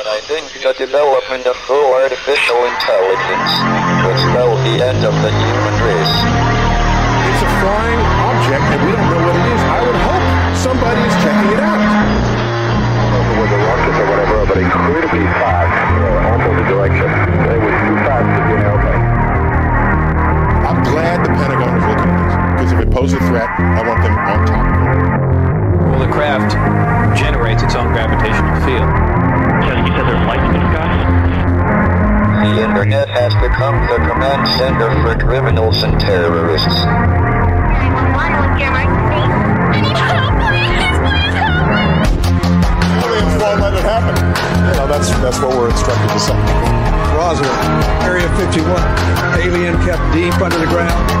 But I think the development of full artificial intelligence would spell the end of the human race. It's a flying object and we don't know what it is. I would hope somebody is checking it out. With the rockets or whatever, but incredibly fast, uh, opposite direction. They was too fast to be an airplane. I'm glad the Pentagon is looking at this because if it poses a threat, I want them on top of it. Well, the craft generates its own gravitational field. So you said there's lights in the sky? The internet has become the command center for criminals and terrorists. Aliens won't let it happen. You know, that's that's what we're instructed to say. Roswell, Area 51. Alien kept deep under the ground.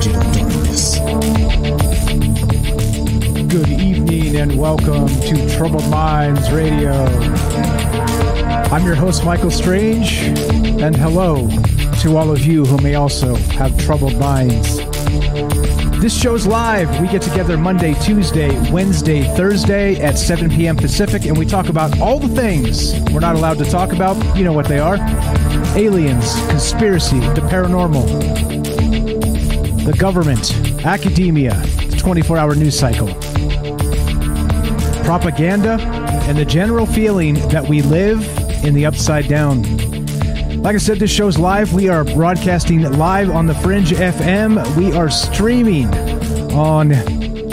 Good evening and welcome to Troubled Minds Radio. I'm your host, Michael Strange, and hello to all of you who may also have troubled minds. This show's live. We get together Monday, Tuesday, Wednesday, Thursday at 7 p.m. Pacific, and we talk about all the things we're not allowed to talk about. You know what they are aliens, conspiracy, the paranormal, the government, academia, the 24 hour news cycle, propaganda, and the general feeling that we live in the upside down. Like I said, this show's live. We are broadcasting live on the Fringe FM. We are streaming on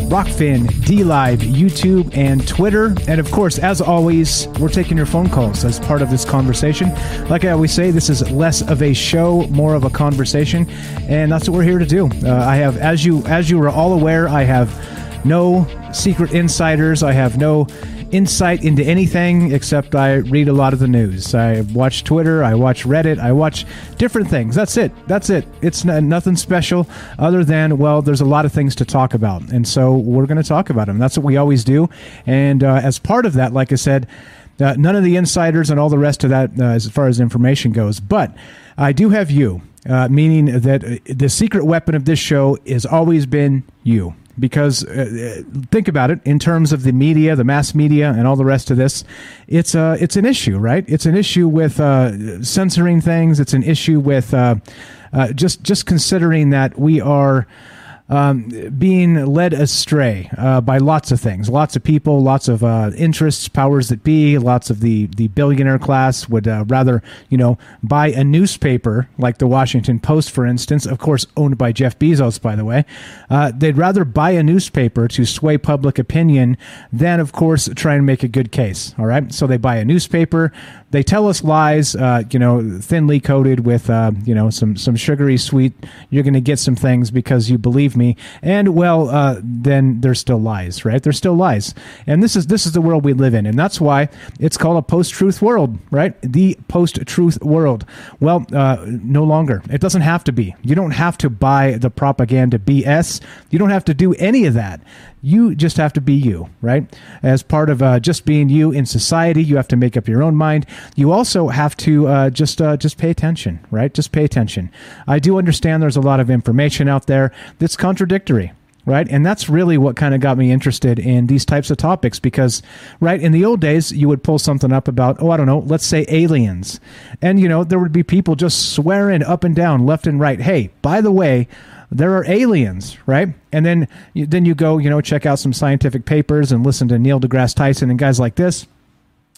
Rokfin, D Live, YouTube, and Twitter. And of course, as always, we're taking your phone calls as part of this conversation. Like I always say, this is less of a show, more of a conversation, and that's what we're here to do. Uh, I have, as you as you are all aware, I have no secret insiders. I have no insight into anything except I read a lot of the news. I watch Twitter, I watch Reddit, I watch different things. That's it. That's it. It's n- nothing special other than, well, there's a lot of things to talk about. And so we're going to talk about them. That's what we always do. And uh, as part of that, like I said, uh, none of the insiders and all the rest of that uh, as far as information goes. But I do have you, uh, meaning that uh, the secret weapon of this show has always been you because uh, think about it in terms of the media, the mass media, and all the rest of this. It's a it's an issue, right? It's an issue with uh, censoring things. It's an issue with uh, uh, just just considering that we are um, being led astray uh, by lots of things, lots of people, lots of uh, interests, powers that be, lots of the the billionaire class would uh, rather you know buy a newspaper like the Washington Post, for instance, of course owned by Jeff Bezos, by the way. Uh, they'd rather buy a newspaper to sway public opinion than, of course, try and make a good case. All right, so they buy a newspaper. They tell us lies, uh, you know, thinly coated with, uh, you know, some some sugary sweet. You're going to get some things because you believe me, and well, uh, then there's still lies, right? There's still lies, and this is this is the world we live in, and that's why it's called a post-truth world, right? The post-truth world. Well, uh, no longer. It doesn't have to be. You don't have to buy the propaganda BS. You don't have to do any of that. You just have to be you, right? As part of uh, just being you in society, you have to make up your own mind. You also have to uh, just uh, just pay attention, right? Just pay attention. I do understand there's a lot of information out there that's contradictory, right? And that's really what kind of got me interested in these types of topics because, right, in the old days, you would pull something up about, oh, I don't know, let's say aliens. And, you know, there would be people just swearing up and down, left and right, hey, by the way, there are aliens, right? And then you, then you go, you know, check out some scientific papers and listen to Neil deGrasse Tyson and guys like this.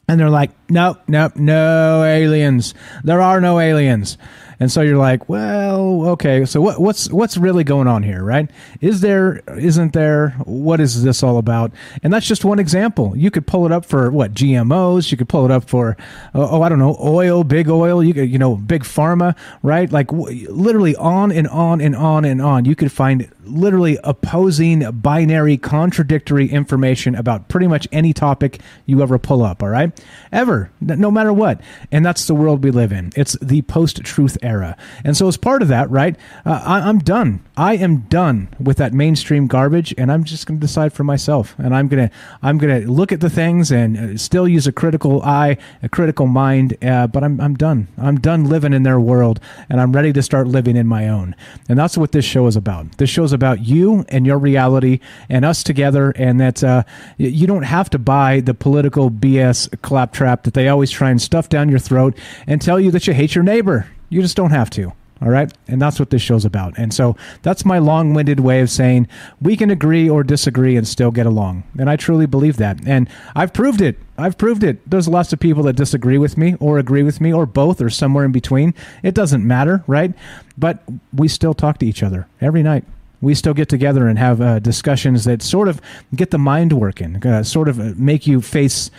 And they're like, nope, nope, no aliens. There are no aliens. And so you're like, well, okay. So what, what's what's really going on here, right? Is there? Isn't there? What is this all about? And that's just one example. You could pull it up for what GMOs. You could pull it up for oh, oh I don't know, oil, big oil. You could, you know, big pharma, right? Like w- literally on and on and on and on. You could find literally opposing, binary, contradictory information about pretty much any topic you ever pull up. All right, ever, no matter what. And that's the world we live in. It's the post-truth era. And so, as part of that, right, uh, I, I'm done. I am done with that mainstream garbage, and I'm just going to decide for myself. And I'm gonna, I'm gonna look at the things and uh, still use a critical eye, a critical mind. Uh, but I'm, I'm done. I'm done living in their world, and I'm ready to start living in my own. And that's what this show is about. This show is about you and your reality, and us together. And that uh, you don't have to buy the political BS claptrap that they always try and stuff down your throat and tell you that you hate your neighbor. You just don't have to. All right. And that's what this show's about. And so that's my long winded way of saying we can agree or disagree and still get along. And I truly believe that. And I've proved it. I've proved it. There's lots of people that disagree with me or agree with me or both or somewhere in between. It doesn't matter, right? But we still talk to each other every night we still get together and have uh, discussions that sort of get the mind working, uh, sort of uh, make you face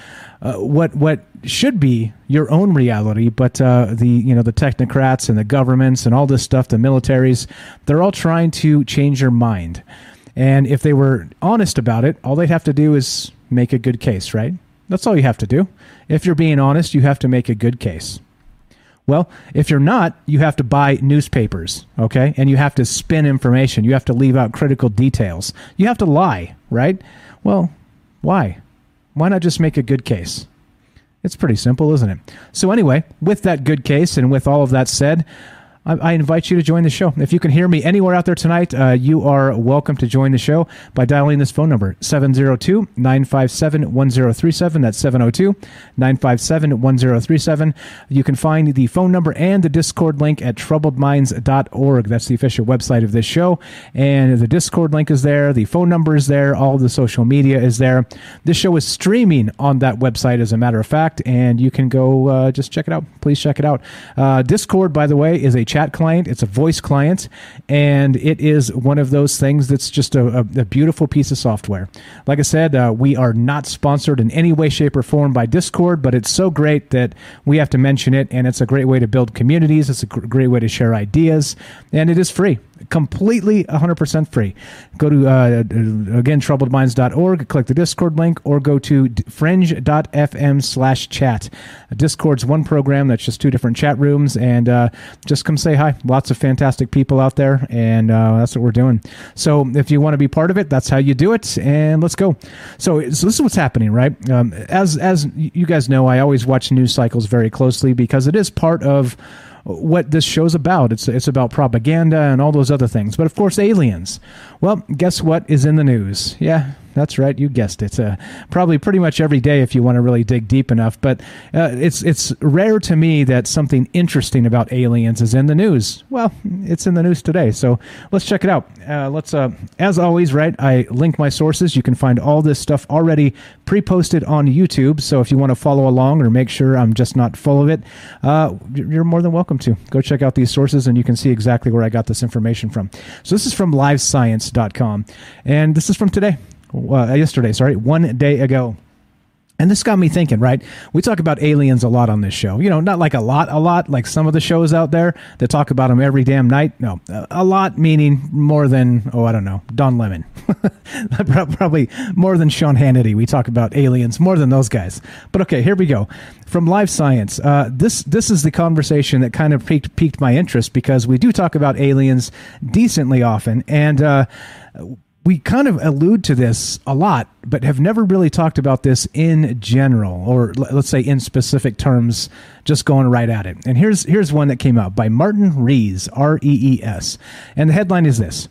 uh, what what should be your own reality, but uh, the you know the technocrats and the governments and all this stuff, the militaries, they're all trying to change your mind. And if they were honest about it, all they'd have to do is make a good case, right? That's all you have to do. If you're being honest, you have to make a good case. Well, if you're not, you have to buy newspapers, okay? And you have to spin information. You have to leave out critical details. You have to lie, right? Well, why? Why not just make a good case? It's pretty simple, isn't it? So, anyway, with that good case and with all of that said, I, invite you to join the show. If you can hear me anywhere out there tonight, uh, you are welcome to join the show by dialing this phone number 702 957 1037. That's 702 957 1037. You can find the phone number and the Discord link at troubledminds.org. That's the official website of this show. And the Discord link is there, the phone number is there, all the social media is there. This show is streaming on that website, as a matter of fact, and you can go uh, just check it out. Please check it out. Uh, Discord, by the way, is a chat client, it's a voice client, and it is one of those things that's just a, a, a beautiful piece of software. Like I said, uh, we are not sponsored in any way, shape, or form by Discord, but it's so great that we have to mention it, and it's a great way to build communities. It's a gr- great way to share ideas, and it is free completely 100% free. Go to, uh, again, troubledminds.org, click the Discord link, or go to fringe.fm slash chat. Discord's one program that's just two different chat rooms, and uh, just come say hi. Lots of fantastic people out there, and uh, that's what we're doing. So if you want to be part of it, that's how you do it, and let's go. So, so this is what's happening, right? Um, as, as you guys know, I always watch news cycles very closely because it is part of what this show's about. It's it's about propaganda and all those other things. But of course, aliens. Well, guess what is in the news? Yeah, That's right. You guessed it. Uh, probably pretty much every day if you want to really dig deep enough. But uh, it's it's rare to me that something interesting about aliens is in the news. Well, it's in the news today, so let's check it out. Uh, let's, uh, as always, right? I link my sources. You can find all this stuff already pre-posted on YouTube. So if you want to follow along or make sure I'm just not full of it, uh, you're more than welcome to go check out these sources, and you can see exactly where I got this information from. So this is from LiveScience.com, and this is from today uh, yesterday, sorry, one day ago. And this got me thinking, right? We talk about aliens a lot on this show. You know, not like a lot, a lot, like some of the shows out there that talk about them every damn night. No, a lot meaning more than, oh, I don't know, Don Lemon. Probably more than Sean Hannity. We talk about aliens more than those guys. But okay, here we go. From Live Science, uh, this this is the conversation that kind of piqued, piqued my interest because we do talk about aliens decently often. And, uh, we kind of allude to this a lot, but have never really talked about this in general, or let's say in specific terms, just going right at it. And here's here's one that came out by Martin Rees, R E E S, and the headline is this: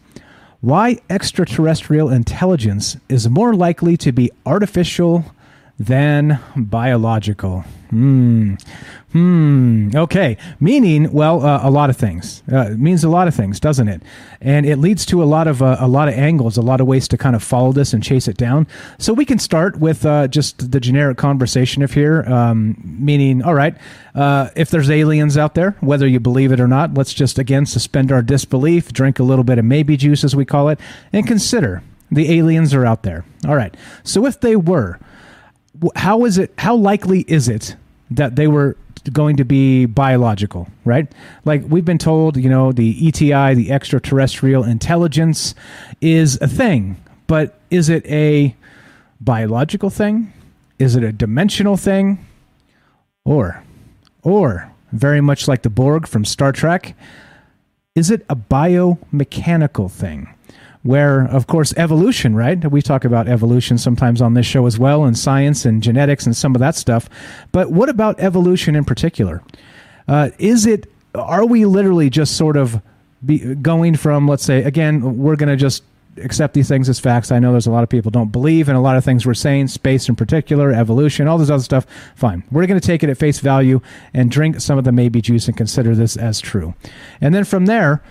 Why extraterrestrial intelligence is more likely to be artificial than biological. Hmm. Hmm. Okay. Meaning, well, uh, a lot of things. Uh, means a lot of things, doesn't it? And it leads to a lot of uh, a lot of angles, a lot of ways to kind of follow this and chase it down. So we can start with uh, just the generic conversation of here. Um, meaning, all right, uh, if there's aliens out there, whether you believe it or not, let's just again suspend our disbelief, drink a little bit of maybe juice, as we call it, and consider the aliens are out there. All right. So if they were how is it how likely is it that they were going to be biological right? Like we've been told you know the eti the extraterrestrial intelligence is a thing but is it a biological thing? Is it a dimensional thing? Or or very much like the borg from star trek is it a biomechanical thing where, of course, evolution, right? We talk about evolution sometimes on this show as well, and science and genetics and some of that stuff. But what about evolution in particular? Uh, is it, are we literally just sort of be going from, let's say, again, we're going to just accept these things as facts. I know there's a lot of people don't believe in a lot of things we're saying, space in particular, evolution, all this other stuff. Fine. We're going to take it at face value and drink some of the maybe juice and consider this as true. And then from there,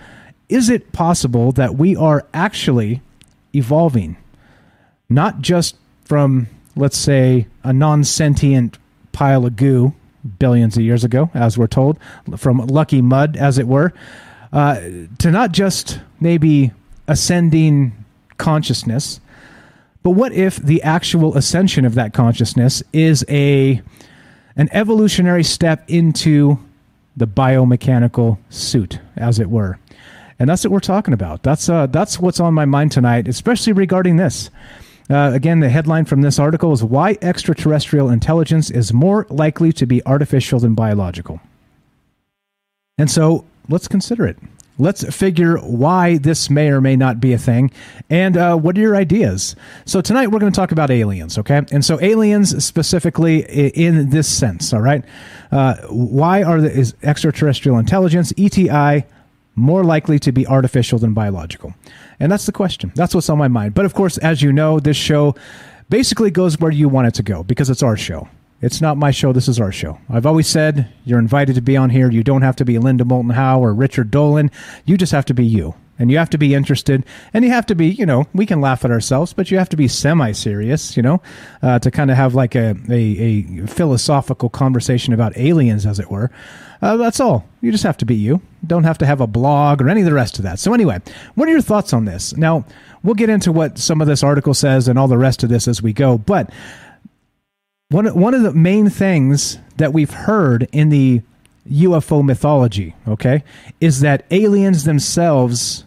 is it possible that we are actually evolving, not just from, let's say, a non sentient pile of goo billions of years ago, as we're told, from lucky mud, as it were, uh, to not just maybe ascending consciousness, but what if the actual ascension of that consciousness is a an evolutionary step into the biomechanical suit, as it were? And that's what we're talking about. That's uh, that's what's on my mind tonight, especially regarding this. Uh, again, the headline from this article is Why Extraterrestrial Intelligence is More Likely to Be Artificial Than Biological. And so let's consider it. Let's figure why this may or may not be a thing, and uh, what are your ideas? So tonight we're going to talk about aliens, okay? And so aliens specifically in this sense, all right? Uh, why are the is extraterrestrial intelligence (ETI) more likely to be artificial than biological? And that's the question. That's what's on my mind. But of course, as you know, this show basically goes where you want it to go because it's our show. It's not my show. This is our show. I've always said you're invited to be on here. You don't have to be Linda Moulton Howe or Richard Dolan. You just have to be you. And you have to be interested. And you have to be, you know, we can laugh at ourselves, but you have to be semi serious, you know, uh, to kind of have like a, a, a philosophical conversation about aliens, as it were. Uh, that's all. You just have to be you. Don't have to have a blog or any of the rest of that. So, anyway, what are your thoughts on this? Now, we'll get into what some of this article says and all the rest of this as we go. But one, one of the main things that we've heard in the UFO mythology, okay, is that aliens themselves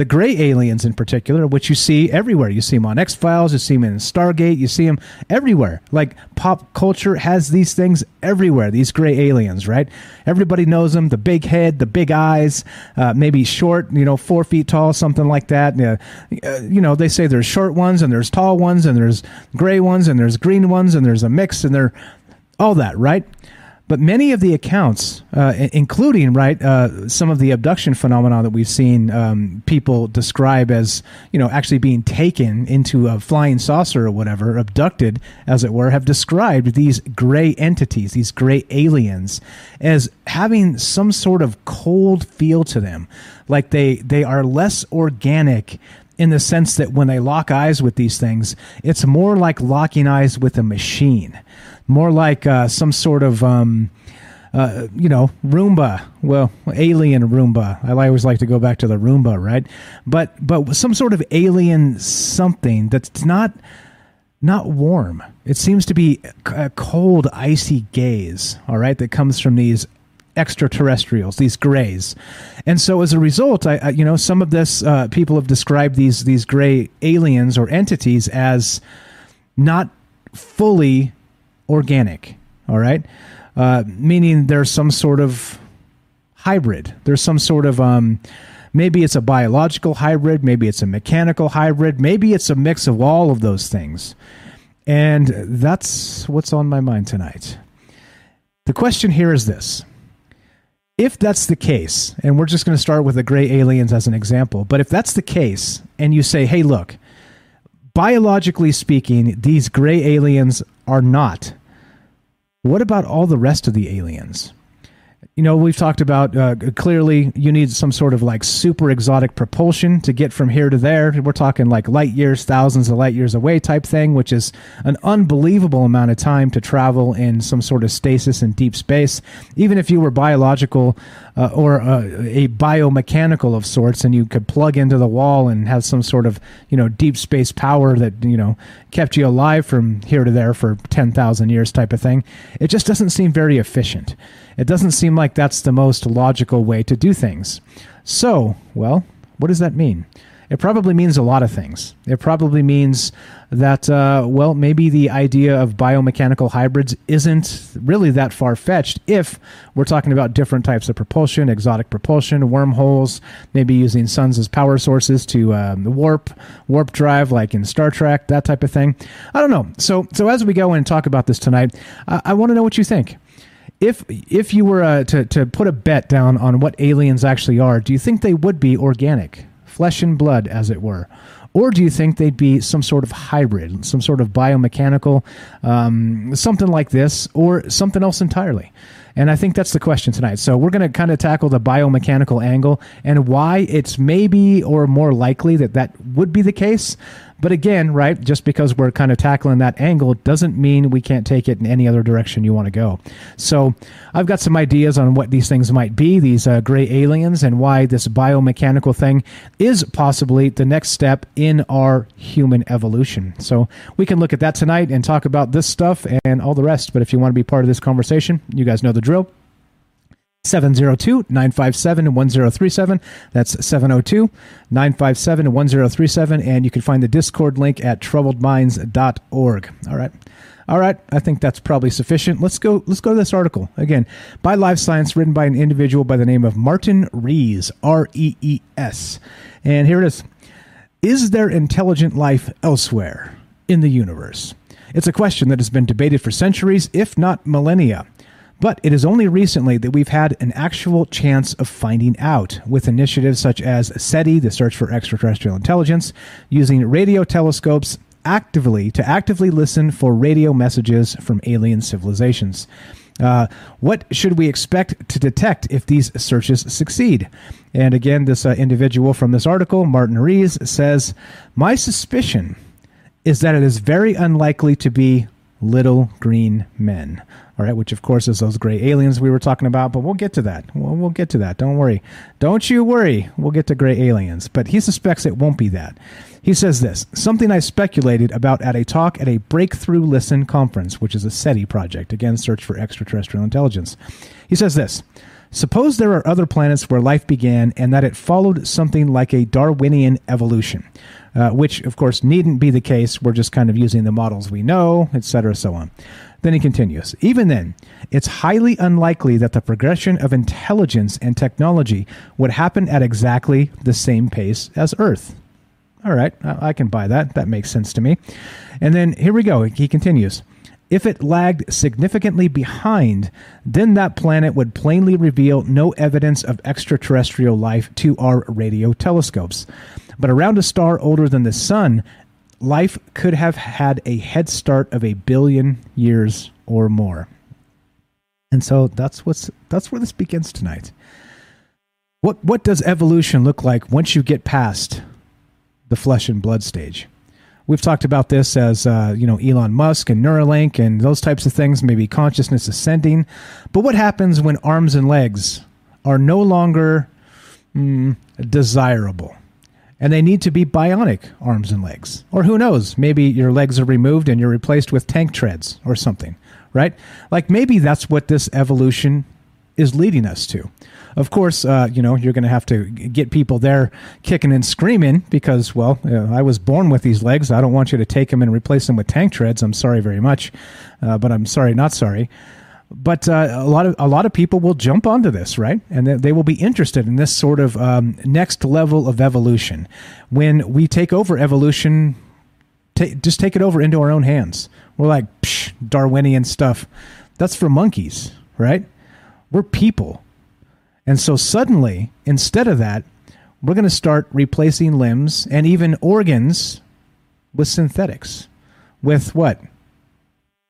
the gray aliens in particular, which you see everywhere. You see them on X Files, you see them in Stargate, you see them everywhere. Like pop culture has these things everywhere, these gray aliens, right? Everybody knows them the big head, the big eyes, uh, maybe short, you know, four feet tall, something like that. Uh, you know, they say there's short ones and there's tall ones and there's gray ones and there's green ones and there's a mix and they're all that, right? But many of the accounts, uh, including right uh, some of the abduction phenomena that we've seen um, people describe as you know actually being taken into a flying saucer or whatever, abducted as it were, have described these gray entities, these gray aliens, as having some sort of cold feel to them, like they they are less organic in the sense that when they lock eyes with these things, it's more like locking eyes with a machine, more like uh, some sort of. Um, uh, you know, Roomba. Well, alien Roomba. I always like to go back to the Roomba, right? But but some sort of alien something that's not not warm. It seems to be a cold, icy gaze. All right, that comes from these extraterrestrials, these grays, and so as a result, I, I you know some of this uh, people have described these these gray aliens or entities as not fully organic. All right, uh, meaning there's some sort of hybrid. There's some sort of um, maybe it's a biological hybrid, maybe it's a mechanical hybrid, maybe it's a mix of all of those things. And that's what's on my mind tonight. The question here is this. If that's the case, and we're just going to start with the gray aliens as an example, but if that's the case, and you say, hey, look, biologically speaking, these gray aliens are not, what about all the rest of the aliens? You know, we've talked about uh, clearly you need some sort of like super exotic propulsion to get from here to there. We're talking like light years, thousands of light years away type thing, which is an unbelievable amount of time to travel in some sort of stasis in deep space. Even if you were biological uh, or uh, a biomechanical of sorts and you could plug into the wall and have some sort of, you know, deep space power that, you know, kept you alive from here to there for 10,000 years type of thing, it just doesn't seem very efficient. It doesn't seem like that's the most logical way to do things. So, well, what does that mean? It probably means a lot of things. It probably means that, uh, well, maybe the idea of biomechanical hybrids isn't really that far fetched if we're talking about different types of propulsion, exotic propulsion, wormholes, maybe using suns as power sources to um, warp, warp drive, like in Star Trek, that type of thing. I don't know. So, so as we go and talk about this tonight, I, I want to know what you think if if you were uh, to to put a bet down on what aliens actually are, do you think they would be organic, flesh and blood, as it were, or do you think they'd be some sort of hybrid, some sort of biomechanical, um, something like this, or something else entirely? And I think that's the question tonight. So we're going to kind of tackle the biomechanical angle and why it's maybe or more likely that that would be the case. But again, right, just because we're kind of tackling that angle doesn't mean we can't take it in any other direction you want to go. So I've got some ideas on what these things might be, these uh, gray aliens, and why this biomechanical thing is possibly the next step in our human evolution. So we can look at that tonight and talk about this stuff and all the rest. But if you want to be part of this conversation, you guys know the drill. 702 957 1037. That's 702 957 1037. And you can find the Discord link at troubledminds.org. All right. All right, I think that's probably sufficient. Let's go. Let's go to this article again by Live Science, written by an individual by the name of Martin Rees, R E E S, and here it is: Is there intelligent life elsewhere in the universe? It's a question that has been debated for centuries, if not millennia. But it is only recently that we've had an actual chance of finding out with initiatives such as SETI, the search for extraterrestrial intelligence, using radio telescopes actively to actively listen for radio messages from alien civilizations. Uh, what should we expect to detect if these searches succeed? And again, this uh, individual from this article, Martin Rees, says, My suspicion is that it is very unlikely to be little green men. All right, which of course is those gray aliens we were talking about, but we'll get to that. We'll, we'll get to that. Don't worry. Don't you worry. We'll get to gray aliens. But he suspects it won't be that. He says this something I speculated about at a talk at a Breakthrough Listen conference, which is a SETI project, again, search for extraterrestrial intelligence. He says this Suppose there are other planets where life began and that it followed something like a Darwinian evolution, uh, which, of course, needn't be the case. We're just kind of using the models we know, etc., so on. Then he continues Even then, it's highly unlikely that the progression of intelligence and technology would happen at exactly the same pace as Earth. All right, I I can buy that. That makes sense to me. And then here we go. He continues If it lagged significantly behind, then that planet would plainly reveal no evidence of extraterrestrial life to our radio telescopes. But around a star older than the Sun, life could have had a head start of a billion years or more. And so that's what's that's where this begins tonight. What what does evolution look like once you get past the flesh and blood stage? We've talked about this as uh, you know Elon Musk and Neuralink and those types of things, maybe consciousness ascending. But what happens when arms and legs are no longer mm, desirable? and they need to be bionic arms and legs. Or who knows, maybe your legs are removed and you're replaced with tank treads or something, right? Like maybe that's what this evolution is leading us to. Of course, uh, you know, you're going to have to get people there kicking and screaming because, well, uh, I was born with these legs. I don't want you to take them and replace them with tank treads. I'm sorry very much, uh, but I'm sorry, not sorry. But uh, a lot of a lot of people will jump onto this, right? And they, will be interested in this sort of um, next level of evolution. When we take over evolution, ta- just take it over into our own hands. We're like psh, Darwinian stuff. That's for monkeys, right? We're people. And so suddenly, instead of that, we're going to start replacing limbs and even organs with synthetics. With what?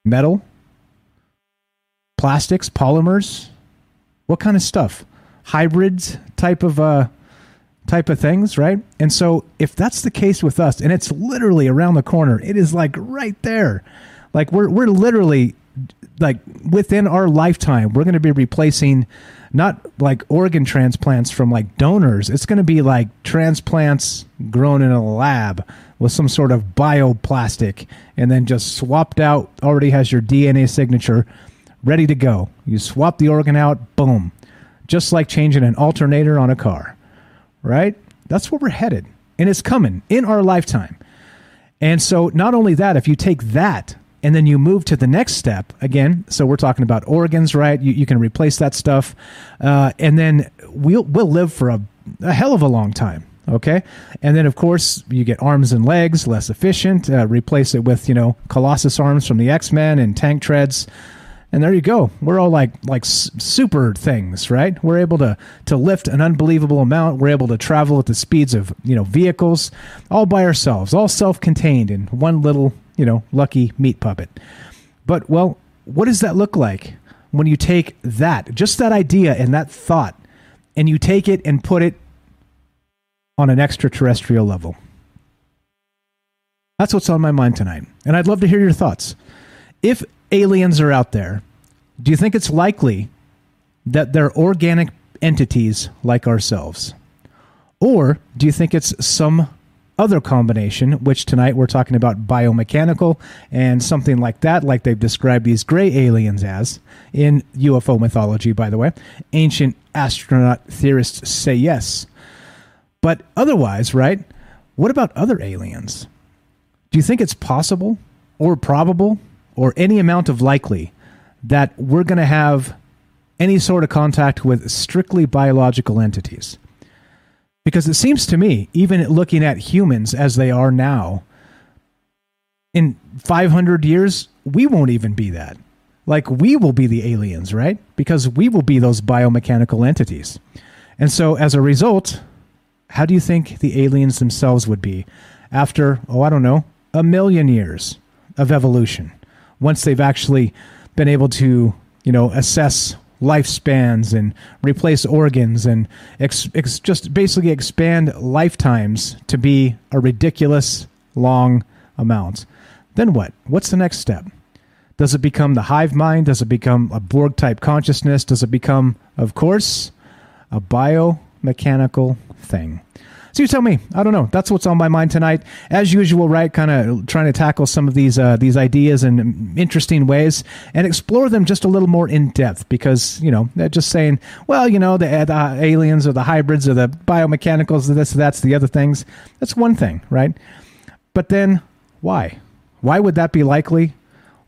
Metal? Plastics? Polymers? What kind of stuff? Hybrids type of uh type of things, right? And so if that's the case with us and it's literally around the corner, it is like right there. Like we're we're literally like within our lifetime, we're going to be replacing not like organ transplants from like donors. It's going to be like transplants grown in a lab with some sort of bioplastic and then just swapped out, already has your DNA signature ready to go. You swap the organ out, boom. Just like changing an alternator on a car, right? That's where we're headed. And it's coming in our lifetime. And so, not only that, if you take that and then you move to the next step. Again so we're talking about organs right? You, you can replace that stuff. Uh, and then we'll we'll live for a, a, hell of a long time okay? And then of course you get arms and legs less efficient. Uh, replace it with you know colossus arms from the x-men and tank treads. And there you go. We're all like like super things right? We're able to to lift an unbelievable amount. We're able to travel at the speeds of you know vehicles all by ourselves all self-contained in one little you know, lucky meat puppet. But, well, what does that look like when you take that, just that idea and that thought, and you take it and put it on an extraterrestrial level? That's what's on my mind tonight. And I'd love to hear your thoughts. If aliens are out there, do you think it's likely that they're organic entities like ourselves? Or do you think it's some other combination, which tonight we're talking about biomechanical and something like that, like they've described these gray aliens as in UFO mythology, by the way. Ancient astronaut theorists say yes. But otherwise, right? What about other aliens? Do you think it's possible or probable or any amount of likely that we're going to have any sort of contact with strictly biological entities? Because it seems to me, even looking at humans as they are now, in 500 years, we won't even be that. Like, we will be the aliens, right? Because we will be those biomechanical entities. And so, as a result, how do you think the aliens themselves would be after, oh, I don't know, a million years of evolution? Once they've actually been able to, you know, assess lifespans and replace organs and ex, ex, just basically expand lifetimes to be a ridiculous long amount. Then what? What's the next step? Does it become the hive mind? Does it become a Borg type consciousness? Does it become, of course, a biomechanical thing? So you tell me. I don't know. That's what's on my mind tonight. As usual, right? Kind of trying to tackle some of these uh, these ideas in interesting ways and explore them just a little more in depth. Because you know, they're just saying, well, you know, the, the aliens or the hybrids or the biomechanicals, this, that's the other things. That's one thing, right? But then, why? Why would that be likely?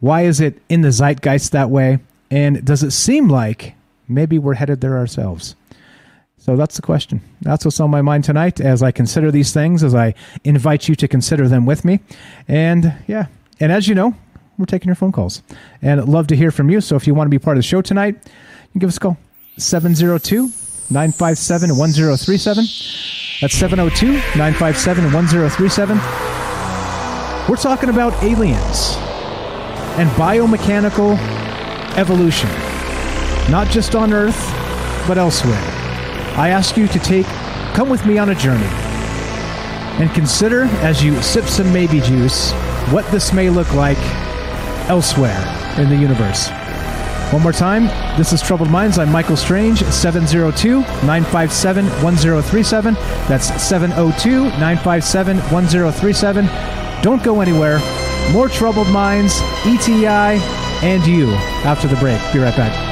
Why is it in the zeitgeist that way? And does it seem like maybe we're headed there ourselves? So that's the question. That's what's on my mind tonight as I consider these things, as I invite you to consider them with me. And yeah, and as you know, we're taking your phone calls. And I'd love to hear from you. So if you want to be part of the show tonight, you give us a call 702 957 1037. That's 702 957 1037. We're talking about aliens and biomechanical evolution, not just on Earth, but elsewhere. I ask you to take, come with me on a journey and consider as you sip some maybe juice what this may look like elsewhere in the universe. One more time, this is Troubled Minds. I'm Michael Strange, 702 957 1037. That's 702 957 1037. Don't go anywhere. More Troubled Minds, ETI, and you after the break. Be right back.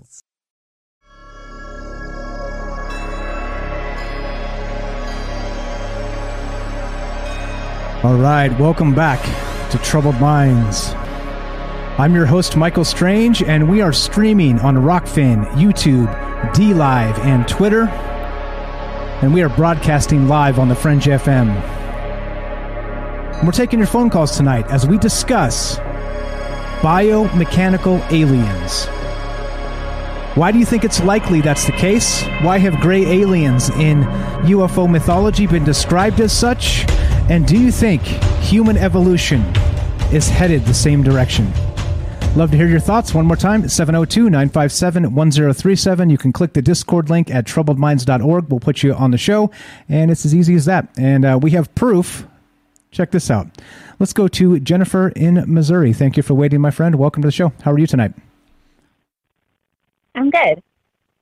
All right, welcome back to Troubled Minds. I'm your host, Michael Strange, and we are streaming on Rokfin, YouTube, D Live, and Twitter. And we are broadcasting live on the Fringe FM. And we're taking your phone calls tonight as we discuss biomechanical aliens. Why do you think it's likely that's the case? Why have gray aliens in UFO mythology been described as such? And do you think human evolution is headed the same direction? Love to hear your thoughts. One more time 702 957 1037. You can click the Discord link at troubledminds.org. We'll put you on the show, and it's as easy as that. And uh, we have proof. Check this out. Let's go to Jennifer in Missouri. Thank you for waiting, my friend. Welcome to the show. How are you tonight? I'm good.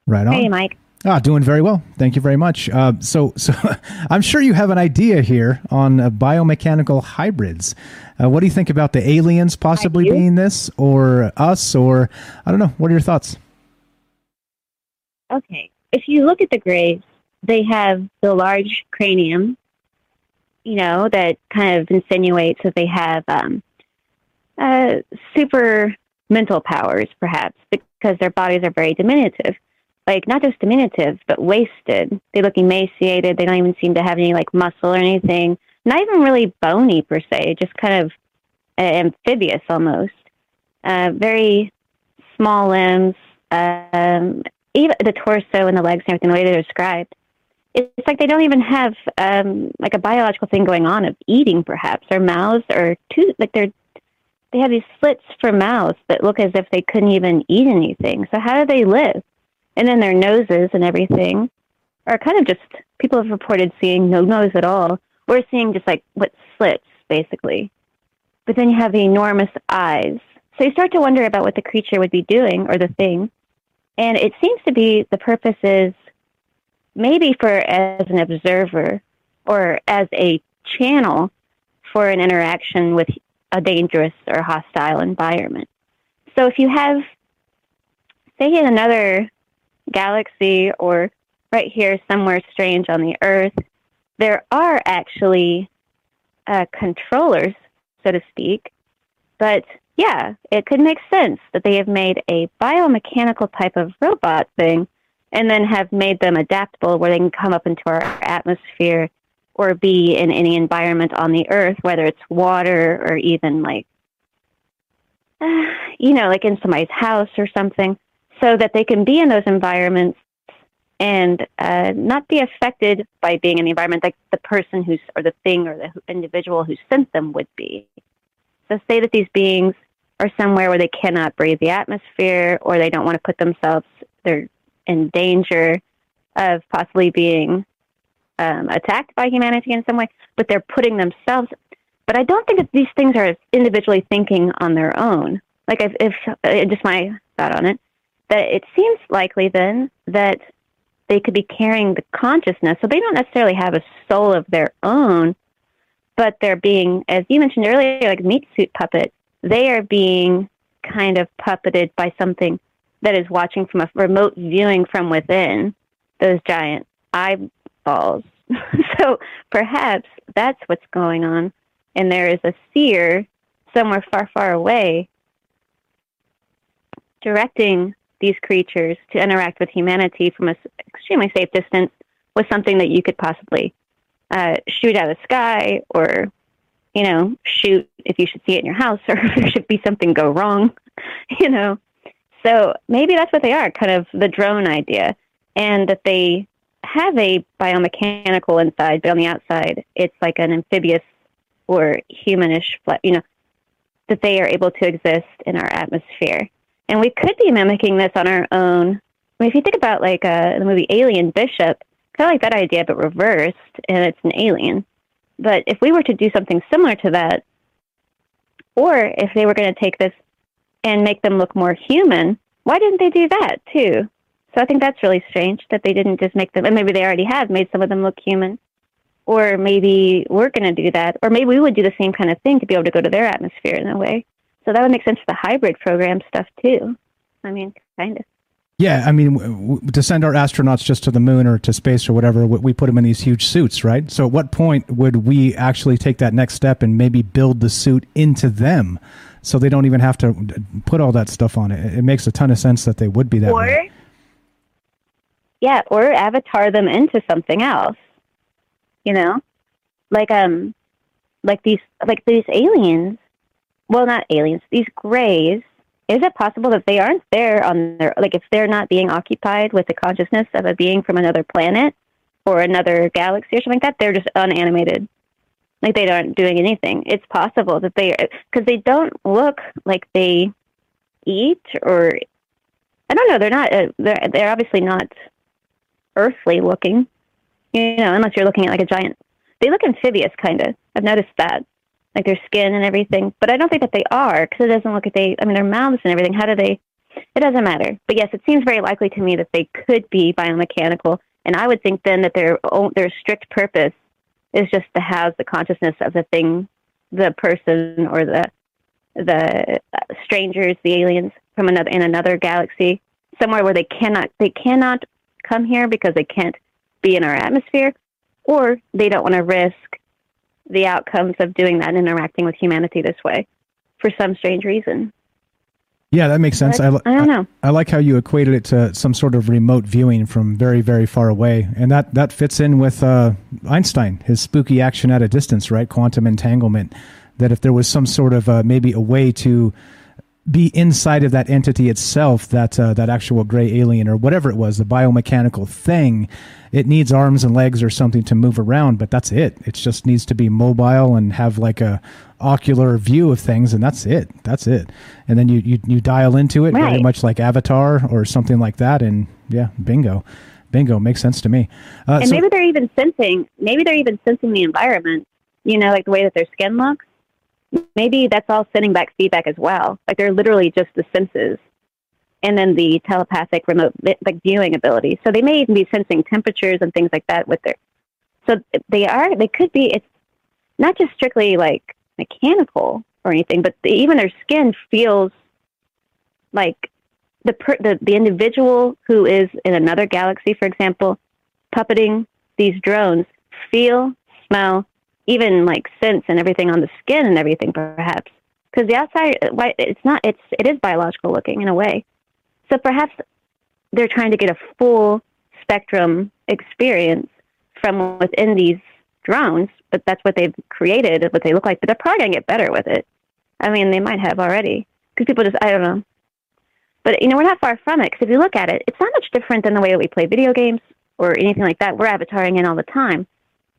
Right on. Hey, Mike. Ah, doing very well. Thank you very much. Uh, so, so I'm sure you have an idea here on uh, biomechanical hybrids. Uh, what do you think about the aliens possibly being this, or us, or I don't know? What are your thoughts? Okay. If you look at the grays, they have the large cranium, you know, that kind of insinuates that they have um, uh, super mental powers, perhaps, because their bodies are very diminutive like not just diminutive, but wasted. They look emaciated. They don't even seem to have any like muscle or anything. Not even really bony per se, just kind of uh, amphibious almost. Uh, very small limbs, um, even the torso and the legs and everything, the way they're described. It's like they don't even have um, like a biological thing going on of eating, perhaps, or mouths or tooth. Like they're they have these slits for mouths that look as if they couldn't even eat anything. So how do they live? And then their noses and everything are kind of just people have reported seeing no nose at all. We're seeing just like what slits basically. But then you have the enormous eyes. So you start to wonder about what the creature would be doing or the thing. And it seems to be the purpose is maybe for as an observer or as a channel for an interaction with a dangerous or hostile environment. So if you have, say, in another galaxy or right here somewhere strange on the Earth, there are actually uh, controllers, so to speak. But yeah, it could make sense that they have made a biomechanical type of robot thing and then have made them adaptable where they can come up into our atmosphere or be in any environment on the earth, whether it's water or even like, uh, you know, like in somebody's house or something, so that they can be in those environments and uh, not be affected by being in the environment like the person who's or the thing or the individual who sent them would be. So say that these beings are somewhere where they cannot breathe the atmosphere or they don't want to put themselves they're in danger of possibly being um, attacked by humanity in some way, but they're putting themselves. But I don't think that these things are individually thinking on their own. Like if, if uh, just my thought on it, that it seems likely then that they could be carrying the consciousness. So they don't necessarily have a soul of their own, but they're being, as you mentioned earlier, like meat suit puppet. They are being kind of puppeted by something that is watching from a remote viewing from within those giant eyeballs. so perhaps that's what's going on. And there is a seer somewhere far, far away directing these creatures to interact with humanity from an extremely safe distance was something that you could possibly uh, shoot out of the sky or, you know, shoot if you should see it in your house or if there should be something go wrong, you know. So maybe that's what they are, kind of the drone idea, and that they have a biomechanical inside, but on the outside, it's like an amphibious or humanish, you know, that they are able to exist in our atmosphere. And we could be mimicking this on our own. I mean, if you think about like uh, the movie Alien Bishop, kind of like that idea, but reversed, and it's an alien. But if we were to do something similar to that, or if they were going to take this and make them look more human, why didn't they do that too? So I think that's really strange that they didn't just make them, and maybe they already have made some of them look human. Or maybe we're going to do that. Or maybe we would do the same kind of thing to be able to go to their atmosphere in a way. So that would make sense for the hybrid program stuff too. I mean, kind of. Yeah, I mean, w- to send our astronauts just to the moon or to space or whatever, we put them in these huge suits, right? So, at what point would we actually take that next step and maybe build the suit into them? so they don't even have to put all that stuff on it. It makes a ton of sense that they would be that or, way. Yeah, or avatar them into something else. You know, like um, like these like these aliens. Well, not aliens. These grays. Is it possible that they aren't there on their like if they're not being occupied with the consciousness of a being from another planet or another galaxy or something like that? They're just unanimated like they aren't doing anything. It's possible that they, because they don't look like they eat or, I don't know. They're not. Uh, they're they're obviously not earthly looking. You know, unless you're looking at like a giant. They look amphibious, kind of. I've noticed that, like their skin and everything. But I don't think that they are because it doesn't look like they. I mean, their mouths and everything. How do they? It doesn't matter. But yes, it seems very likely to me that they could be biomechanical, and I would think then that their their strict purpose is just to house the consciousness of the thing, the person or the the uh, strangers, the aliens from another in another galaxy, somewhere where they cannot they cannot come here because they can't be in our atmosphere, or they don't want to risk the outcomes of doing that and interacting with humanity this way for some strange reason. Yeah, that makes sense. I, I, don't know. I, I, like how you equated it to some sort of remote viewing from very, very far away, and that that fits in with uh, Einstein, his spooky action at a distance, right? Quantum entanglement. That if there was some sort of uh, maybe a way to be inside of that entity itself, that uh, that actual gray alien or whatever it was, the biomechanical thing, it needs arms and legs or something to move around, but that's it. It just needs to be mobile and have like a ocular view of things, and that's it. That's it. And then you you, you dial into it right. very much like Avatar or something like that, and yeah, bingo, bingo makes sense to me. Uh, and so, maybe they're even sensing. Maybe they're even sensing the environment. You know, like the way that their skin looks. Maybe that's all sending back feedback as well. Like they're literally just the senses and then the telepathic remote like viewing ability. So they may even be sensing temperatures and things like that with their. So they are. They could be. It's not just strictly like mechanical or anything, but even their skin feels like the, per, the the individual who is in another galaxy, for example, puppeting these drones feel, smell, even like sense and everything on the skin and everything, perhaps because the outside, it's not, it's it is biological looking in a way. So perhaps they're trying to get a full spectrum experience from within these drones, but that's what they've created, what they look like. But they're probably gonna get better with it. I mean, they might have already because people just, I don't know. But you know, we're not far from it because if you look at it, it's not much different than the way that we play video games or anything like that. We're avataring in all the time,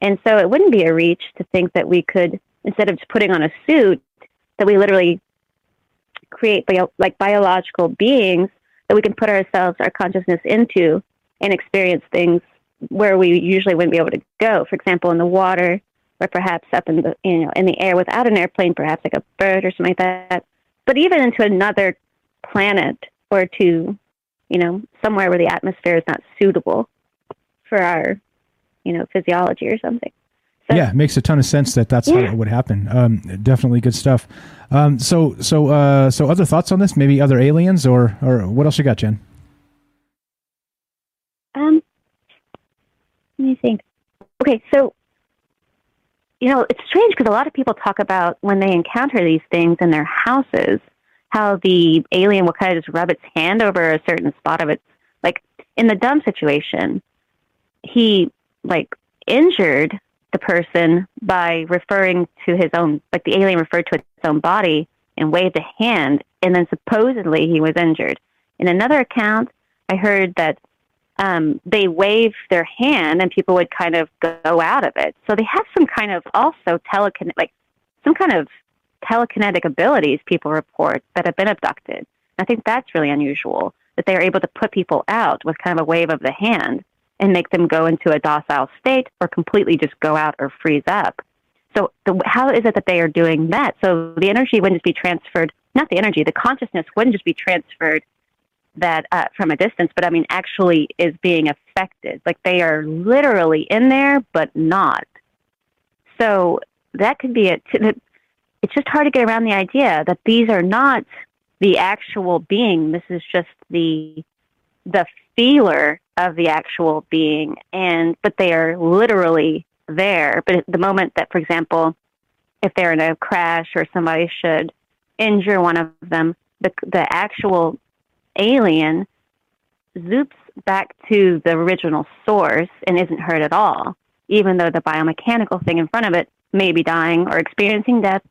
and so it wouldn't be a reach to think that we could, instead of just putting on a suit, that we literally create bio, like biological beings that we can put ourselves, our consciousness into and experience things where we usually wouldn't be able to go. For example, in the water, or perhaps up in the you know in the air without an airplane, perhaps like a bird or something like that. But even into another planet or to you know somewhere where the atmosphere is not suitable for our you know physiology or something. So, yeah, it makes a ton of sense that that's yeah. how it would happen. Um, definitely good stuff. Um, so so uh, so other thoughts on this? Maybe other aliens or or what else you got, Jen? Um, let me think. Okay, so you know it's strange because a lot of people talk about when they encounter these things in their houses, how the alien will kind of just rub its hand over a certain spot of its like in the dumb situation, he like injured the person by referring to his own, like the alien referred to its own body and waved a hand, and then supposedly he was injured. In another account, I heard that um, they wave their hand and people would kind of go out of it. So they have some kind of also telekinetic, like some kind of telekinetic abilities people report that have been abducted. I think that's really unusual that they are able to put people out with kind of a wave of the hand and make them go into a docile state or completely just go out or freeze up. So, the, how is it that they are doing that? So, the energy wouldn't just be transferred, not the energy, the consciousness wouldn't just be transferred that uh, from a distance, but I mean, actually is being affected. Like they are literally in there, but not. So, that could be it. It's just hard to get around the idea that these are not the actual being. This is just the the feeler of the actual being. And but they are literally there. But the moment that for example if they're in a crash or somebody should injure one of them the the actual alien zoops back to the original source and isn't hurt at all even though the biomechanical thing in front of it may be dying or experiencing death.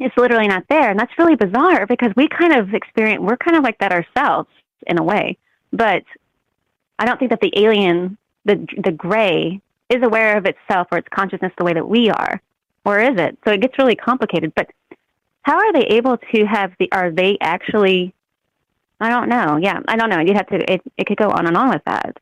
It's literally not there. And that's really bizarre because we kind of experience we're kind of like that ourselves in a way. But I don't think that the alien, the the gray, is aware of itself or its consciousness the way that we are, or is it? So it gets really complicated. But how are they able to have the? Are they actually? I don't know. Yeah, I don't know. You'd have to. It, it could go on and on with that.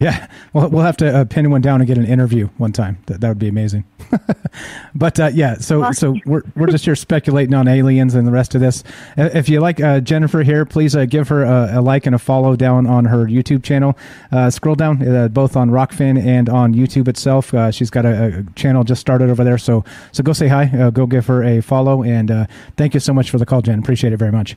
Yeah, well, we'll have to uh, pin one down and get an interview one time. That, that would be amazing. but uh, yeah, so so we're we're just here speculating on aliens and the rest of this. If you like uh, Jennifer here, please uh, give her a, a, like and a follow down on her YouTube channel. Uh, scroll down uh, both on Rokfin and on YouTube itself. she's got a, a, channel just started over there, so so go say hi, go give her a follow, and thank you so much for the call, Jen. Appreciate it very much.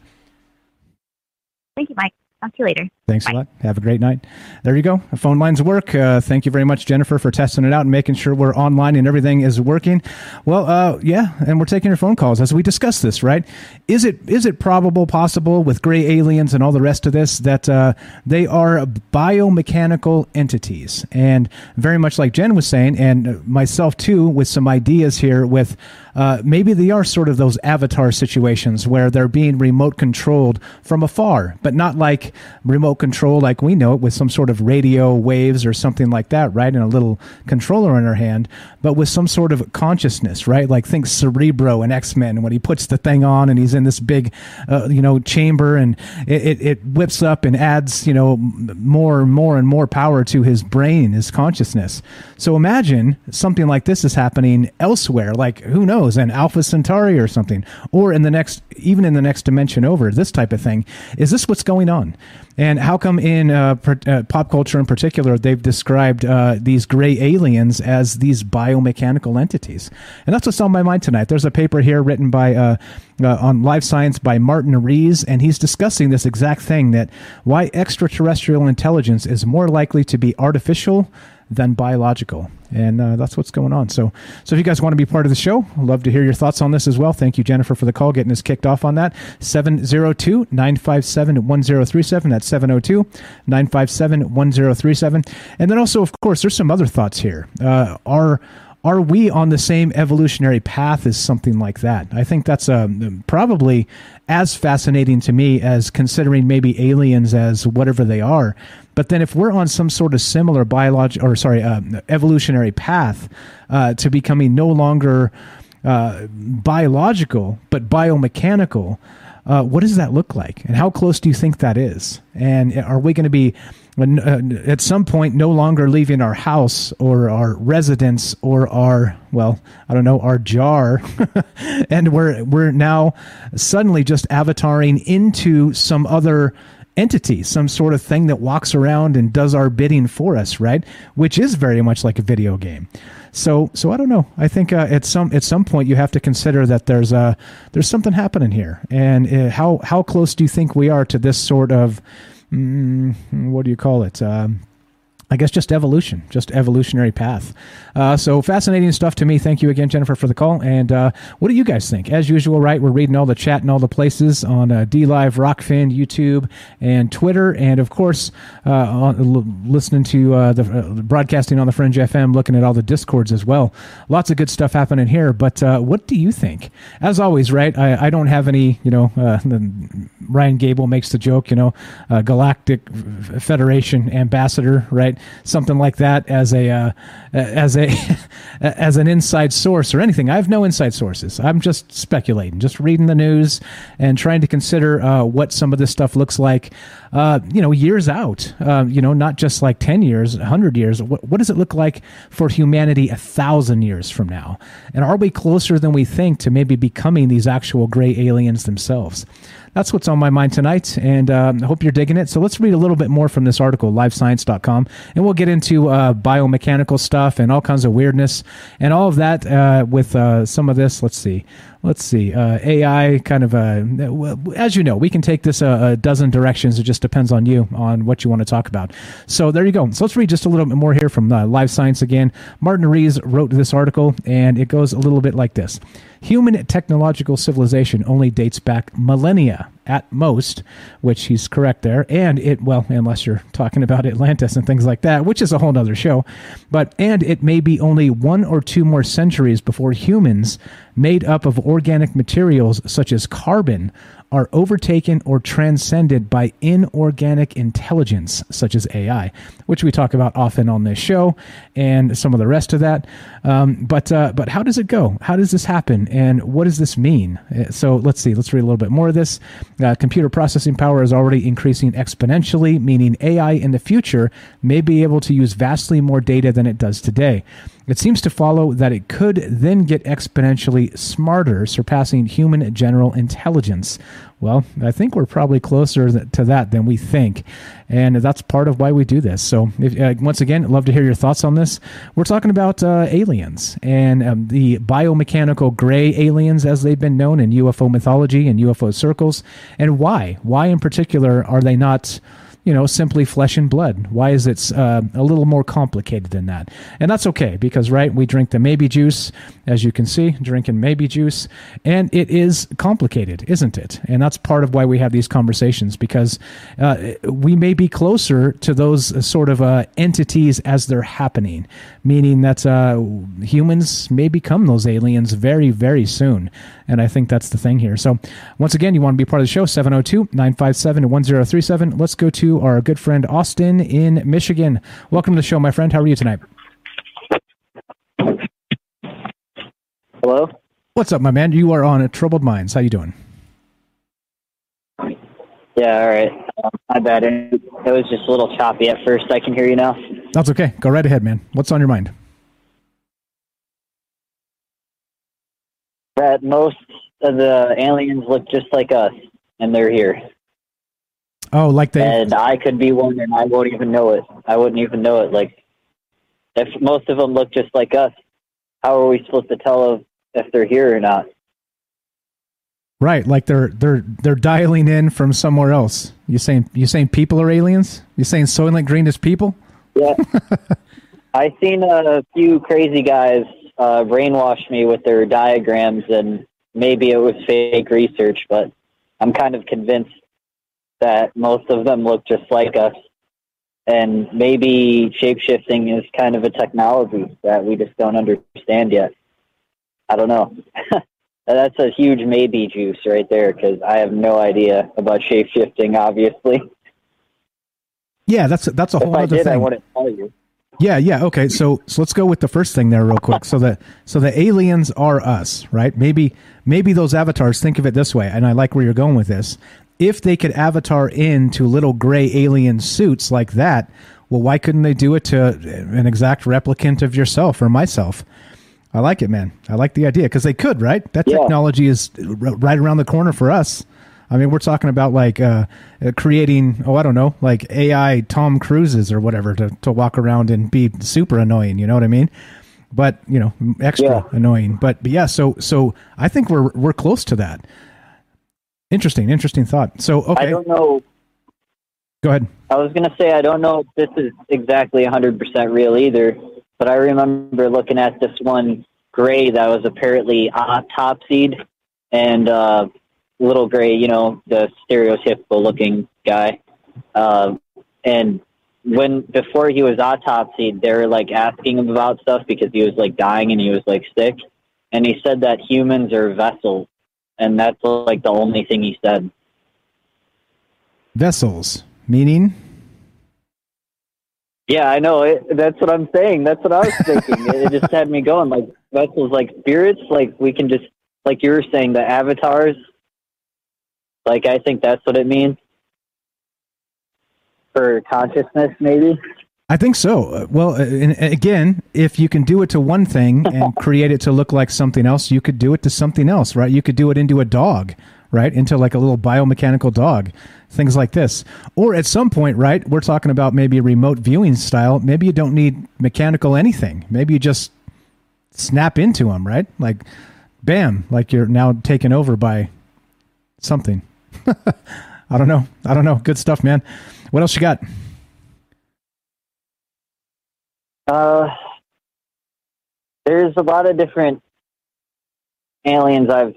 Thank you, Mike. Talk to you later. Thanks Bye. a lot. Have a great night. There you go. The phone lines work. Uh, thank you very much, Jennifer, for testing it out and making sure we're online and everything is working. Well, uh, yeah, and we're taking your phone calls as we discuss this. Right? Is it is it probable, possible, with gray aliens and all the rest of this, that uh, they are biomechanical entities, and very much like Jen was saying, and myself too, with some ideas here with uh, maybe they are sort of those avatar situations where they're being remote controlled from afar, but not like remote control like we know it with some sort of radio waves or something like that, right? And a little controller in her hand, but with some sort of consciousness, right? Like think Cerebro and X Men when he puts the thing on and he's in this big, uh, you know, chamber and it, it, it whips up and adds, you know, more and more and more power to his brain, his consciousness. So imagine something like this is happening elsewhere. Like who knows? Knows, an Alpha Centauri or something, or in the next, even in the next dimension over, this type of thing. Is this what's going on? And how come in uh, per, uh, pop culture in particular, they've described uh, these gray aliens as these biomechanical entities? And that's what's on my mind tonight. There's a paper here written by uh, uh, on Live Science by Martin Rees, and he's discussing this exact thing that why extraterrestrial intelligence is more likely to be artificial than biological. And uh, that's what's going on. So, so if you guys want to be part of the show, I'd love to hear your thoughts on this as well. Thank you, Jennifer, for the call, getting us kicked off on that. 702 957 1037. That's 702 957 1037. And then also, of course, there's some other thoughts here. Uh, are are we on the same evolutionary path as something like that? I think that's um, probably as fascinating to me as considering maybe aliens as whatever they are. But then, if we're on some sort of similar biological or sorry, uh, evolutionary path uh, to becoming no longer uh, biological but biomechanical, uh, what does that look like? And how close do you think that is? And are we going to be uh, at some point no longer leaving our house or our residence or our well i don't know our jar. And we're we're now suddenly just avataring into some other entity some sort of thing that walks around and does our bidding for us right? Which is very much like a video game. So so i don't know. I think uh, at some at some point you have to consider that there's a there's something happening here. And uh, how how close do you think we are to this sort of mm, what do you call it? Um, I guess just evolution, just evolutionary path. Uh, so fascinating stuff to me. Thank you again, Jennifer, for the call. And uh, what do you guys think? As usual, right? We're reading all the chat and all the places on uh, DLive, Rokfin, YouTube, and Twitter, and of course, uh, on, l- listening to uh, the uh, broadcasting on the Fringe FM, looking at all the discords as well. Lots of good stuff happening here. But what do you think? As always, right? I, I don't have any. You know, Ryan Gable makes the joke. You know, Galactic Federation ambassador, right? Something like that as a uh, as a as an inside source or anything. I have no inside sources. I'm just speculating, just reading the news and trying to consider uh, what some of this stuff looks like. Uh, you know, years out. Uh, you know, not just like ten years, hundred years. What, what does it look like for humanity a thousand years from now? And are we closer than we think to maybe becoming these actual gray aliens themselves? that's what's on my mind tonight, and uh, I hope you're digging it. So let's read a little bit more from this article, livescience.com, and we'll get into uh, biomechanical stuff and all kinds of weirdness and all of that uh, with uh, some of this. Let's see let's see uh, ai kind of uh, as you know we can take this a, a, dozen directions. It just depends on you on what you want to talk about. So there you go. So let's read just a little bit more here from uh, live science again. Martin rees wrote this article and it goes a little bit like this. Human technological civilization only dates back millennia at most, which he's correct there. And it, well, unless you're talking about Atlantis and things like that, which is a whole other show. But, and it may be only one or two more centuries before humans made up of organic materials such as carbon are overtaken or transcended by inorganic intelligence, such as AI, which we talk about often on this show, and some of the rest of that. Um, but uh, but how does it go? How does this happen? And what does this mean? Uh, so let's see. Let's read a little bit more of this. Uh, computer processing power is already increasing exponentially, meaning AI in the future may be able to use vastly more data than it does today. It seems to follow that it could then get exponentially smarter, surpassing human general intelligence. Well, I think we're probably closer to that than we think. And that's part of why we do this. So, if, uh, once again, love to hear your thoughts on this. We're talking about uh, aliens and um, the biomechanical gray aliens, as they've been known in UFO mythology and UFO circles, and why. Why, in particular, are they not? You know, simply flesh and blood? Why is it uh, a little more complicated than that? And that's okay because, right, we drink the maybe juice, as you can see, drinking maybe juice, and it is complicated, isn't it? And that's part of why we have these conversations because uh, we may be closer to those sort of uh, entities as they're happening, meaning that uh, humans may become those aliens very, very soon. And I think that's the thing here. So, once again, you want to be part of the show, 702 957 1037. Let's go to our good friend Austin in Michigan. Welcome to the show, my friend. How are you tonight? Hello. What's up, my man? You are on Troubled Minds. How you doing? Yeah, all right. Um, my bad. It was just a little choppy at first. I can hear you now. That's okay. Go right ahead, man. What's on your mind? That most of the aliens look just like us, and they're here. Oh, like they. And I could be one, and I won't even know it. I wouldn't even know it. Like, if most of them look just like us, how are we supposed to tell if, if they're here or not? Right, like they're they're they're dialing in from somewhere else. You saying you saying people are aliens? You saying Soylent Green is people? Yeah. I seen a few crazy guys uh, brainwash me with their diagrams, and maybe it was fake research, but I'm kind of convinced that most of them look just like us. And maybe shapeshifting is kind of a technology that we just don't understand yet. I don't know. That's a huge maybe juice right there because I have no idea about shapeshifting, obviously. Yeah, that's that's a if whole I other did, thing. I wouldn't tell you. Yeah, yeah, okay. So so let's go with the first thing there real quick. So the so the aliens are us, right? Maybe maybe those avatars think of it this way, and I like where you're going with this. If they could avatar into little gray alien suits like that, well, why couldn't they do it to an exact replicant of yourself or myself? I like it, man. I like the idea because they could, right? That technology is r- right around the corner for us. I mean, we're talking about like uh, uh, creating, oh, I don't know, like AI Tom Cruises or whatever to, to walk around and be super annoying. You know what I mean? But you know, extra annoying. But, but yeah, so so I think we're we're close to that. Interesting, interesting thought. So okay, I don't know. go ahead. I was going to say I don't know if this is exactly 100% real either, but I remember looking at this one gray that was apparently autopsied and uh, little gray, you know, the stereotypical looking guy. Uh, and when before he was autopsied, they were like asking him about stuff because he was like dying and he was like sick, and he said that humans are vessels, and that's like the only thing he said. Vessels, meaning Yeah, I know. It, that's what I'm saying. That's what I was thinking. it, it just had me going like vessels, like spirits. Like we can just, like you were saying, the avatars. Like I think that's what it means for consciousness, maybe. I think so. Uh, Well, uh, and again, if you can do it to one thing and create it to look like something else, you could do it to something else, right? You could do it into a dog, right? Into like a little biomechanical dog, things like this. Or at some point, right? We're talking about maybe a remote viewing style. Maybe you don't need mechanical anything. Maybe you just snap into them, right? Like, bam, like you're now taken over by something. I don't know. I don't know. Good stuff, man. What else you got? Uh, there's a lot of different aliens I've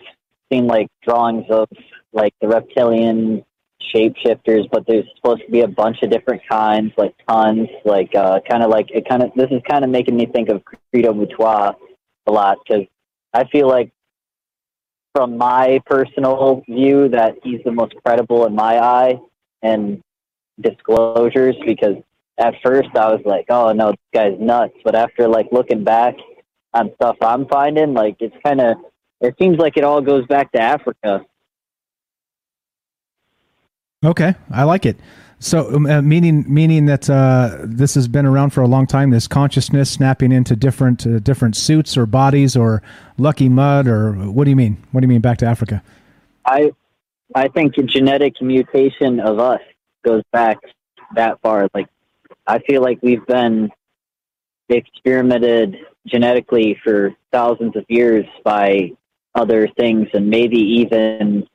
seen, like drawings of, like the reptilian shapeshifters, but there's supposed to be a bunch of different kinds, like tons, like uh, kind of like it kind of. This is kind of making me think of Credo Mutwa a lot because I feel like, from my personal view, that he's the most credible in my eye and disclosures because at first I was like, oh no, this guy's nuts. But after like looking back on stuff I'm finding, like it's kind of, it seems like it all goes back to Africa. Okay, I like it. So, um, uh, meaning meaning that uh, this has been around for a long time. This consciousness snapping into different uh, different suits or bodies or lucky mud or what do you mean? What do you mean back to Africa? I, I think a genetic mutation of us goes back that far. Like, I feel like we've been experimented genetically for thousands of years by other things, and maybe even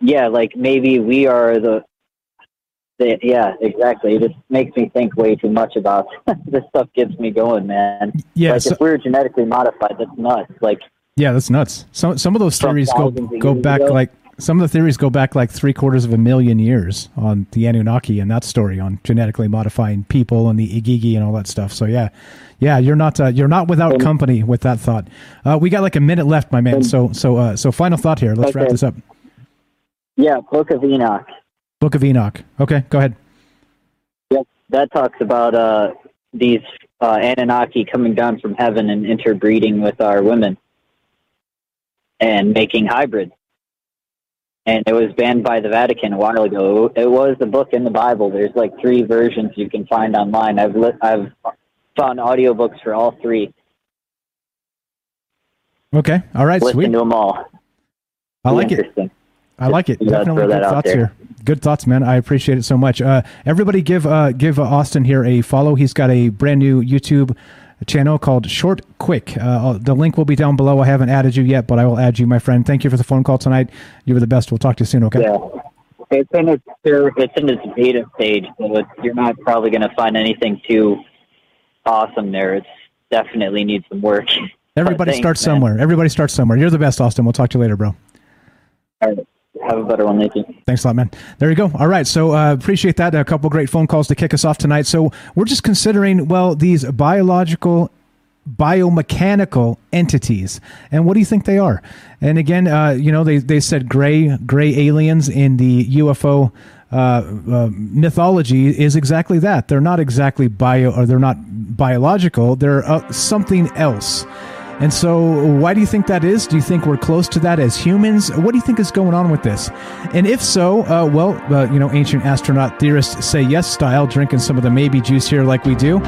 yeah, like maybe we are the, the yeah, exactly. It just makes me think way too much about this stuff. Gets me going, man. Yeah, like so- if we're genetically modified, that's nuts. Like Yeah, that's nuts. Some some of those theories go go back ago? like some of the theories go back like three quarters of a million years on the Anunnaki and that story on genetically modifying people and the Igigi and all that stuff. So yeah, yeah, you're not uh, you're not without company with that thought. Uh, we got like a minute left, my man. So so uh, so final thought here. Let's wrap this up. Yeah, Book of Enoch. Book of Enoch. Okay, go ahead. Yep, that talks about uh, these uh, Anunnaki coming down from heaven and interbreeding with our women and making hybrids. And it was banned by the Vatican a while ago. It was a book in the Bible. There's like three versions you can find online. I've li- I've found audiobooks for all three. Okay, all right, Listen sweet. to them all. I like it. I like it. Definitely good thoughts here. Good thoughts, man. I appreciate it so much. Uh, everybody, give uh, give Austin here a follow. He's got a brand new YouTube channel called Short Quick. Uh, the link will be down below. I haven't added you yet, but I will add you, my friend. Thank you for the phone call tonight. You were the best. We'll talk to you soon. Okay. Yeah. It's in its it's in its beta stage, so it's, you're not probably going to find anything too awesome there. It definitely needs some work. Everybody Thanks, starts man. somewhere. Everybody starts somewhere. You're the best, Austin. We'll talk to you later, bro. All right. Have a better one, Thank you. Thanks a lot, man. There you go. All right. So uh, appreciate that. A couple great phone calls to kick us off tonight. So we're just considering, well, these biological, biomechanical entities. And what do you think they are? And again, uh, you know, they, they said gray, gray aliens in the UFO uh, uh, mythology is exactly that. They're not exactly bio, or they're not biological. They're uh, something else. And so, why do you think that is? Do you think we're close to that as humans? What do you think is going on with this? And if so, uh, well, uh, you know, ancient astronaut theorists say yes style, drinking some of the maybe juice here like we do.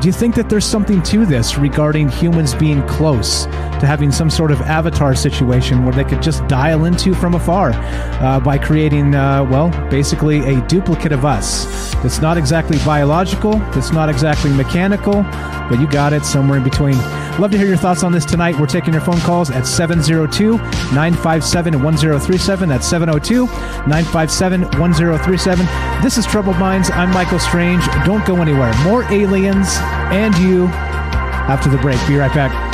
Do you think that there's something to this regarding humans being close to having some sort of avatar situation where they could just dial into from afar uh, by creating, uh, well, basically a duplicate of us that's not exactly biological, that's not exactly mechanical, but you got it somewhere in between. Love to hear your thoughts on this tonight. We're taking your phone calls at 702 957 1037. That's 702 957 1037. This is Troubled Minds. I'm Michael Strange. Don't go anywhere. More aliens and you after the break. Be right back.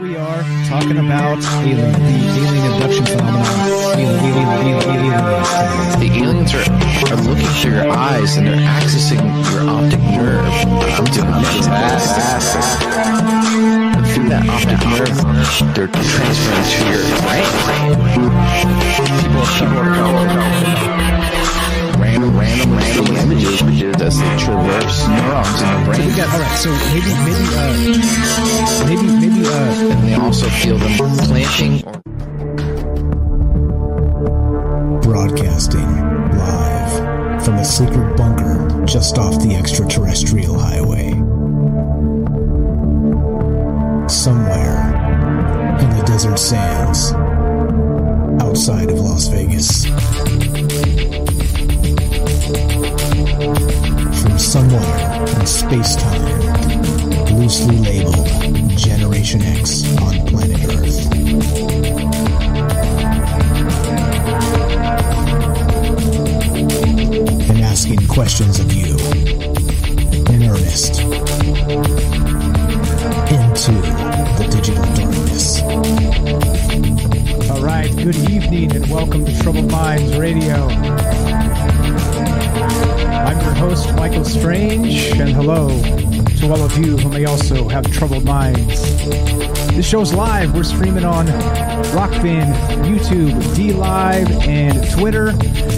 We are talking about alien, the alien abduction phenomenon. The aliens are, are looking through your eyes and they're accessing your optic nerve. I'm doing fantastic. Through that optic nerve, they're transferring to your brain. People, people calling random, random, random images as they traverse neurons in the brain. we got all right. So maybe, maybe, uh, maybe, maybe, uh, and they also feel them planting Broadcasting live from a secret bunker just off the extraterrestrial highway. Somewhere in the desert sands outside of Las Vegas. From somewhere in space time, loosely labeled Generation X on planet Earth. and asking questions of you in earnest into the digital darkness. All right, good evening and welcome to Troubled Minds Radio. I'm your host, Michael Strange, and hello to all of you who may also have troubled minds. This show's live. We're streaming on Rokfin, YouTube, D Live, and Twitter,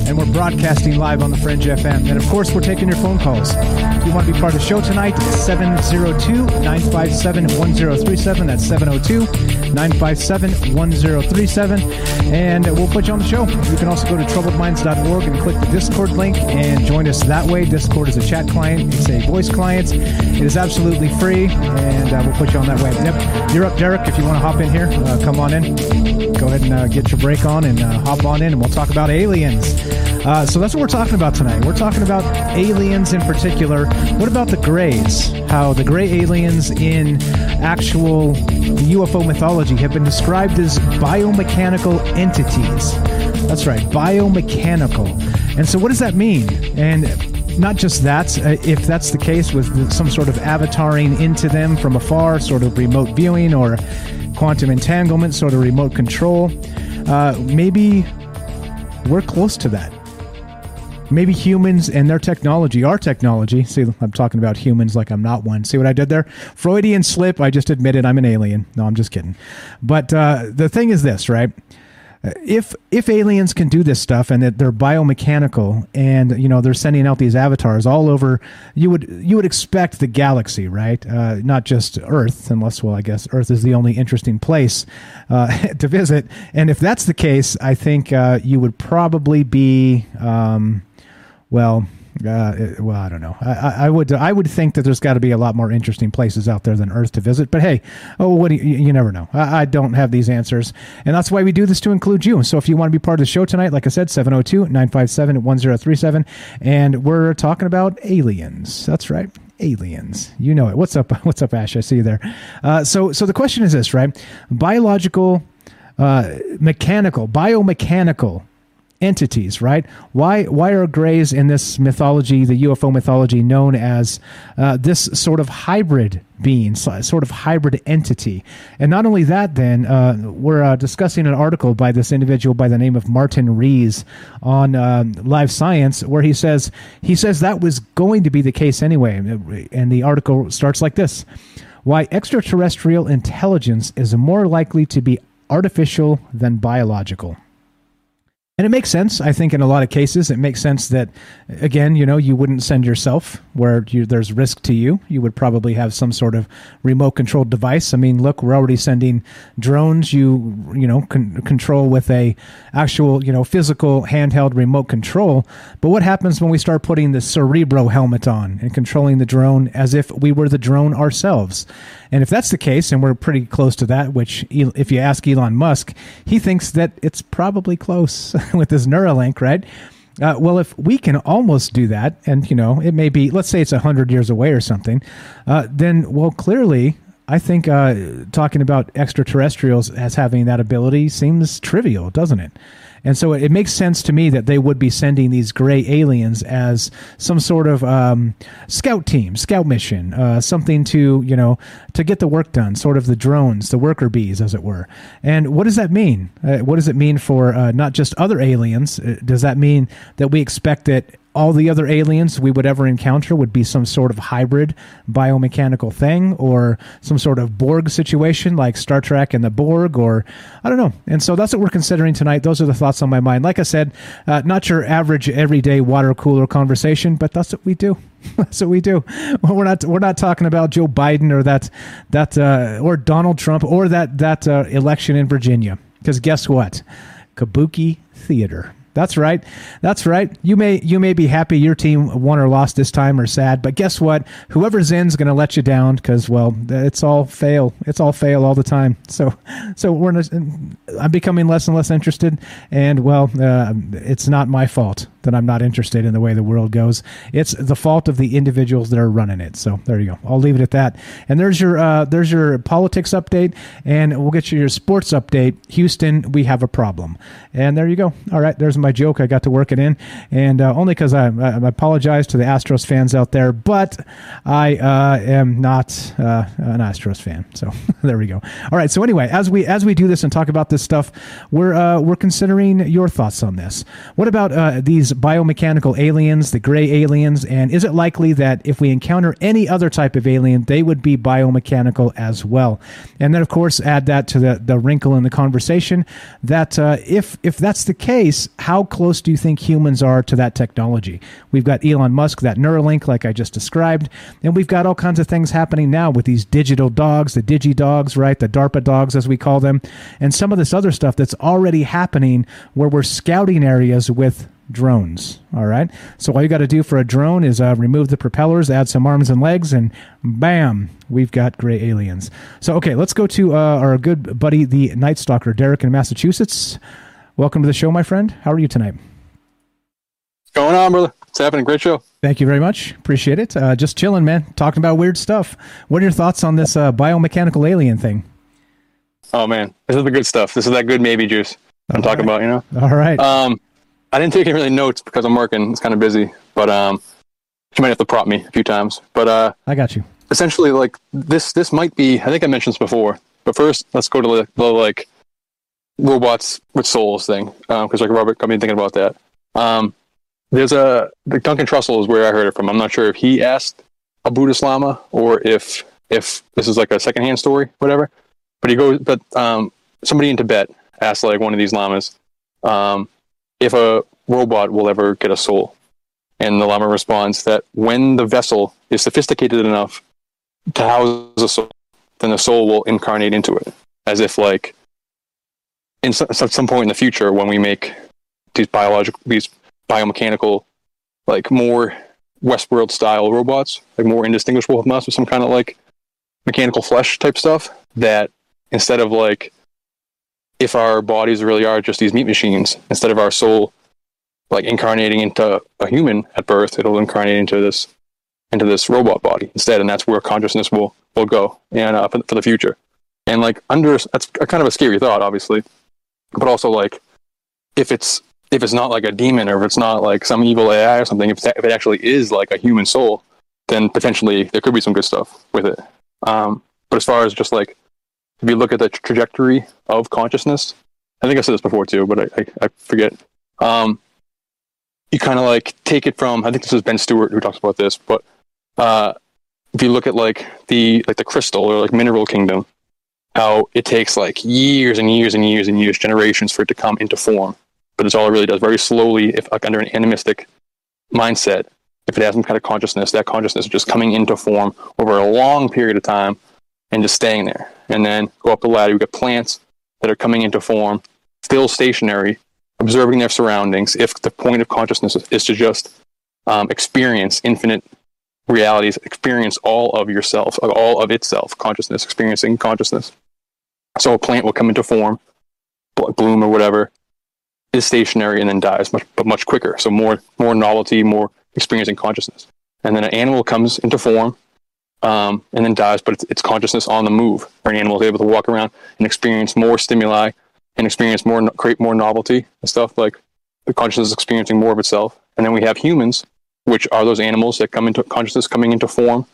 and we're broadcasting live on the Fringe FM. And of course, we're taking your phone calls. If you want to be part of the show tonight, 702 957 1037. That's 702 957 1037. And we'll put you on the show. You can also go to troubledminds.org and click the Discord link and join us that way. Discord is a chat client, it's a voice client. It is absolutely free, and uh, we'll put you on that way. Yep. You're up, Derek. If you want to hop in here, uh, come on in. Go ahead and uh, get your break on and uh, hop on in, and we'll talk about aliens. Uh, so that's what we're talking about tonight. We're talking about aliens in particular. What about the Greys? How the gray aliens in actual UFO mythology have been described as biomechanical entities. That's right, biomechanical. And so, what does that mean? And not just that, uh, if that's the case with some sort of avataring into them from afar, sort of remote viewing or quantum entanglement, sort of remote control, uh, maybe we're close to that. Maybe humans and their technology, our technology. See, I'm talking about humans like I'm not one. See what I did there? Freudian slip. I just admitted I'm an alien. No, I'm just kidding. But uh, the thing is this, right? If if aliens can do this stuff and that they're biomechanical and you know they're sending out these avatars all over you would you would expect the galaxy right? Uh, not just earth unless well i guess earth is the only interesting place uh, to visit. And if that's the case i think uh, you would probably be um, well uh, well, I don't know. I, I, would I would think that there's got to be a lot more interesting places out there than Earth to visit. But hey, oh, what you, you, never know. I, I, don't have these answers, and that's why we do this to include you. So if you want to be part of the show tonight, like I said, 702-957-1037, and we're talking about aliens. That's right aliens. You know it. What's up? What's up, Ash? I see you there. Uh, so, so the question is this, right? Biological, uh, mechanical, biomechanical entities, right? Why why are grays in this mythology, the UFO mythology, known as uh, this sort of hybrid being, sort of hybrid entity? And not only that, then uh, we're uh, discussing an article by this individual by the name of Martin Rees on uh, Live Science, where he says he says that was going to be the case anyway, and the article starts like this. Why extraterrestrial intelligence is more likely to be artificial than biological. And it makes sense. I think in a lot of cases, it makes sense that, again, you know, you wouldn't send yourself where you, there's risk to you. You would probably have some sort of remote controlled device. I mean, look, we're already sending drones you, you know, con- control with a actual, you know, physical handheld remote control. But what happens when we start putting the Cerebro helmet on and controlling the drone as if we were the drone ourselves? And if that's the case, and we're pretty close to that, which if you ask Elon Musk, he thinks that it's probably close with this Neuralink, right? Uh, well, if we can almost do that, and you know, it may be, let's say it's hundred years away or something, uh, then well, clearly, I think uh, talking about extraterrestrials as having that ability seems trivial, doesn't it? And so it makes sense to me that they would be sending these gray aliens as some sort of um, scout team, scout mission, uh, something to you know to get the work done, sort of the drones, the worker bees, as it were. And what does that mean? Uh, what does it mean for uh, not just other aliens? Uh, does that mean that we expect that all the other aliens we would ever encounter would be some sort of hybrid biomechanical thing or some sort of Borg situation like Star Trek and the Borg or I don't know. And so that's what we're considering tonight. Those are the thoughts on my mind. Like I said, uh, not your average everyday water cooler conversation, but that's what we do. that's what we do. We're not we're not talking about Joe Biden or that that uh, or Donald Trump or that that uh, election in Virginia because guess what? Kabuki theater. That's right. That's right. You may you may be happy your team won or lost this time or sad, but guess what? Whoever's in's going to let you down because well, it's all fail. It's all fail all the time. So so we're I'm becoming less and less interested, and well, uh, it's not my fault. That I'm not interested in the way the world goes. It's the fault of the individuals that are running it. So there you go. I'll leave it at that. And there's your uh, there's your politics update, and we'll get you your sports update. Houston, we have a problem. And there you go. All right, there's my joke. I got to work it in, and uh, only because I, I apologize to the Astros fans out there, but I uh, am not uh, an Astros fan. So there we go. All right. So anyway, as we as we do this and talk about this stuff, we're uh, we're considering your thoughts on this. What about uh, these biomechanical aliens, the gray aliens, and is it likely that if we encounter any other type of alien, they would be biomechanical as well? And then, of course, add that to the the wrinkle in the conversation that uh, if if that's the case, how close do you think humans are to that technology? We've got Elon Musk, that Neuralink, like I just described, and we've got all kinds of things happening now with these digital dogs, the digi dogs, right? The DARPA dogs, as we call them, and some of this other stuff that's already happening where we're scouting areas with drones. All right. So all you got to do for a drone is uh, remove the propellers, add some arms and legs, and bam, we've got gray aliens. So okay, let's go to uh, our good buddy, the Nightstocker, Derek in Massachusetts. Welcome to the show, my friend. How are you tonight? What's going on, brother? What's happening? Great show. Thank you very much. Appreciate it. Uh, just chilling, man. Talking about weird stuff. What are your thoughts on this uh, biomechanical alien thing? Oh man, this is the good stuff. This is that good maybe juice I'm All talking right. about. You know. All right. Um, I didn't take any really notes because I'm working. It's kind of busy, but um, you might have to prop me a few times. But uh, I got you. essentially, like this, this might be. I think I mentioned this before. But first, let's go to the, the like robots with souls thing, because like Robert got me thinking about that. Um, there's a the Duncan Trussell is where I heard it from. I'm not sure if he asked a Buddhist Lama or if if this is like a secondhand story, whatever. But he goes, but um, somebody in Tibet asked like one of these lamas um, if a robot will ever get a soul, and the lama responds that when the vessel is sophisticated enough to house a soul, then the soul will incarnate into it, as if like in some, some point in the future when we make these biological these biomechanical like more westworld style robots like more indistinguishable from us with some kind of like mechanical flesh type stuff that instead of like if our bodies really are just these meat machines instead of our soul like incarnating into a human at birth it'll incarnate into this into this robot body instead and that's where consciousness will will go and uh, for, for the future and like under that's a kind of a scary thought obviously but also like if it's if it's not like a demon or if it's not like some evil AI or something, if, if it actually is like a human soul, then potentially there could be some good stuff with it. Um, but as far as just like if you look at the trajectory of consciousness, I think I said this before too, but I, I, I forget. Um, you kind of like take it from I think this is Ben Stewart who talks about this, but uh, if you look at like the like the crystal or like mineral kingdom, how it takes like years and years and years and years, generations for it to come into form. But it's all it really does very slowly, if like under an animistic mindset, if it has some kind of consciousness, that consciousness is just coming into form over a long period of time and just staying there. And then go up the ladder, you get plants that are coming into form, still stationary, observing their surroundings. If the point of consciousness is, to just um, experience infinite realities, experience all of yourself, all of itself, consciousness, experiencing consciousness. So a plant will come into form, bloom or whatever, is stationary and then dies, much, but much quicker. So more more novelty, more experiencing consciousness. And then an animal comes into form um, and then dies, but it's, it's consciousness on the move, where an animal is able to walk around and experience more stimuli and experience more, create more novelty and stuff. Like the consciousness is experiencing more of itself. And then we have humans, which are those animals that come into consciousness, coming into form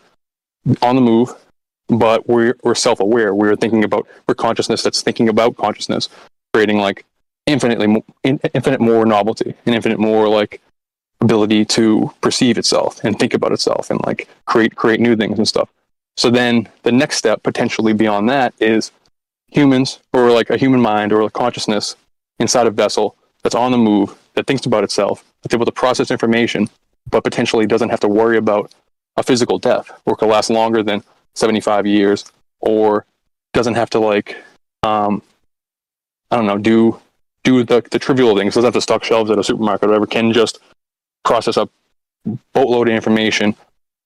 on the move, but we're, we're self-aware. We're thinking about, we're consciousness that's thinking about consciousness, creating like infinitely in, infinite more novelty and infinite more like ability to perceive itself and think about itself and like create create new things and stuff. So then the next step potentially beyond that is humans or like a human mind or a consciousness inside a vessel that's on the move that thinks about itself that's able to process information but potentially doesn't have to worry about a physical death or could last longer than 75 years or doesn't have to like um i don't know do do the, the trivial things doesn't have to stock shelves at a supermarket or whatever can just process a boatload of information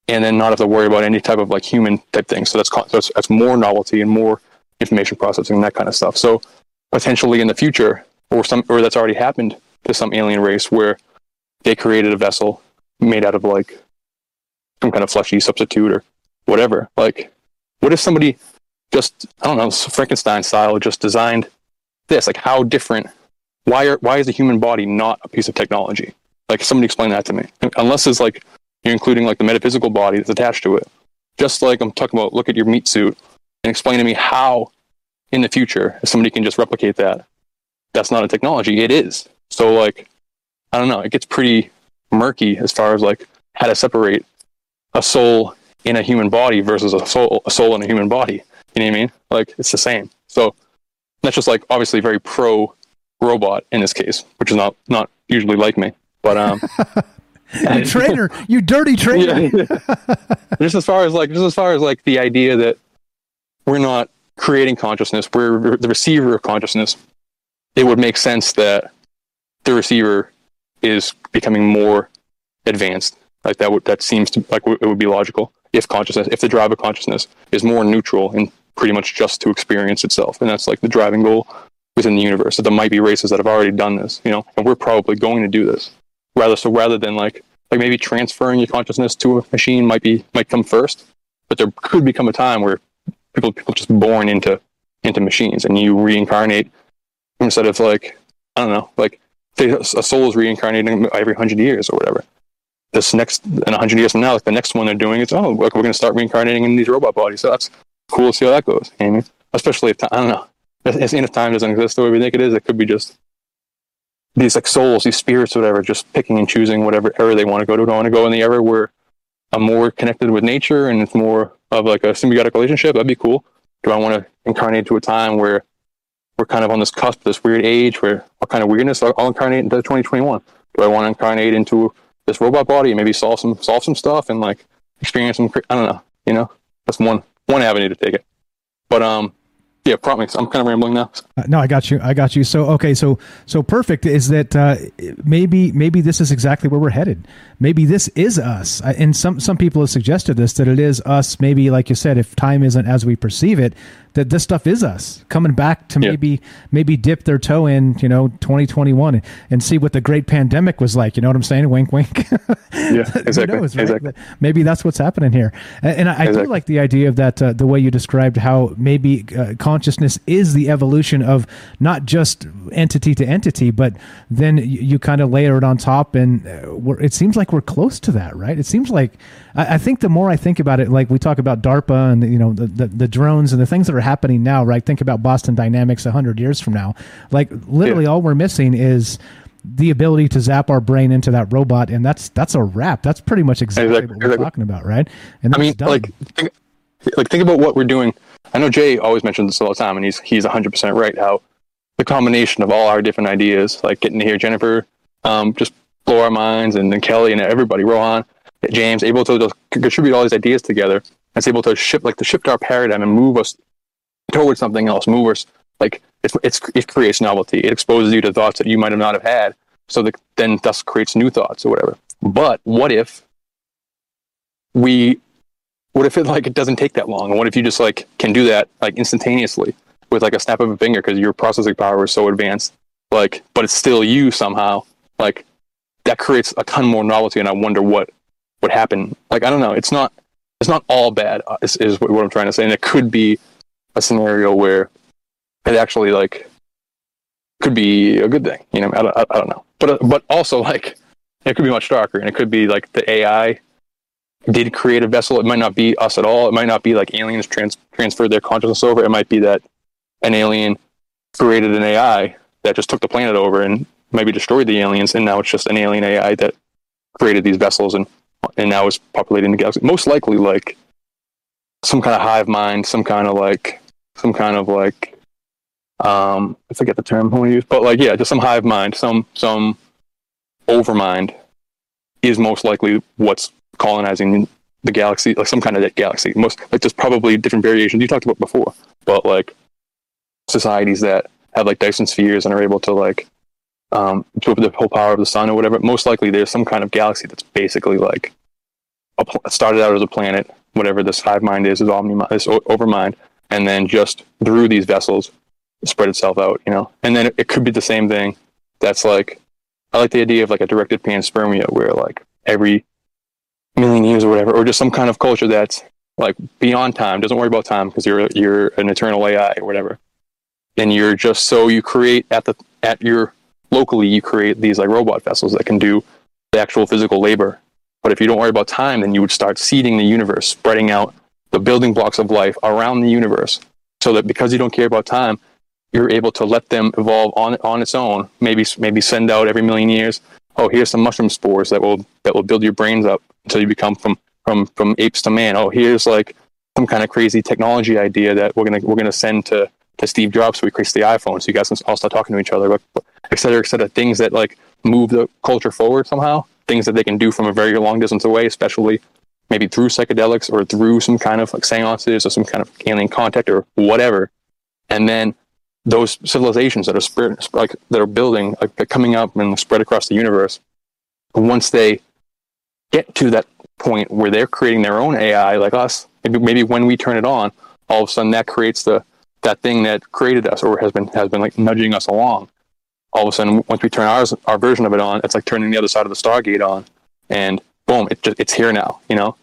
and then not have to worry about any type of like human type thing so that's that's, that's more novelty and more information processing and that kind of stuff so potentially in the future or some or that's already happened to some alien race where they created a vessel made out of like some kind of fleshy substitute or whatever. Like, what if somebody just I don't know Frankenstein style just designed this? Like, how different? Why are why is the human body not a piece of technology? Like, somebody explain that to me. Unless it's like you're including like the metaphysical body that's attached to it. Just like I'm talking about, look at your meat suit and explain to me how in the future if somebody can just replicate that. That's not a technology. It is. So like, I don't know. It gets pretty murky as far as like how to separate a soul in a human body versus a soul a soul in a human body. You know what I mean? Like it's the same. So that's just like obviously very pro robot in this case, which is not not usually like me. But um you trainer, you dirty trainer. Yeah. just as far as like just as far as like the idea that we're not creating consciousness, we're the receiver of consciousness. It would make sense that the receiver is becoming more advanced. Like that would that seems to like it would be logical if consciousness, if the drive of consciousness is more neutral and pretty much just to experience itself, and that's like the driving goal within the universe. That there might be races that have already done this, you know, and we're probably going to do this. Rather, so rather than like like maybe transferring your consciousness to a machine might be might come first, but there could become a time where people people just born into into machines and you reincarnate instead of like I don't know like a soul is reincarnating every hundred years or whatever this next in 100 years from now, like the next one they're doing is, oh, look, we're going to start reincarnating in these robot bodies. So that's cool to see how that goes. You know I mean? Especially if, I don't know, if, if time doesn't exist the way we think it is, it could be just these like souls, these spirits, whatever, just picking and choosing whatever era they want to go to. Do I want to go in the era where I'm more connected with nature and it's more of like a symbiotic relationship? That'd be cool. Do I want to incarnate to a time where we're kind of on this cusp, this weird age where what kind of weirdness? I'll, I'll incarnate into 2021. Do I want to incarnate into this robot body and maybe solve some solve some stuff and like experience some I don't know, you know. That's one one avenue to take it. But um yeah, probably. I'm kind of rambling now. Uh, no, I got you. I got you. So okay, so so perfect is that uh, maybe maybe this is exactly where we're headed. Maybe this is us. And some some people have suggested this that it is us. Maybe like you said, if time isn't as we perceive it, that this stuff is us coming back to yeah. maybe maybe dip their toe in you know 2021 and, see what the great pandemic was like you know what i'm saying wink wink yeah exactly, knows, right? exactly. maybe that's what's happening here and, and i, exactly. do like the idea of that uh, the way you described how maybe uh, consciousness is the evolution of not just entity to entity but then you, you kind of layer it on top and uh, it seems like we're close to that right it seems like I, I, think the more i think about it like we talk about darpa and you know the, the, the drones and the things that are happening now, right? Think about Boston Dynamics 100 years from now. Like literally yeah. all we're missing is the ability to zap our brain into that robot and that's that's a wrap. That's pretty much exactly, exactly. what we're exactly. talking about, right? And I mean, done. like think, like think about what we're doing. I know Jay always mentions this all the time and he's he's 100% right how the combination of all our different ideas, like getting to hear Jennifer um, just blow our minds and then Kelly and everybody, Rohan, James, able to just contribute all these ideas together. And it's able to shift like to shift our paradigm and move us towards something else, Movers like it's, it's it creates novelty. It exposes you to thoughts that you might have not have had. So that then thus creates new thoughts or whatever. But what if we what if it like it doesn't take that long? What if you just like can do that like instantaneously with like a snap of a finger because your processing power is so advanced? Like, but it's still you somehow. Like that creates a ton more novelty, and I wonder what would happen. Like I don't know. It's not it's not all bad. Uh, is, is what I'm trying to say, and it could be a scenario where it actually like could be a good thing. You know, I don't, I, I don't know, but uh, but also like it could be much darker, and it could be like the AI did create a vessel. It might not be us at all. It might not be like aliens trans- transferred their consciousness over. It might be that an alien created an AI that just took the planet over and maybe destroyed the aliens, and now it's just an alien AI that created these vessels and and now is populating the galaxy. Most likely, like some kind of hive mind, some kind of like some kind of like um I forget the term to use, but like yeah, just some hive mind, some some overmind is most likely what's colonizing the galaxy, like some kind of that galaxy. Most like there's probably different variations you talked about before, but like societies that have like Dyson spheres and are able to like um to the whole power of the sun or whatever. Most likely there's some kind of galaxy that's basically like started out as a planet, whatever this hive mind is, is omni this overmind, and then just through these vessels spread itself out, you know. And then it, could be the same thing that's like I like the idea of like a directed panspermia where like every million years or whatever, or just some kind of culture that's like beyond time, doesn't worry about time because you're you're an eternal AI or whatever. And you're just so you create at the at your locally you create these like robot vessels that can do the actual physical labor. But if you don't worry about time, then you would start seeding the universe, spreading out the building blocks of life around the universe, so that because you don't care about time, you're able to let them evolve on on its own. Maybe maybe send out every million years. Oh, here's some mushroom spores that will that will build your brains up until you become from from from apes to man. Oh, here's like some kind of crazy technology idea that we're gonna we're gonna send to to Steve Jobs so he the iPhone. So you guys can all start talking to each other, et cetera, et cetera. Things that like move the culture forward somehow. Things that they can do from a very long distance away, especially maybe through psychedelics or through some kind of like seances or some kind of alien contact or whatever. And then those civilizations that are spread, like that are building, like they're coming up and spread across the universe. Once they get to that point where they're creating their own AI, like us, maybe, maybe when we turn it on, all of a sudden that creates the that thing that created us or has been has been like nudging us along. All of a sudden, once we turn ours our version of it on, it's like turning the other side of the Stargate on, and boom, it just, it's here now, you know.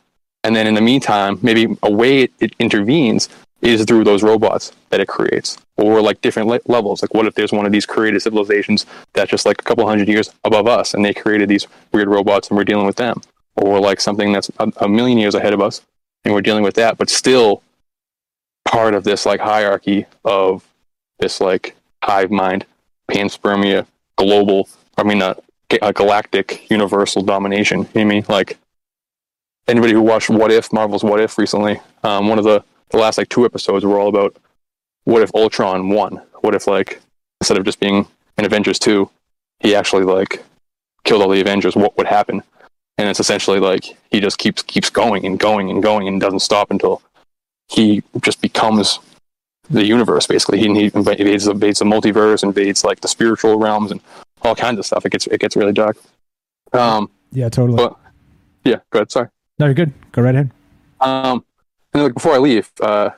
And then in the meantime, maybe a way it, it intervenes is through those robots that it creates, or like different le- levels. Like, what if there's one of these created civilizations that's just like a couple hundred years above us, and they created these weird robots, and we're dealing with them, or like something that's a, a million years ahead of us, and we're dealing with that, but still part of this like hierarchy of this like hive mind, panspermia, global. I mean, a, a galactic, universal domination. You know I mean? Like anybody who watched What If, Marvel's What If recently, um, one of the the last like two episodes were all about what if Ultron won? What if like instead of just being in Avengers two, he actually like killed all the Avengers? What would happen? And it's essentially like he just keeps keeps going and going and going and doesn't stop until he just becomes the universe basically. He, he invades, invades the multiverse, invades like the spiritual realms and all kinds of stuff. It gets it gets really dark. Um, yeah, totally. But, yeah, go ahead. Sorry. No, you're good. Go right ahead. Um, and like before I leave, uh,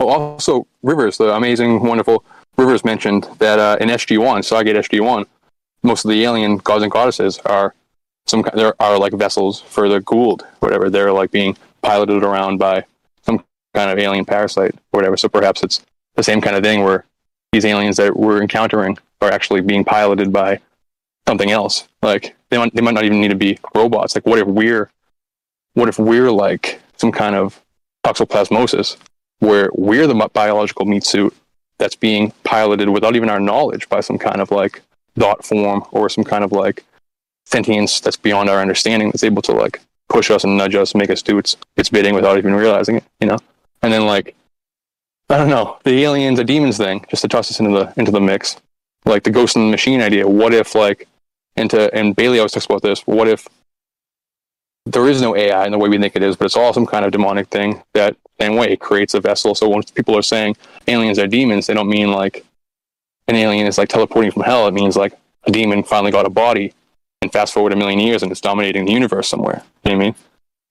oh, also Rivers, the amazing, wonderful Rivers mentioned that uh, in SG One, Stargate SG One, most of the alien gods and goddesses are some there are like vessels for the Goa'uld, whatever. They're like being piloted around by some kind of alien parasite or whatever. So perhaps it's the same kind of thing where these aliens that we're encountering are actually being piloted by something else. Like they might they might not even need to be robots. Like what if we're what if we're like some kind of toxoplasmosis where we're the biological meat suit that's being piloted without even our knowledge by some kind of like thought form or some kind of like sentience that's beyond our understanding that's able to like push us and nudge us, make us do its its bidding without even realizing it, you know? And then like I don't know, the aliens or demons thing, just to toss us into the into the mix. Like the ghost in the machine idea. What if like into and Bailey always talks about this, what if there is no AI in the way we think it is, but it's all some kind of demonic thing that same way creates a vessel. So when people are saying aliens are demons, they don't mean like an alien is like teleporting from hell. It means like a demon finally got a body and fast forward a million years and it's dominating the universe somewhere. You know what I mean?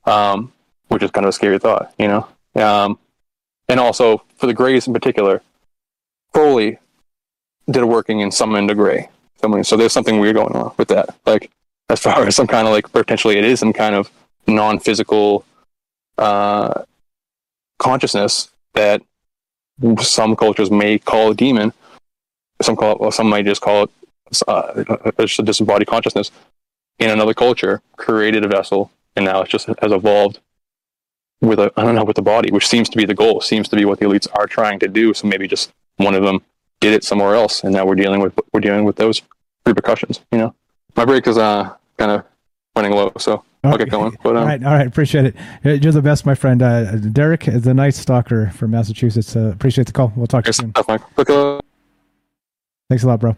Um, which is kind of a scary thought, you know? Um, and also for the Greys in particular, Crowley did a working in Summon to Grey. So there's something weird going on with that. Like as far as some kind of like potentially it is some kind of non-physical uh, consciousness that some cultures may call a demon. Some call it, well, some might just call it uh, just a disembodied consciousness in another culture created a vessel and now it just has evolved with a I don't know with the body, which seems to be the goal, seems to be what the elites are trying to do. So maybe just one of them did it somewhere else, and now we're dealing with we're dealing with those repercussions. You know, my break is uh kind of running low, so I'll get going. But, um, all right, all right, appreciate it. You're the best, my friend. Uh, Derek, is the Nightstocker from Massachusetts. Uh, appreciate the call. We'll talk to you soon. Thanks a lot, bro.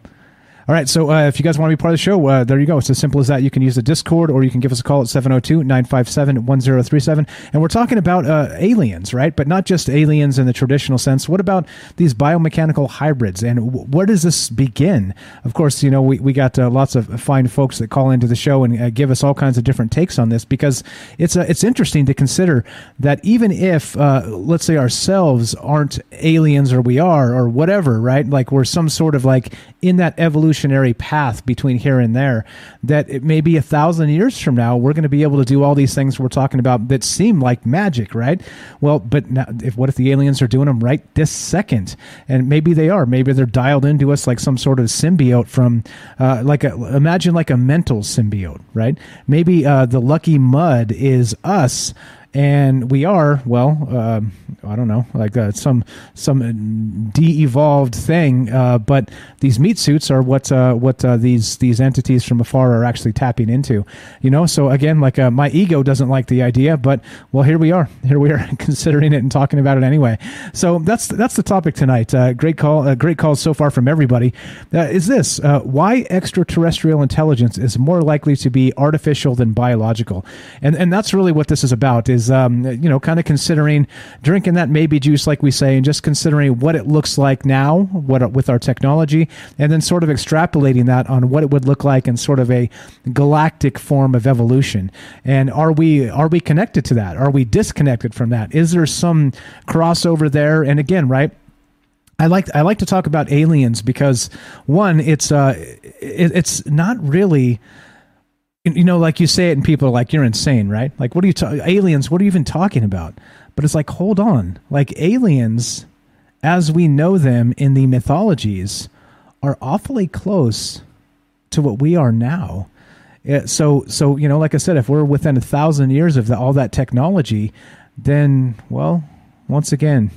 All right, so uh, if you guys want to be part of the show, uh, there you go. It's as simple as that. You can use the Discord or you can give us a call at 702 957 1037. And we're talking about uh, aliens, right? But not just aliens in the traditional sense. What about these biomechanical hybrids? And w- where does this begin? Of course, you know, we, we got uh, lots of fine folks that call into the show and uh, give us all kinds of different takes on this because it's, uh, it's interesting to consider that even if, let's say, ourselves aren't aliens or we are or whatever, right? Like we're some sort of like in that evolution evolutionary path between here and there that it may be a thousand years from now we're going to be able to do all these things we're talking about that seem like magic, right? Well, but now, if what if the aliens are doing them right this second? And maybe they are. Maybe they're dialed into us like some sort of symbiote from, uh, like a imagine like a mental symbiote, right? Maybe uh, the lucky mud is us and we are well uh, i don't know like uh, some some de-evolved thing uh, but these meat suits are what uh, what uh, these these entities from afar are actually tapping into you know? So again like uh, my ego doesn't like the idea but well here we are. Here we are considering it and talking about it anyway. So that's that's the topic tonight. Great call great calls so far from everybody. Is this why extraterrestrial intelligence is more likely to be artificial than biological? And and that's really what this is about is um, you know, kind of considering drinking that maybe juice, like we say, and just considering what it looks like now, what with our technology, and then sort of extrapolating that on what it would look like in sort of a galactic form of evolution. And are we are we connected to that? Are we disconnected from that? Is there some crossover there? And again, right. I like I like to talk about aliens because one, it's uh, it, it's not really you know, like you say it, and people are like, "You're insane, right?" Like, what are you aliens? What are you even talking about? But it's like, hold on, like aliens, as we know them in the mythologies, are awfully close to what we are now. Yeah, so, so you know, like I said, if we're within a thousand years of the, all that technology, then, well, once again,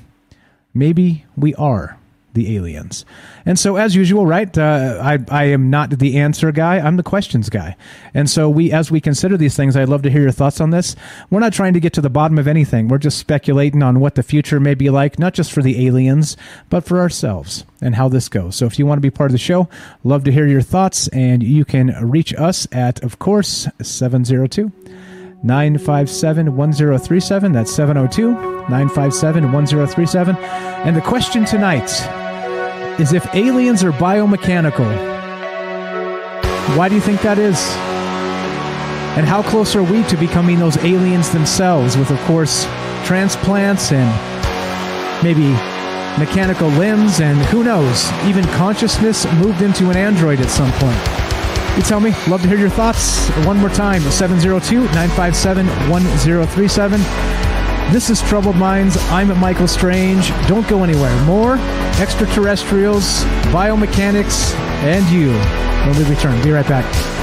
maybe we are the aliens. And so, as usual, right? Uh, I I am not the answer guy. I'm the questions guy. And so, we as we consider these things, I'd love to hear your thoughts on this. We're not trying to get to the bottom of anything. We're just speculating on what the future may be like, not just for the aliens, but for ourselves and how this goes. So, if you want to be part of the show, love to hear your thoughts, and you can reach us at, of course, seven zero two. 957 1037. That's 702 957 1037. And the question tonight is if aliens are biomechanical, why do you think that is? And how close are we to becoming those aliens themselves with, of course, transplants and maybe mechanical limbs and who knows, even consciousness moved into an android at some point? You tell me. Love to hear your thoughts. One more time 702 957 1037. This is Troubled Minds. I'm Michael Strange. Don't go anywhere. More extraterrestrials, biomechanics, and you when we return. Be right back.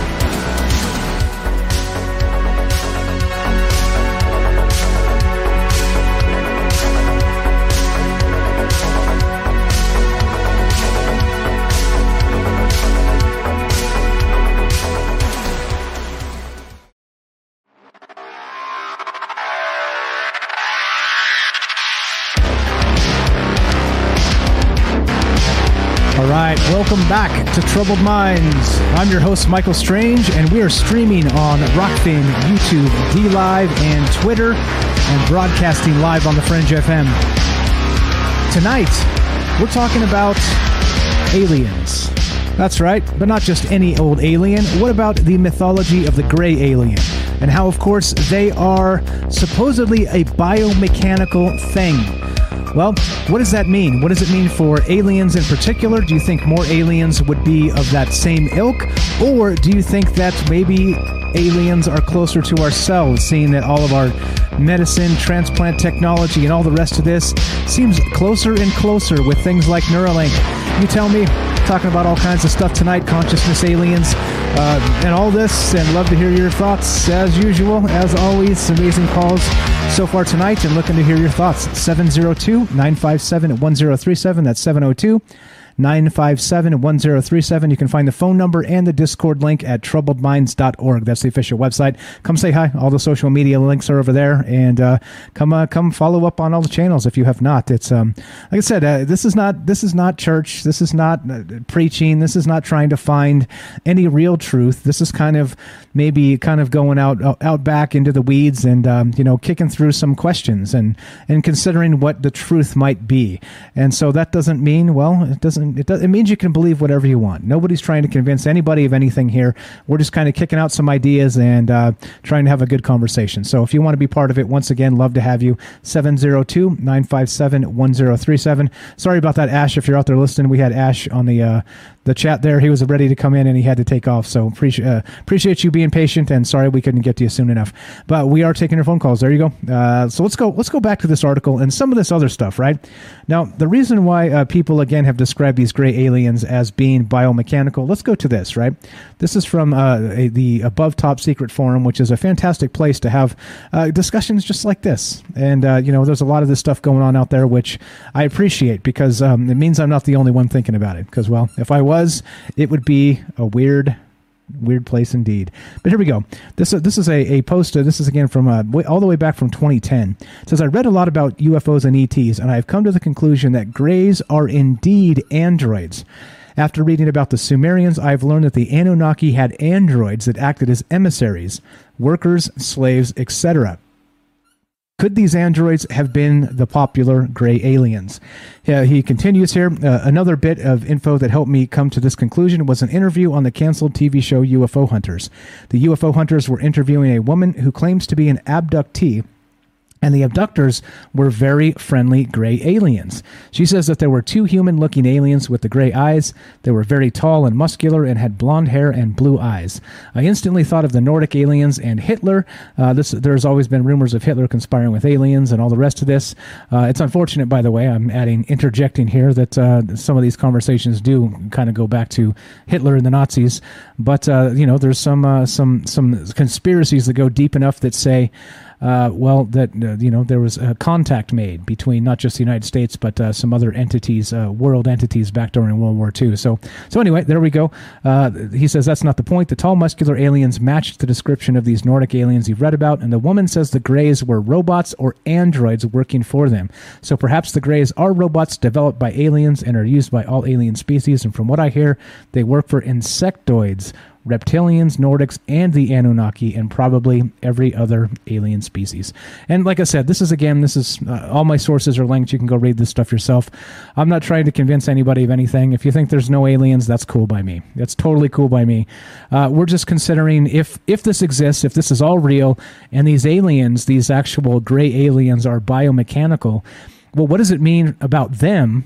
Welcome back to Troubled Minds. I'm your host, Michael Strange, and we are streaming on Rokfin, YouTube, DLive, and Twitter, and broadcasting live on the Fringe FM. Tonight, we're talking about aliens. That's right, but not just any old alien. What about the mythology of the gray alien? And how, of course, they are supposedly a biomechanical thing well, what does that mean? What does it mean for aliens in particular? Do you think more aliens would be of that same ilk? Or do you think that maybe aliens are closer to ourselves, seeing that all of our medicine, transplant technology, and all the rest of this seems closer and closer with things like Neuralink? You tell me, talking about all kinds of stuff tonight consciousness, aliens, uh, and all this, and love to hear your thoughts as usual. As always, amazing calls so far tonight, and looking to hear your thoughts. 702 957 1037. That's 702 957 1037. You can find the phone number and the Discord link at troubledminds.org. That's the official website. Come say hi. All the social media links are over there. And uh, come uh, come follow up on all the channels if you have not. It's um, like I said, uh, this is not this is not church. This is not uh, preaching. This is not trying to find any real truth. This is kind of maybe kind of going out out back into the weeds and um, you know kicking through some questions and and considering what the truth might be. And so that doesn't mean well, it doesn't doesn't it does it means you can believe whatever you want. Nobody's trying to convince anybody of anything here. We're just kind of kicking out some ideas and uh, trying to have a good conversation. So if you want to be part of it, once again, love to have you. 702-957-1037. Sorry about that, Ash. If you're out there listening, we had Ash on the uh, the chat there. He was ready to come in and he had to take off. So appreciate uh, appreciate you being patient and sorry we couldn't get to you soon enough. But we are taking your phone calls. There you go. Uh, so let's go let's go back to this article and some of this other stuff. Right now, the reason why uh, people again have described these gray aliens as being biomechanical. Let's go to this. Right. This is from uh, a, the Above Top Secret Forum, which is a fantastic place to have uh, discussions just like this. And uh, you know, there's a lot of this stuff going on out there, which I appreciate because um, it means I'm not the only one thinking about it. Because well, if I was, it would be a weird weird place indeed. But here we go. This uh, this is a, a post. Uh, this is again from uh, all the way back from 2010. It says I read a lot about UFOs and ETs, and I have come to the conclusion that grays are indeed androids. After reading about the Sumerians, I've learned that the Anunnaki had androids that acted as emissaries, workers, slaves, etc. Could these androids have been the popular gray aliens? Uh, he continues here. Uh, another bit of info that helped me come to this conclusion was an interview on the canceled TV show UFO Hunters. The UFO Hunters were interviewing a woman who claims to be an abductee and the abductors were very friendly gray aliens. She says that there were two human looking aliens with the gray eyes. They were very tall and muscular and had blonde hair and blue eyes. I instantly thought of the Nordic aliens and Hitler. Uh, this, there's always been rumors of Hitler conspiring with aliens and all the rest of this. Uh, it's unfortunate, by the way, I'm adding, interjecting here that uh, some of these conversations do kind of go back to Hitler and the Nazis. But, uh, you know, there's some, uh, some, some conspiracies that go deep enough that say, uh, well, that uh, you know there was a contact made between not just the United States but uh, some other entities, uh, world entities back during World War II. So, so anyway, there we go. Uh, he says that's not the point. The tall, muscular aliens matched the description of these Nordic aliens you've read about, and the woman says the Greys were robots or androids working for them. So perhaps the Greys are robots developed by aliens and are used by all alien species. And from what I hear, they work for insectoids reptilians, Nordics, and the Anunnaki, and probably every other alien species. And like I said, this is again, this is uh, all my sources are linked. You can go read this stuff yourself. I'm not trying to convince anybody of anything. If you think there's no aliens, that's cool by me. That's totally cool by me. Uh, we're just considering if if this exists, if this is all real, and these aliens, these actual gray aliens, are biomechanical. Well, what does it mean about them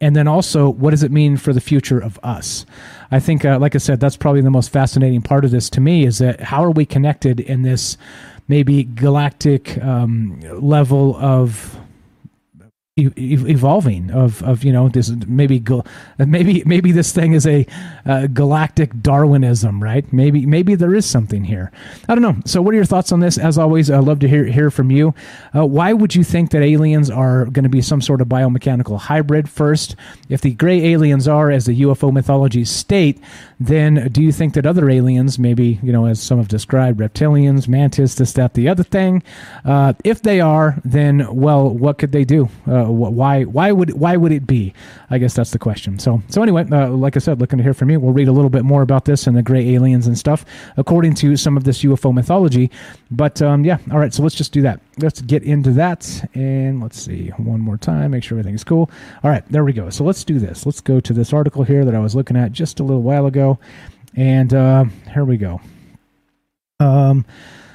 and then also what does it mean for the future of us? I think uh, like i said that's probably the most fascinating part of this to me is that how are we connected in this maybe galactic um, level of evolving of of you know this maybe maybe maybe this thing is a uh, galactic darwinism right? Maybe maybe there is something here. I don't know. So what are your thoughts on this? As always i love to hear hear from you. Uh, why would you think that aliens are going to be some sort of biomechanical hybrid? First if the gray aliens are as the ufo mythology state then do you think that other aliens maybe you know as some have described reptilians mantis this that the other thing uh, if they are then well what could they do? Uh, why why would why would it be? I guess that's the question. So so anyway, uh, like I said, looking to hear from you. We'll read a little bit more about this and the gray aliens and stuff according to some of this UFO mythology. But um, yeah, all right. So let's just do that. Let's get into that and let's see one more time. Make sure everything's cool. All right, there we go. So let's do this. Let's go to this article here that I was looking at just a little while ago, and uh, here we go. Um.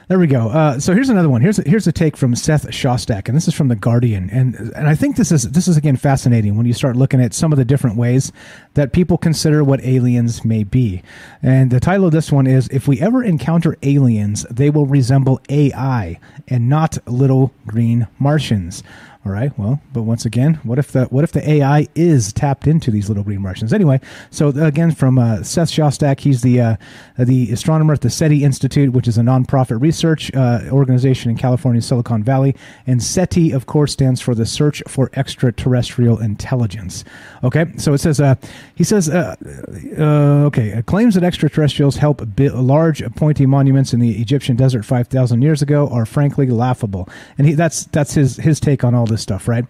There we go. Uh, so here's another one. Here's here's a take from Seth Shostak, and this is from the Guardian, and and I think this is this is again fascinating when you start looking at some of the different ways that people consider what aliens may be. And the title of this one is "If we ever encounter aliens, they will resemble AI and not little green Martians." All right. Well, but once again, what if the what if the AI is tapped into these little green Martians? Anyway, so again, from uh, Seth Shostak, he's the uh, the astronomer at the SETI Institute, which is a nonprofit research uh, organization in California, Silicon Valley, and SETI, of course, stands for the Search for Extraterrestrial Intelligence. Okay, so it says uh, he says uh, uh, okay claims that extraterrestrials help build large pointy monuments in the Egyptian desert five thousand years ago are frankly laughable, and he, that's that's his his take on all this this stuff, right?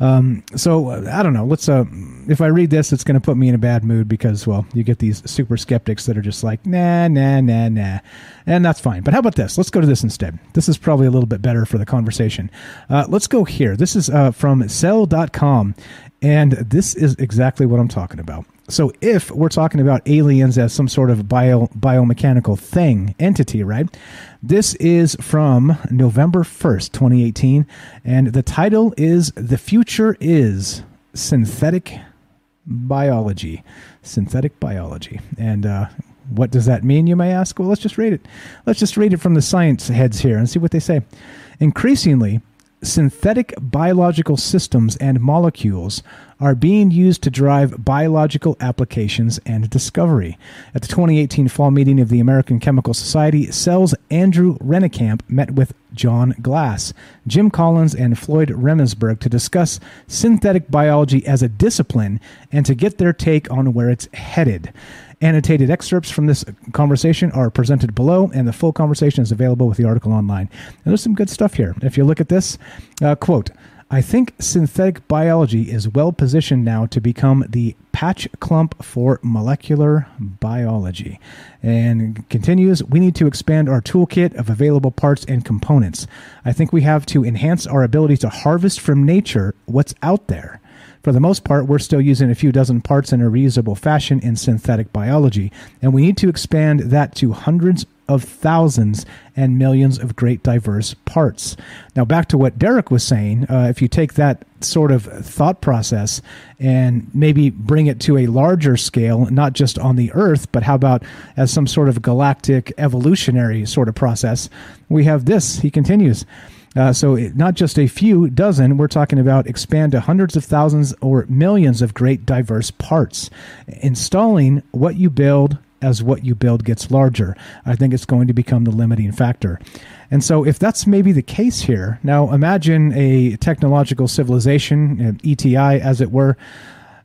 Um, so I don't know. Let's. Uh, if I read this, it's going to put me in a bad mood because, well, you get these super skeptics that are just like, nah, nah, nah, nah, and that's fine. But how about this? Let's go to this instead. This is probably a little bit better for the conversation. Uh, let's go here. This is uh, from Cell.com. And this is exactly what I'm talking about. So if we're talking about aliens as some sort of bio biomechanical thing, entity, right? This is from November 1st, 2018, and the title is The Future is Synthetic Biology. Synthetic biology. And uh, what does that mean, you may ask? Well, let's just read it. Let's just read it from the science heads here and see what they say. Increasingly, synthetic biological systems and molecules are being used to drive biological applications and discovery. At the 2018 fall meeting of the American Chemical Society, Cell's Andrew Rennekamp met with John Glass, Jim Collins, and Floyd Romesberg to discuss synthetic biology as a discipline and to get their take on where it's headed. Annotated excerpts from this conversation are presented below, and the full conversation is available with the article online. And there's some good stuff here. If you look at this, uh, quote, I think synthetic biology is well positioned now to become the patch clump for molecular biology. And continues, we need to expand our toolkit of available parts and components. I think we have to enhance our ability to harvest from nature what's out there. For the most part, we're still using a few dozen parts in a reusable fashion in synthetic biology, and we need to expand that to hundreds of thousands and millions of great diverse parts. Now, back to what Derek was saying, uh, if you take that sort of thought process and maybe bring it to a larger scale, not just on the Earth, but how about as some sort of galactic evolutionary sort of process, we have this. He continues. Uh, so not just a few dozen, we're talking about expand to hundreds of thousands or millions of great diverse parts. Installing what you build as what you build gets larger. I think it's going to become the limiting factor. And so, if that's maybe the case here, now imagine a technological civilization, ETI as it were,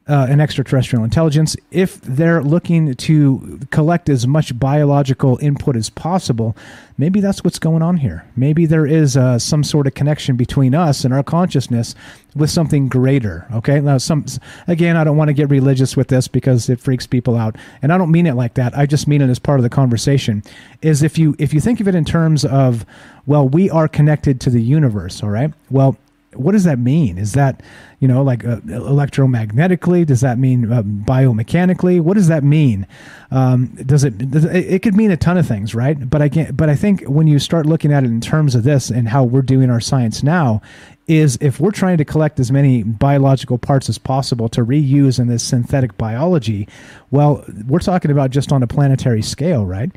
uh, an extraterrestrial intelligence, if they're looking to collect as much biological input as possible, maybe that's what's going on here. Maybe there is uh, some sort of connection between us and our consciousness with something greater. Okay, now some again, I don't want to get religious with this because it freaks people out, and I don't mean it like that. I just mean it as part of the conversation. Is if you if you think of it in terms of well, we are connected to the universe. All right, well what does that mean? Is that, you know, like uh, electromagnetically? Does that mean uh, biomechanically? What does that mean? Um, does it, does it? It could mean a ton of things, right? But I can't. But I think when you start looking at it in terms of this and how we're doing our science now, is if we're trying to collect as many biological parts as possible to reuse in this synthetic biology, well, we're talking about just on a planetary scale, right?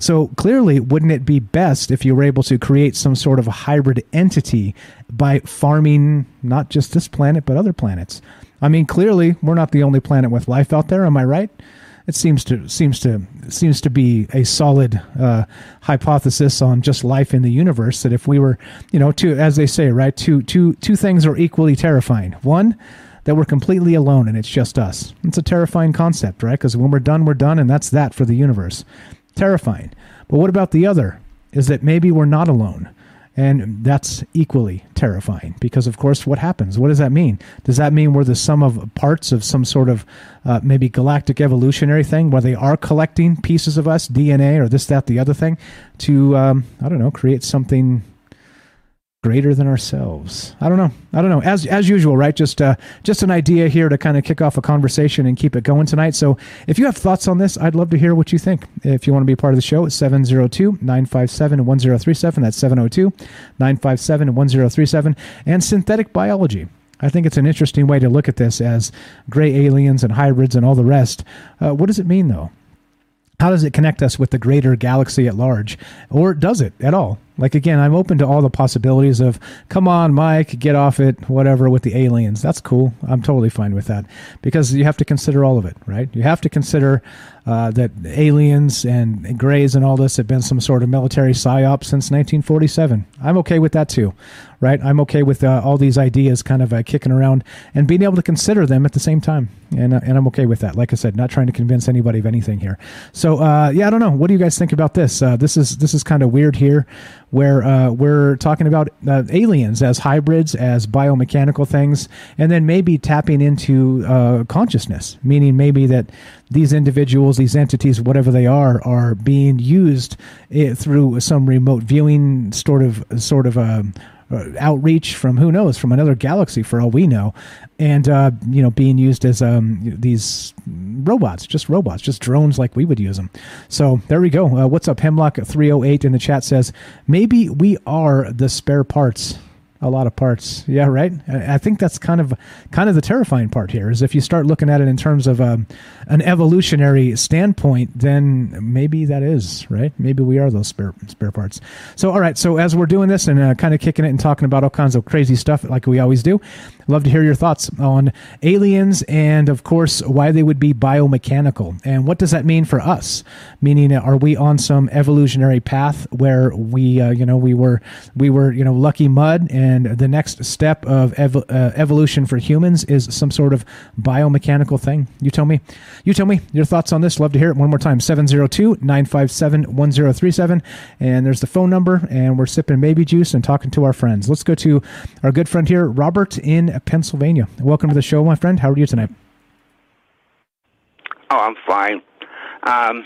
So clearly, wouldn't it be best if you were able to create some sort of a hybrid entity by farming not just this planet, but other planets? I mean, clearly, we're not the only planet with life out there. Am I right? It seems to seems to seems to be a solid uh, hypothesis on just life in the universe. That if we were, you know, two as they say, right, two two two things are equally terrifying. One, that we're completely alone and it's just us. It's a terrifying concept, right? Because when we're done, we're done, and that's that for the universe terrifying. But what about the other? Is that maybe we're not alone? And that's equally terrifying because, of course, what happens? What does that mean? Does that mean we're the sum of parts of some sort of uh, maybe galactic evolutionary thing where they are collecting pieces of us, DNA or this, that, the other thing, to, um, I don't know, create something greater than ourselves. I don't know. I don't know. As as usual, right? Just uh, just an idea here to kind of kick off a conversation and keep it going tonight. So if you have thoughts on this, I'd love to hear what you think. If you want to be part of the show, it's 702-957-1037. That's 702-957-1037. And synthetic biology. I think it's an interesting way to look at this as gray aliens and hybrids and all the rest. Uh, what does it mean, though? How does it connect us with the greater galaxy at large? Or does it at all? Like again, I'm open to all the possibilities of come on, Mike, get off it, whatever with the aliens. That's cool. I'm totally fine with that because you have to consider all of it, right? You have to consider uh, that aliens and grays and all this have been some sort of military psyop since 1947. I'm okay with that too, right? I'm okay with uh, all these ideas kind of uh, kicking around and being able to consider them at the same time, and uh, and I'm okay with that. Like I said, not trying to convince anybody of anything here. So uh, yeah, I don't know. What do you guys think about this? Uh, this is this is kind of weird here where uh, we're talking about uh, aliens as hybrids, as biomechanical things, and then maybe tapping into uh, consciousness, meaning maybe that these individuals, these entities, whatever they are, are being used eh, through some remote viewing sort of sort of a uh, outreach from who knows from another galaxy for all we know, and uh, you know being used as um, these robots, just robots, just drones like we would use them. So there we go. Uh, what's up, Hemlock three hundred eight in the chat says maybe we are the spare parts a lot of parts. Yeah, right. I think that's kind of kind of the terrifying part here is if you start looking at it in terms of um, an evolutionary standpoint, then maybe that is right. Maybe we are those spare spare parts. So, all right. So as we're doing this and uh, kind of kicking it and talking about all kinds of crazy stuff like we always do, love to hear your thoughts on aliens and, of course, why they would be biomechanical and what does that mean for us? Meaning, are we on some evolutionary path where we, uh, you know, we were we were you know lucky mud and the next step of ev- uh, evolution for humans is some sort of biomechanical thing. You tell me. You tell me your thoughts on this. Love to hear it one more time. 702 957 1037. And there's the phone number, and we're sipping baby juice and talking to our friends. Let's go to our good friend here, Robert in Pennsylvania. Welcome to the show, my friend. How are you tonight? Oh, I'm fine. Um,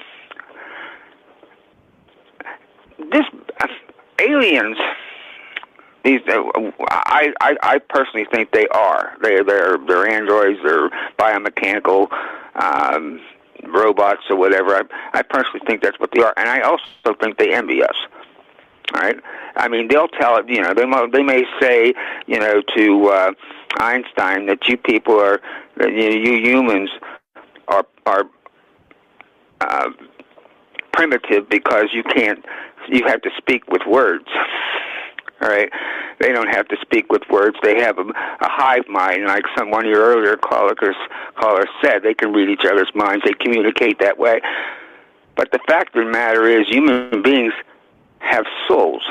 this uh, aliens these uh, I, I I personally think they are. They they're they're androids. They're biomechanical um, robots or whatever. I I personally think that's what they are, and I also think they envy us. All right. I mean, they'll tell it. You know, they they may say, you know, to uh, Einstein that you people are, that you, humans are are uh, primitive because you can't, you have to speak with words. All right, they don't have to speak with words. They have a, a hive mind, like some one of your earlier callers callers said. They can read each other's minds. They communicate that way. But the fact of the matter is, human beings have souls,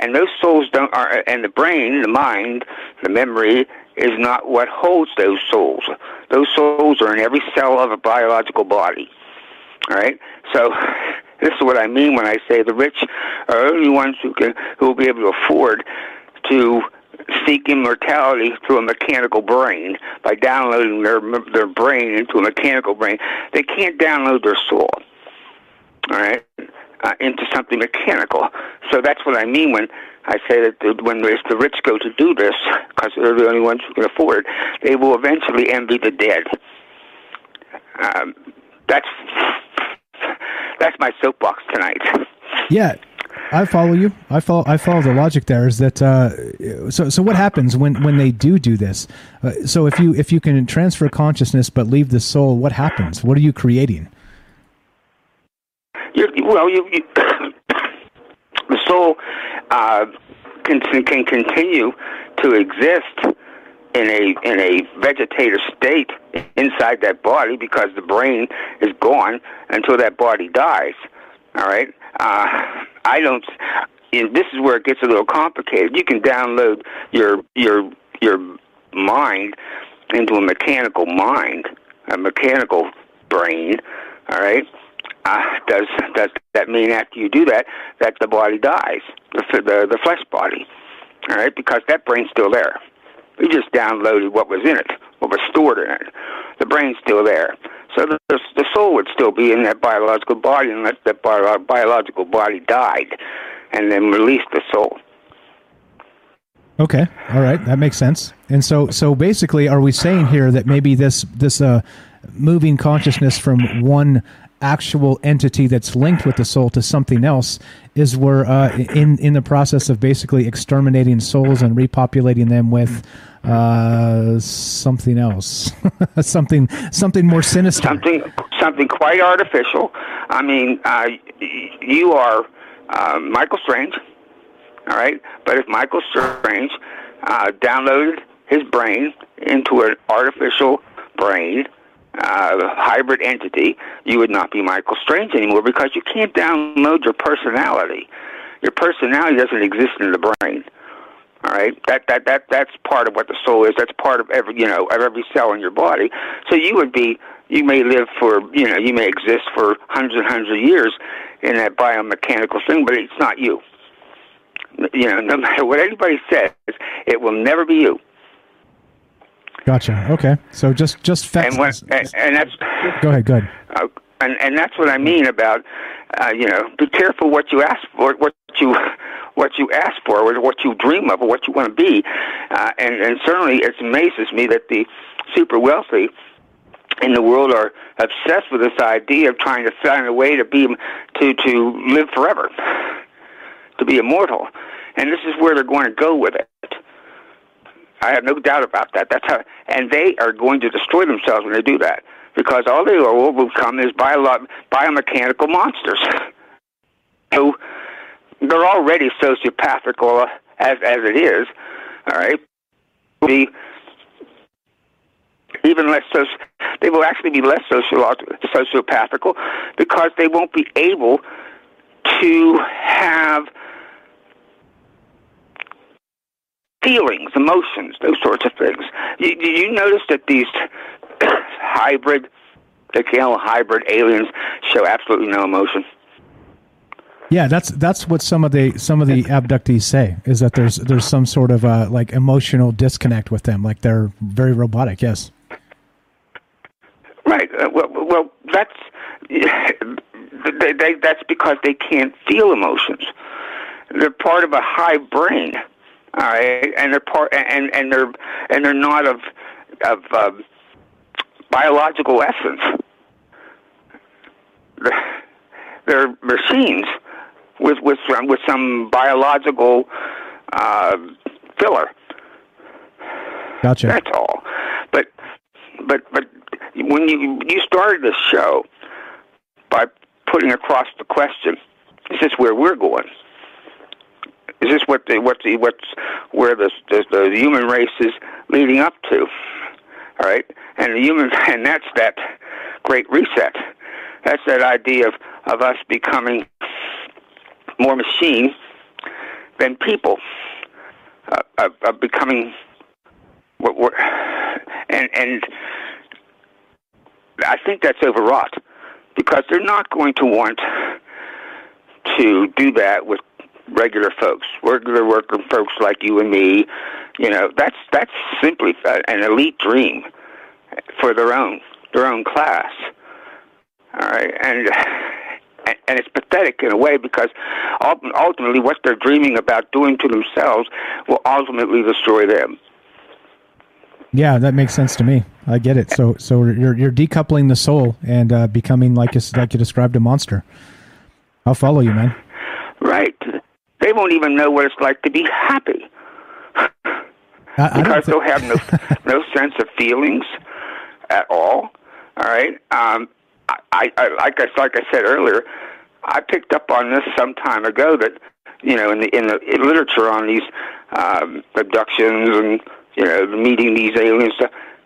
and those souls don't. Are, and the brain, the mind, the memory is not what holds those souls. Those souls are in every cell of a biological body. All right, so this is what I mean when I say the rich are only ones who can who will be able to afford to seek immortality through a mechanical brain by downloading their their brain into a mechanical brain. They can't download their soul. All right, uh, into something mechanical. So that's what I mean when I say that the, when the rich go to do this, because they're the only ones who can afford, they will eventually envy the dead. Um, that's that's my soapbox tonight. Yeah, I follow you. I follow. I follow the logic. There is that. Uh, so, so what happens when when they do do this? Uh, so, if you if you can transfer consciousness but leave the soul, what happens? What are you creating? You well, you, you the soul uh, can can continue to exist in a in a vegetative state inside that body because the brain is gone until that body dies. All right. Uh, I don't. And this is where it gets a little complicated. You can download your your your mind into a mechanical mind, a mechanical brain. All right. Uh, does does that mean after you do that that the body dies, the the, the flesh body? All right, because that brain's still there. We just downloaded what was in it, what was stored in it. The brain's still there. So the, the, the soul would still be in that biological body unless that bio, biological body died and then released the soul. Okay, all right, that makes sense. And so, so basically, are we saying here that maybe this this uh, moving consciousness from one actual entity that's linked with the soul to something else is we're uh, in in the process of basically exterminating souls and repopulating them with uh, something else, something something more sinister, something something quite artificial. I mean, uh, you are uh, Michael Strange, all right. But if Michael Strange uh, downloaded his brain into an artificial brain uh, hybrid entity, you would not be Michael Strange anymore because you can't download your personality. Your personality doesn't exist in the brain. All right, that that that that's part of what the soul is. That's part of every you know of every cell in your body. So you would be you may live for you know you may exist for hundreds and hundreds of years in that biomechanical thing, but it's not you. You know, no matter what anybody says, it will never be you. Gotcha. Okay. So just just facts. And, when, and, and that's go ahead. Go ahead. Uh, and and that's what I mean about uh, you know be careful what you ask for, what you what you ask for, or what you dream of, or what you want to be. Uh, and, and certainly, it amazes me that the super wealthy in the world are obsessed with this idea of trying to find a way to be to to live forever, to be immortal, and this is where they're going to go with it. I have no doubt about that. That's how, and they are going to destroy themselves when they do that because all they will become is bio- biomechanical monsters. So they're already sociopathical as as it is. All right, be even less so. They will actually be less sociopathical because they won't be able to have feelings, emotions, those sorts of things. You, you notice that these hybrid, the call hybrid aliens show absolutely no emotion? Yeah, that's that's what some of the some of the abductees say is that there's there's some sort of uh, like emotional disconnect with them, like they're very robotic. Yes. Right. Uh, well, well, that's they, they, that's because they can't feel emotions. They're part of a high brain, all right, and they're part and and they're and they're not of of um, biological essence. They're machines with with some, with some biological uh, filler. Gotcha. That's all. But but but when you you started this show by putting across the question, is this where we're going? Is this what the what the what's where the the, the human race is leading up to? All right, and the human and that's that great reset. That's that idea of of us becoming more machine than people, uh, of, of becoming what we're, and and I think that's overwrought because they're not going to want to do that with regular folks, regular working folks like you and me. You know, that's that's simply an elite dream for their own their own class. All right, and and it's pathetic in a way because ultimately what they're dreaming about doing to themselves will ultimately destroy them. Yeah, that makes sense to me. I get it. So, so you're you're decoupling the soul and uh, becoming like you, like you described a monster. I'll follow you, man. They won't even know what it's like to be happy I, because they'll have no no sense of feelings at all. All right. Um, I, I like I like I said earlier, I picked up on this some time ago that you know in the in the in literature on these um, abductions and you know meeting these aliens.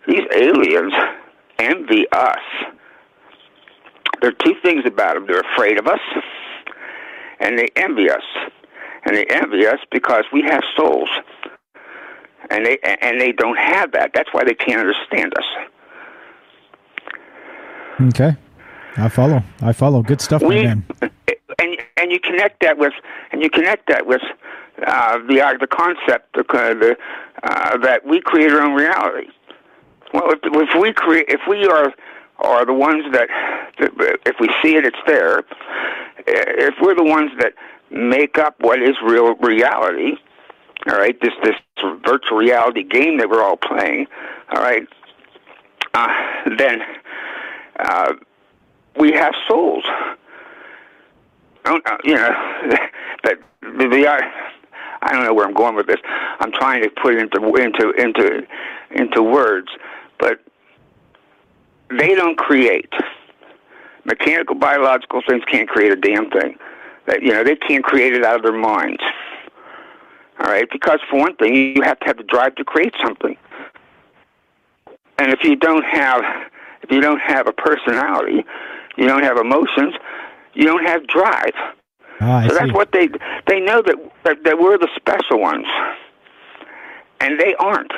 These aliens envy us. There are two things about them. They're afraid of us, and they envy us. And they envy us because we have souls, and they and they don't have that. That's why they can't understand us. Okay. I follow. I follow. Good stuff, we, man. And and you connect that with and you connect that with uh, the uh, the concept the, the, uh, that we create our own reality. Well, if, if we create, if we are are the ones that, if we see it, it's there. If we're the ones that make up what is real reality, all right, this this virtual reality game that we're all playing, all right, uh, then uh, we have souls. Uh, you know, that the I don't know where I'm going with this. I'm trying to put it into into into into words, but they don't create. Mechanical biological things can't create a damn thing. That you know they can't create it out of their minds. All right, because for one thing, you have to have the drive to create something, and if you don't have if you don't have a personality, you don't have emotions, you don't have drive. Ah, so that's what they they know that, that that we're the special ones, and they aren't.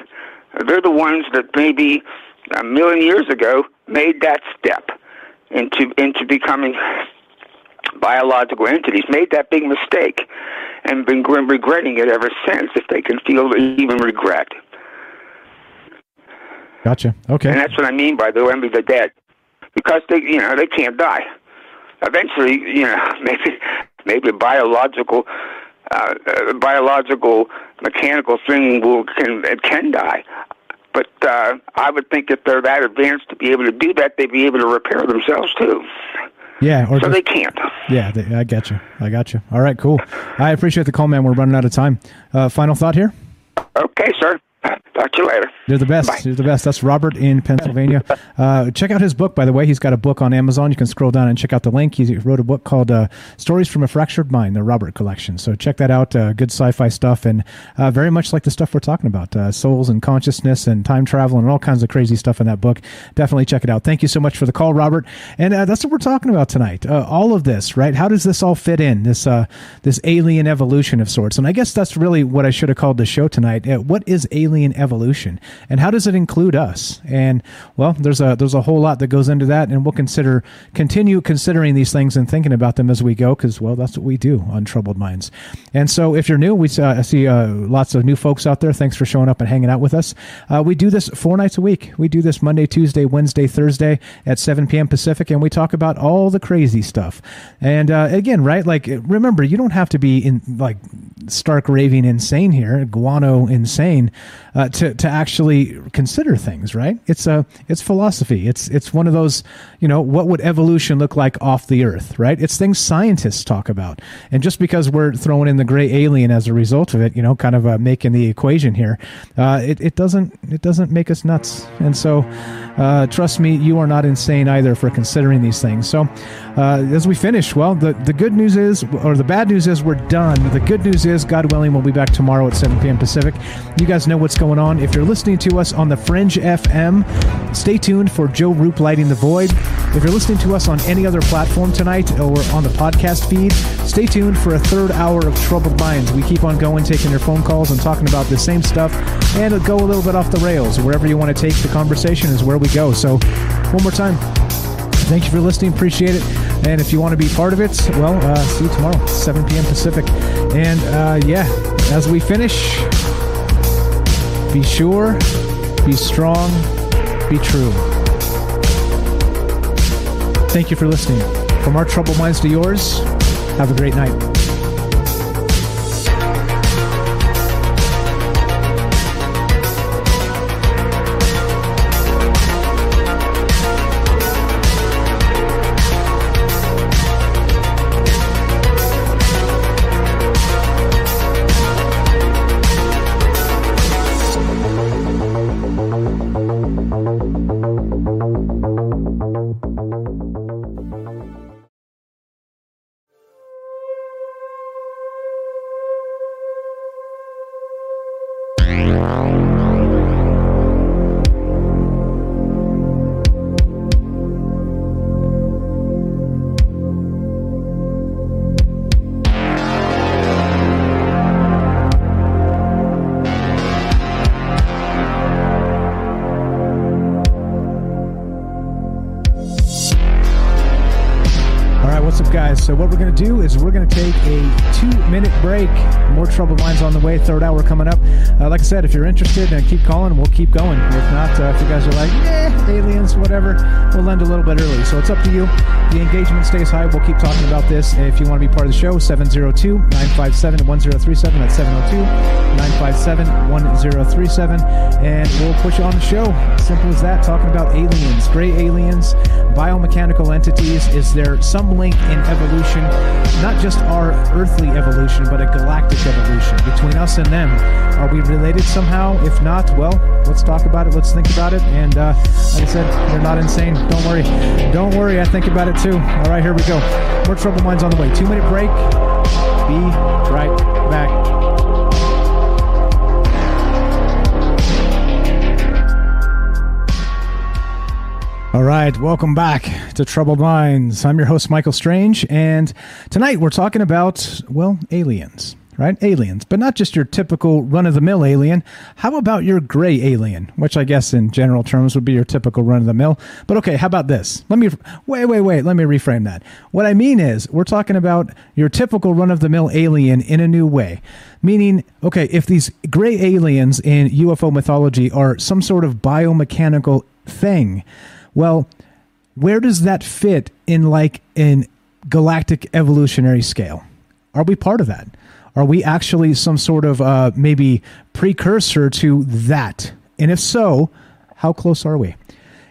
They're the ones that maybe a million years ago made that step into into becoming biological entities, made that big mistake, and been regretting it ever since. If they can feel even regret. Gotcha. Okay. And that's what I mean by the envy of the dead, because they, you know, they can't die. Eventually, you know, maybe maybe biological uh, uh, biological mechanical thing will can can die. But uh, I would think if they're that advanced to be able to do that, they'd be able to repair themselves too. Yeah, or so just- they can't. Yeah, they, I got you. I got you. All right, cool. I appreciate the call, man. We're running out of time. Uh, final thought here. Okay, sir. Talk to you later. You're the best. They're the best. That's Robert in Pennsylvania. Uh, check out his book, by the way. He's got a book on Amazon. You can scroll down and check out the link. He wrote a book called uh, Stories from a Fractured Mind, the Robert Collection. So check that out. Uh, good sci fi stuff and uh, very much like the stuff we're talking about uh, souls and consciousness and time travel and all kinds of crazy stuff in that book. Definitely check it out. Thank you so much for the call, Robert. And uh, that's what we're talking about tonight. Uh, all of this, right? How does this all fit in? This, uh, this alien evolution of sorts. And I guess that's really what I should have called the show tonight. Uh, what is alien evolution? And how does it include us? And well there's a there's a whole lot that goes into that and we'll consider continue considering these things and thinking about them as we go because well that's what we do on troubled minds. And so if you're new we uh, see uh, lots of new folks out there. Thanks for showing up and hanging out with us. Uh, we do this four nights a week. We do this monday tuesday wednesday thursday at 7 p.m pacific and we talk about all the crazy stuff. And uh, again right like remember you don't have to be in like stark raving insane here guano insane uh, to, to actually consider things right? It's a it's philosophy. It's it's one of those you know what would evolution look like off the earth right? It's things scientists talk about. And just because we're throwing in the gray alien as a result of it you know kind of uh, making the equation here uh, it, it doesn't it doesn't make us nuts. And so uh, trust me you are not insane either for considering these things. So uh, as we finish well the, the good news is or the bad news is we're done. The good news is god willing we'll be back tomorrow at 7 p.m pacific. You guys know what's going on. If you're listening to us on the fringe fm stay tuned for Joe Rupe lighting the void. If you're listening to us on any other platform tonight or on the podcast feed stay tuned for a third hour of troubled minds. We keep on going taking your phone calls and talking about the same stuff and go a little bit off the rails. Wherever you want to take the conversation is where we go. So one more time thank you for listening. Appreciate it. And if you want to be part of it well uh, see you tomorrow 7 p.m pacific. And uh, yeah as we finish be sure be strong be true. Thank you for listening. From our troubled minds to yours have a great night do is we're going to take a two minute break. More Troubled Minds on the way, third hour coming up. Uh, like I said, if you're interested, uh, keep calling, we'll keep going. If not, uh, if you guys are like, eh, aliens, whatever, we'll end a little bit early. So, it's up to you. The engagement stays high. We'll keep talking about this. If you want to be part of the show, 702 957 1037. That's 702 957 1037. And we'll put you on the show. Simple as that. Talking about aliens, gray aliens, biomechanical entities. Is there some link in evolution, not just our earthly evolution, but a galactic evolution between us and them? Are we related somehow? If not, well, let's talk about it. Let's think about it. And uh, like I said, we're not insane. Don't worry. Don't worry. I think about it too. All right, here we go. More Trouble Minds on the way. Two minute break. Be right back. All right, welcome back to Troubled Minds. I'm your host, Michael Strange, and tonight we're talking about, well, aliens, right? Aliens, but not just your typical run of the mill alien. How about your gray alien, which I guess in general terms would be your typical run of the mill? But okay, how about this? Let me, wait, wait, wait, let me reframe that. What I mean is, we're talking about your typical run of the mill alien in a new way. Meaning, okay, if these gray aliens in UFO mythology are some sort of biomechanical thing, well, where does that fit in like in galactic evolutionary scale? Are we part of that? Are we actually some sort of uh, maybe precursor to that? And if so, how close are we?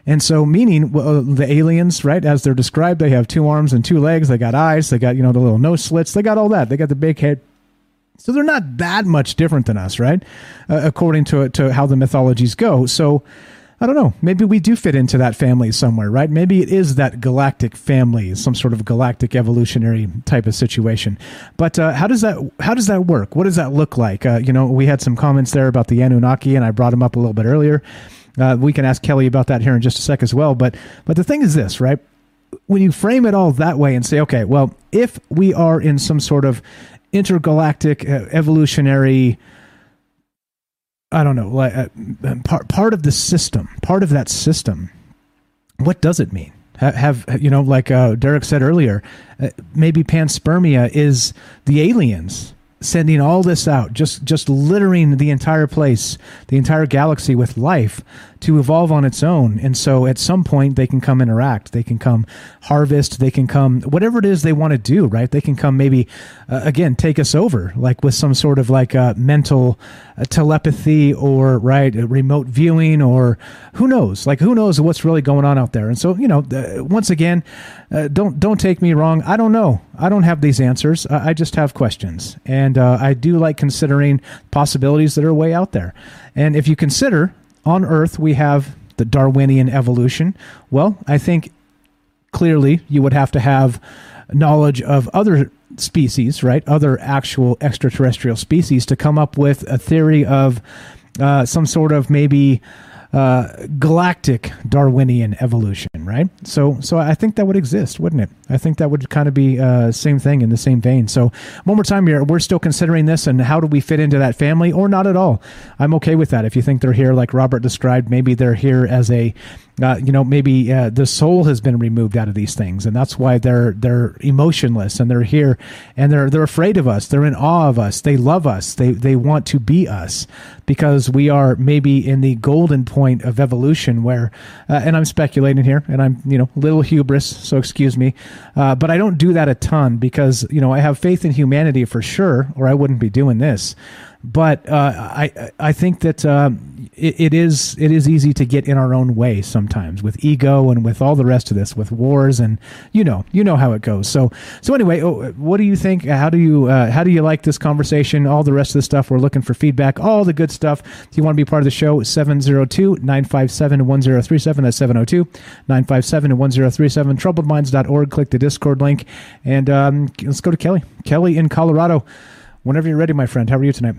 And so, meaning uh, the aliens, right, as they're described, they have two arms and two legs. They got eyes. They got you know the little nose slits. They got all that. They got the big head. So they're not that much different than us, right? Uh, according to to how the mythologies go. So I don't know. Maybe we do fit into that family somewhere, right? Maybe it is that galactic family, some sort of galactic evolutionary type of situation. But uh, how does that how does that work? What does that look like? Uh, you know, we had some comments there about the Anunnaki, and I brought them up a little bit earlier. Uh, we can ask Kelly about that here in just a sec as well. But but the thing is this, right? When you frame it all that way and say, okay, well, if we are in some sort of intergalactic uh, evolutionary I don't know, like uh, part part of the system, part of that system. What does it mean? Have, have you know, like uh, Derek said earlier, uh, maybe panspermia is the aliens sending all this out, just just littering the entire place, the entire galaxy with life to evolve on its own. And so at some point they can come interact, they can come harvest, they can come whatever it is they want to do, right? They can come maybe uh, again take us over like with some sort of like uh, mental uh, telepathy or right remote viewing or who knows? Like who knows what's really going on out there. And so, you know, uh, once again, uh, don't don't take me wrong. I don't know. I don't have these answers. I just have questions. And uh, I do like considering possibilities that are way out there. And if you consider on Earth we have the Darwinian evolution, well, I think clearly you would have to have knowledge of other species, right? Other actual extraterrestrial species to come up with a theory of uh, some sort of maybe uh, galactic Darwinian evolution, right? So, so I think that would exist, wouldn't it? I think that would kind of be uh, same thing in the same vein. So, one more time here, we're still considering this, and how do we fit into that family, or not at all? I'm okay with that. If you think they're here, like Robert described, maybe they're here as a uh, you know, maybe uh, the soul has been removed out of these things, and that's why they're they're emotionless and they're here and they're they're afraid of us. They're in awe of us. They love us. They they want to be us because we are maybe in the golden point of evolution where, uh, and I'm speculating here, and I'm you know a little hubris, so excuse me, uh, but I don't do that a ton because you know I have faith in humanity for sure, or I wouldn't be doing this but uh, I I think that um, it, it is it is easy to get in our own way sometimes with ego and with all the rest of this with wars and you know you know how it goes. So so anyway, oh, what do you think? How do you uh, how do you like this conversation? All the rest of the stuff we're looking for feedback. All the good stuff. If you want to be part of the show, 702-957-1037. That's 702-957-1037. Troubledminds.org. Click the Discord link and um, let's go to Kelly. Kelly in Colorado. Whenever you're ready, my friend. How are you tonight?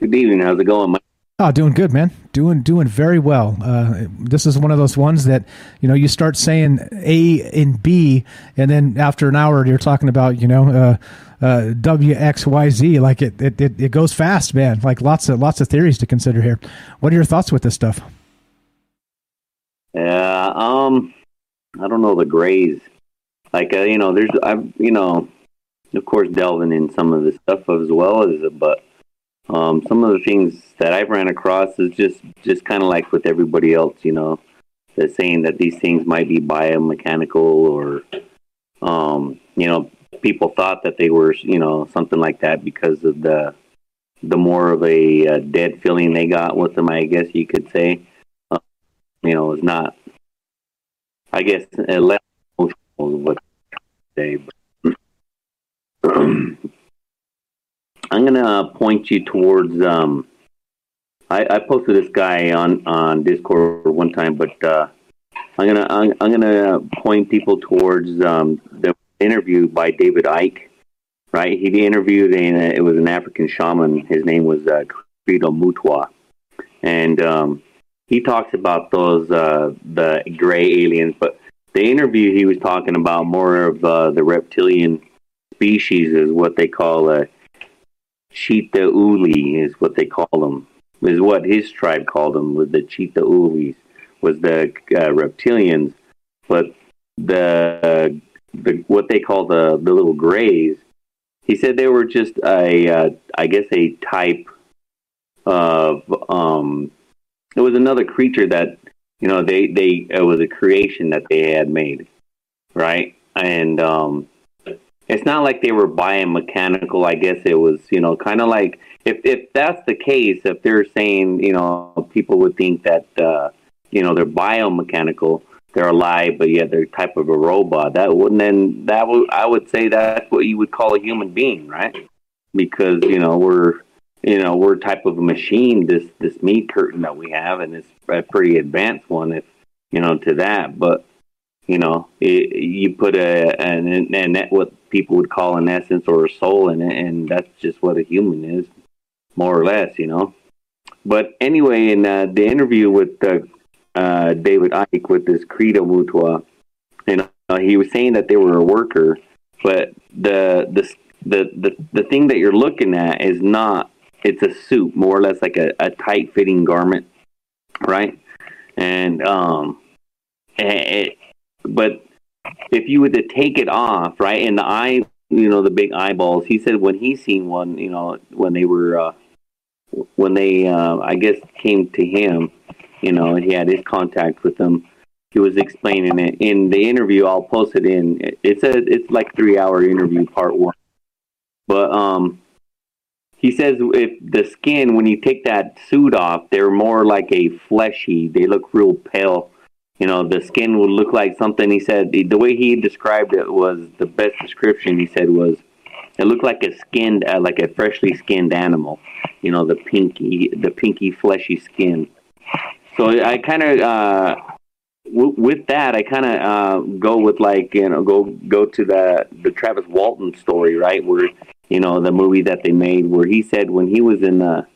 Good evening. How's it going? Mike? Oh, doing good, man. Doing doing very well. Uh, this is one of those ones that you know you start saying A and B, and then after an hour you're talking about you know uh, uh, W X Y Z. Like it, it it it goes fast, man. Like lots of lots of theories to consider here. What are your thoughts with this stuff? Yeah, um, I don't know the grays. Like uh, you know, there's I've you know, of course delving in some of the stuff as well as a but um, some of the things that I've ran across is just just kind of like with everybody else, you know, they're saying that these things might be biomechanical or, um, you know, people thought that they were, you know, something like that because of the the more of a uh, dead feeling they got with them, I guess you could say. Uh, you know, it's not. I guess uh, less emotional, what say, but. I'm gonna point you towards. Um, I, I posted this guy on on Discord one time, but uh, I'm gonna I'm, I'm, gonna point people towards um, the interview by David Icke. Right, he interviewed a, it was an African shaman. His name was uh, Credo Mutwa, and um, he talks about those uh, the gray aliens. But the interview he was talking about more of uh, the reptilian species is what they call a Chitauri is what they call them. Is what his tribe called them. Was the Chitauris was the uh, reptilians, but the the what they call the the little grays. He said they were just a uh, I guess a type of um. It was another creature that you know they they it was a creation that they had made, right? And um, it's not like they were biomechanical. I guess it was, you know, kind of like if if that's the case, if they're saying, you know, people would think that, uh, you know, they're biomechanical, they're alive, but yet they're type of a robot. That wouldn't then that would I would say that's what you would call a human being, right? Because you know we're you know we're type of a machine. This this meat curtain that we have, and it's a pretty advanced one, if you know to that. But you know, it, you put a an, an what people would call an essence or a soul in it, and that's just what a human is, more or less, you know. But anyway, in uh, the interview with uh, uh, David Icke with this Credo Mutwa, and uh, he was saying that they were a worker, but the the the the, the thing that you're looking at is not. It's a suit, more or less like a, a tight fitting garment, right? And um, it, but if you were to take it off, right, and the eye, you know, the big eyeballs. He said when he seen one, you know, when they were, uh, when they, uh, I guess, came to him, you know, and he had his contact with them. He was explaining it in the interview. I'll post it in. It's a, it's like three hour interview, part one. But um, he says if the skin, when you take that suit off, they're more like a fleshy. They look real pale you know, the skin would look like something. He said the, the way he described it was the best description. He said was it looked like a skinned, uh, like a freshly skinned animal. You know, the pinky, the pinky fleshy skin. So I kind of, uh, w- with that, I kind of uh, go with like you know, go go to the the Travis Walton story, right? Where you know the movie that they made, where he said when he was in the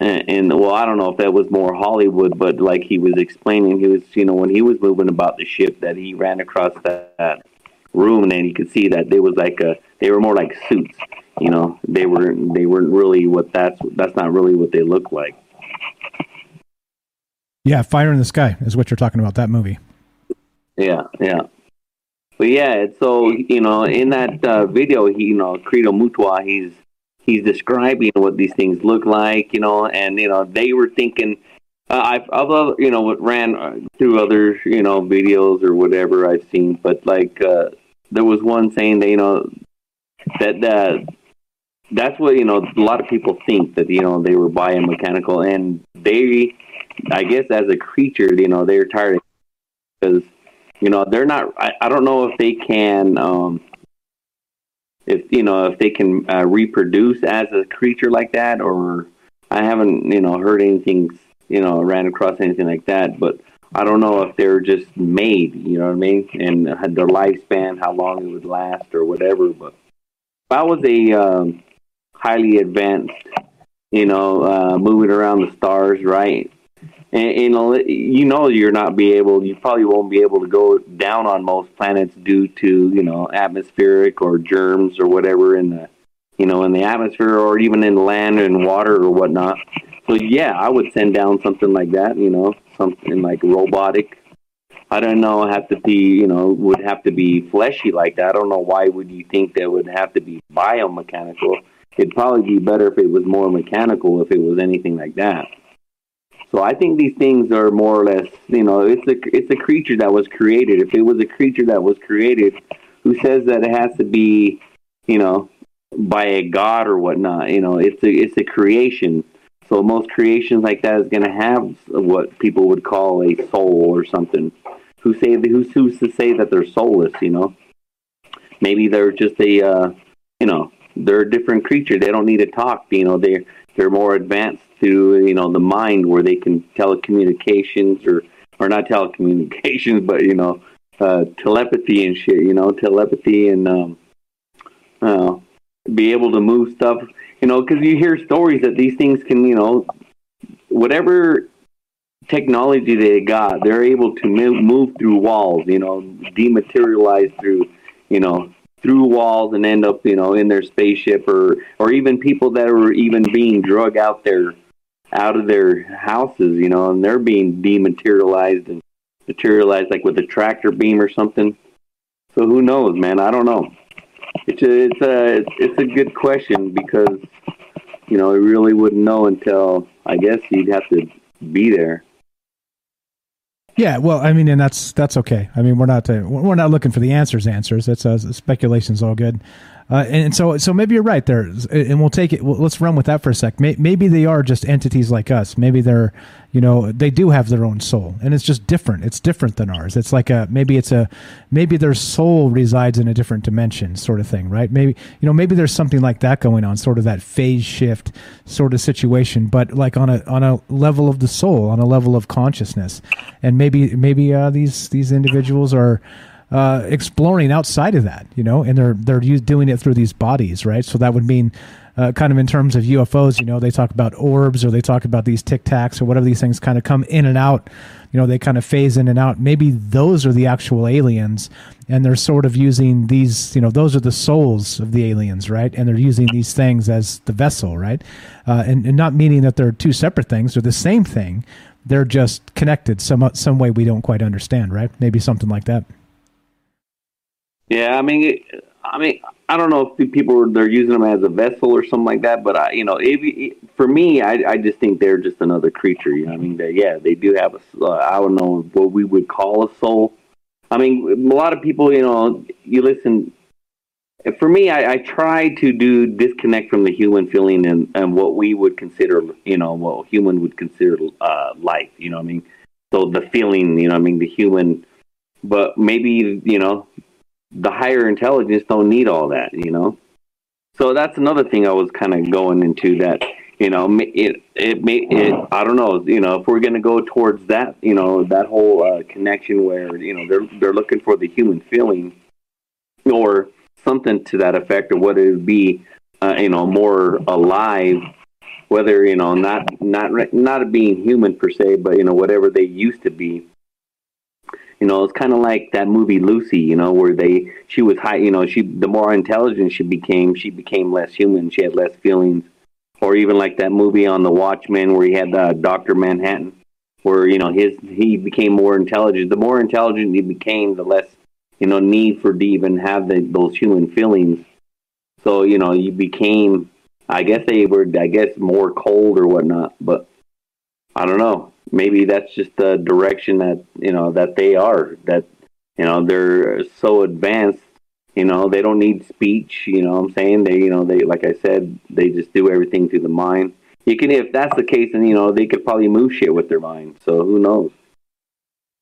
and, and well, I don't know if that was more Hollywood, but like he was explaining, he was you know when he was moving about the ship that he ran across that, that room, and you could see that they was like a they were more like suits, you know, they were they weren't really what that's that's not really what they look like. Yeah, Fire in the Sky is what you're talking about. That movie. Yeah, yeah. But yeah, so you know, in that uh, video, he, you know, Credo Mutwa, he's he's describing what these things look like, you know, and you know they were thinking. Uh, I've, I've you know what ran through other you know videos or whatever I've seen, but like uh, there was one saying that you know that that that's what you know a lot of people think that you know they were biomechanical and they I guess as a creature you know they're tired because you know they're not I, I don't know if they can um if you know if they can uh, reproduce as a creature like that, or I haven't you know heard anything you know ran across anything like that, but I don't know if they're just made, you know what I mean, and had their lifespan, how long it would last, or whatever. But if I was a um, highly advanced, you know, uh, moving around the stars, right? And, and you know you're not be able you probably won't be able to go down on most planets due to you know atmospheric or germs or whatever in the you know in the atmosphere or even in land and water or whatnot. So yeah i would send down something like that you know something like robotic. I don't know have to be you know would have to be fleshy like that. I don't know why would you think that would have to be biomechanical. It'd probably be better if it was more mechanical if it was anything like that so I think these things are more or less, you know, it's a it's a creature that was created. If it was a creature that was created, who says that it has to be, you know, by a god or whatnot? You know, it's a it's a creation. So most creations like that is going to have what people would call a soul or something. Who say who's who's to say that they're soulless? You know, maybe they're just a, uh, you know, they're a different creature. They don't need to talk. You know, they they're more advanced to you know the mind where they can telecommunications or or not telecommunications but you know uh, telepathy and shit you know telepathy and um, uh, be able to move stuff you know because you hear stories that these things can you know whatever technology they got they're able to move, through walls you know dematerialize through you know through walls and end up, you know, in their spaceship or or even people that are even being drug out there out of their houses, you know, and they're being dematerialized and materialized like with a tractor beam or something. So who knows, man? I don't know. It's a it's a it's a good question because you know, we really wouldn't know until I guess you'd have to be there. Yeah, well, I mean, and that's that's okay. I mean, we're not uh, we're not looking for the answers. Answers. That's uh, speculation's all good. Uh, and so, so maybe you're right there, and we'll take it. Let's run with that for a sec. Maybe they are just entities like us. Maybe they're, you know, they do have their own soul, and it's just different. It's different than ours. It's like a maybe it's a maybe their soul resides in a different dimension, sort of thing, right? Maybe you know, maybe there's something like that going on, sort of that phase shift sort of situation, but like on a on a level of the soul, on a level of consciousness, and maybe maybe uh, these these individuals are uh, exploring outside of that, you know, and they're they're doing it through these bodies, right? So that would mean, uh, kind of in terms of UFOs, you know, they talk about orbs or they talk about these tic tacs or whatever these things kind of come in and out. You know, they kind of phase in and out. Maybe those are the actual aliens, and they're sort of using these. You know, those are the souls of the aliens, right? And they're using these things as the vessel, right? Uh, and, and not meaning that they're two separate things; they're the same thing. They're just connected some some way we don't quite understand, right? Maybe something like that. Yeah, I mean, I mean, I don't know if people are, they're using them as a vessel or something like that, but I, you know, if, for me, I, I just think they're just another creature. You know, I mean, yeah, they do have a, uh, I don't know what we would call a soul. I mean, a lot of people, you know, you listen. For me, I, I try to do disconnect from the human feeling and, and what we would consider, you know, what human would consider uh, life. You know, I mean, so the feeling, you know, I mean, the human, but maybe you know the higher intelligence don't need all that, you know. So that's another thing I was kind of going into that, you know, it it may it I don't know, you know, if we're going to go towards that, you know, that whole uh, connection where you know they're they're looking for the human feeling or something to that effect, or what it would be, uh, you know, more alive. Whether you know, not not not being human per se, but you know, whatever they used to be, you know, it's kind of like that movie Lucy, you know, where they she was high, you know, she the more intelligent she became, she became less human. She had less feelings. Or even like that movie on the Watchmen where he had uh, Doctor Manhattan, where you know his he became more intelligent. The more intelligent he became, the less you know need for to even have the, those human feelings. So you know you became, I guess they were, I guess more cold or whatnot. But I don't know maybe that's just the direction that you know that they are that you know they're so advanced you know they don't need speech you know i'm saying? They you know they like i said they just do everything through the mind. You can if that's the case and you know they could probably move shit with their mind so who knows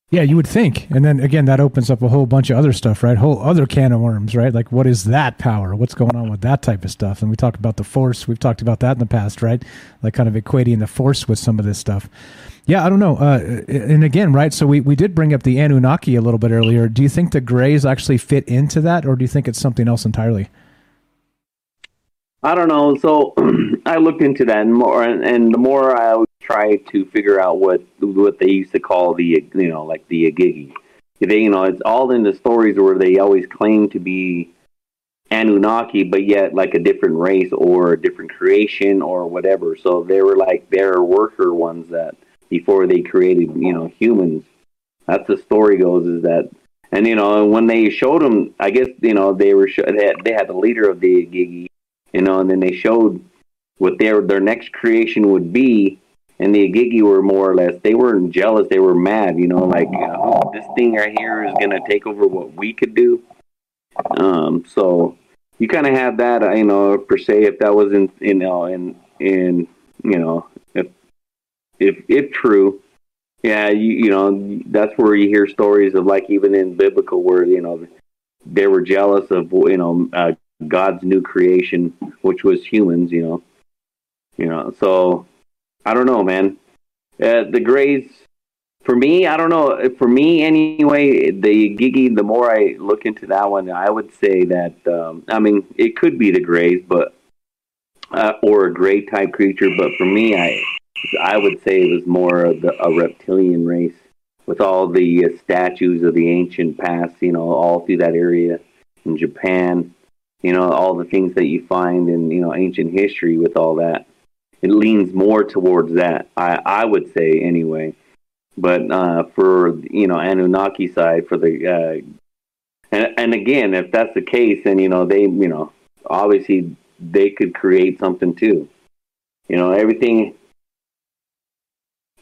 yeah, you would think. And then again, that opens up a whole bunch of other stuff, right? Whole other can of worms, right? Like, what is that power? What's going on with that type of stuff? And we talked about the force. We've talked about that in the past, right? Like, kind of equating the force with some of this stuff. Yeah, I don't know. Uh, and again, right? So we, we did bring up the Anunnaki a little bit earlier. Do you think the Greys actually fit into that, or do you think it's something else entirely? I don't know. So I looked into that more, and, and the more I try to figure out what what they used to call the you know like the Igigi. They you know it's all in the stories where they always claim to be Anunnaki, but yet like a different race or a different creation or whatever. So they were like their worker ones that before they created you know humans. That's the story goes is that. And you know when they showed them, I guess you know they were they had, they had the leader of the Igigi, you know, and then they showed what their their next creation would be, and the Igigi were more or less they weren't jealous, they were mad, you know, like oh, this thing right here is gonna take over what we could do. Um, so you kind of have that, uh, you know, per se, if that was in, you know, in in you know, if if if true, yeah, you you know, that's where you hear stories of like even in biblical where you know they were jealous of you know uh, God's new creation, which was humans, you know, you know, so I don't know, man. Uh, the Greys, for me, I don't know. For me, anyway, the Igigi. The more I look into that one, I would say that. Um, I mean, it could be the Greys, but uh, or a Grey type creature. But for me, I I would say it was more of the, a reptilian race with all the uh, statues of the ancient past. You know, all through that area in Japan. You know, all the things that you find in you know ancient history with all that it leans more towards that. I I would say anyway. But uh, for you know Anunnaki side for the uh, and and again, if that's the case, then you know they you know obviously they could create something too. You know everything.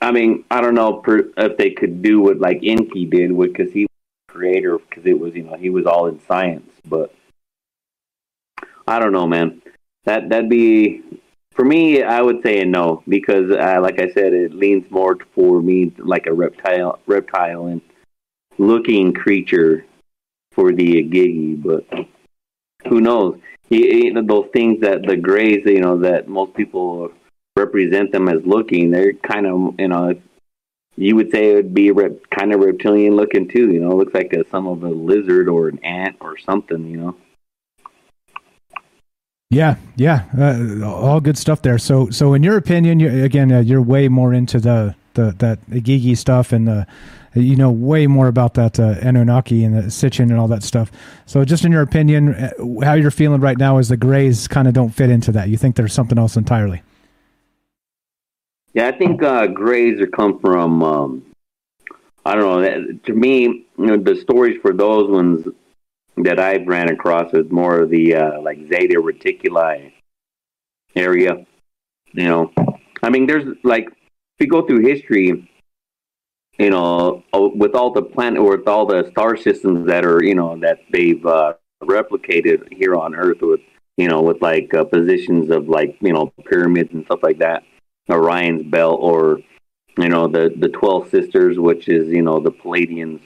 I mean, I don't know per, if they could do what like Enki did, because he was a creator, because it was you know he was all in science. But I don't know, man. That that'd be for me. I would say a no because, uh, like I said, it leans more for me like a reptile, reptile and looking creature for the Igigi. But who knows? He, he, those things that the grays, you know, that most people represent them as looking, they're kind of, you know, you would say it would be rep, kind of reptilian looking too. You know, it looks like a, some of a lizard or an ant or something. You know. Yeah, yeah, uh, all good stuff there. So, so in your opinion, you, again, uh, you're way more into the the that Igigi stuff and the you know way more about that uh, Anunnaki and the Sitchin and all that stuff. So, just in your opinion, uh, how you're feeling right now is the Greys kind of don't fit into that. You think there's something else entirely? Yeah, I think uh, Greys are come from. Um, I don't know. To me, you know, the stories for those ones that I've ran across is more of the uh, like Zeta Reticuli area. You know, I mean, there's like if you go through history, you know, uh, with all the planet or with all the star systems that are, you know, that they've uh, replicated here on Earth with, you know, with like uh, positions of like, you know, pyramids and stuff like that, Orion's belt, or you know, the the twelve sisters, which is you know the Pleiadians,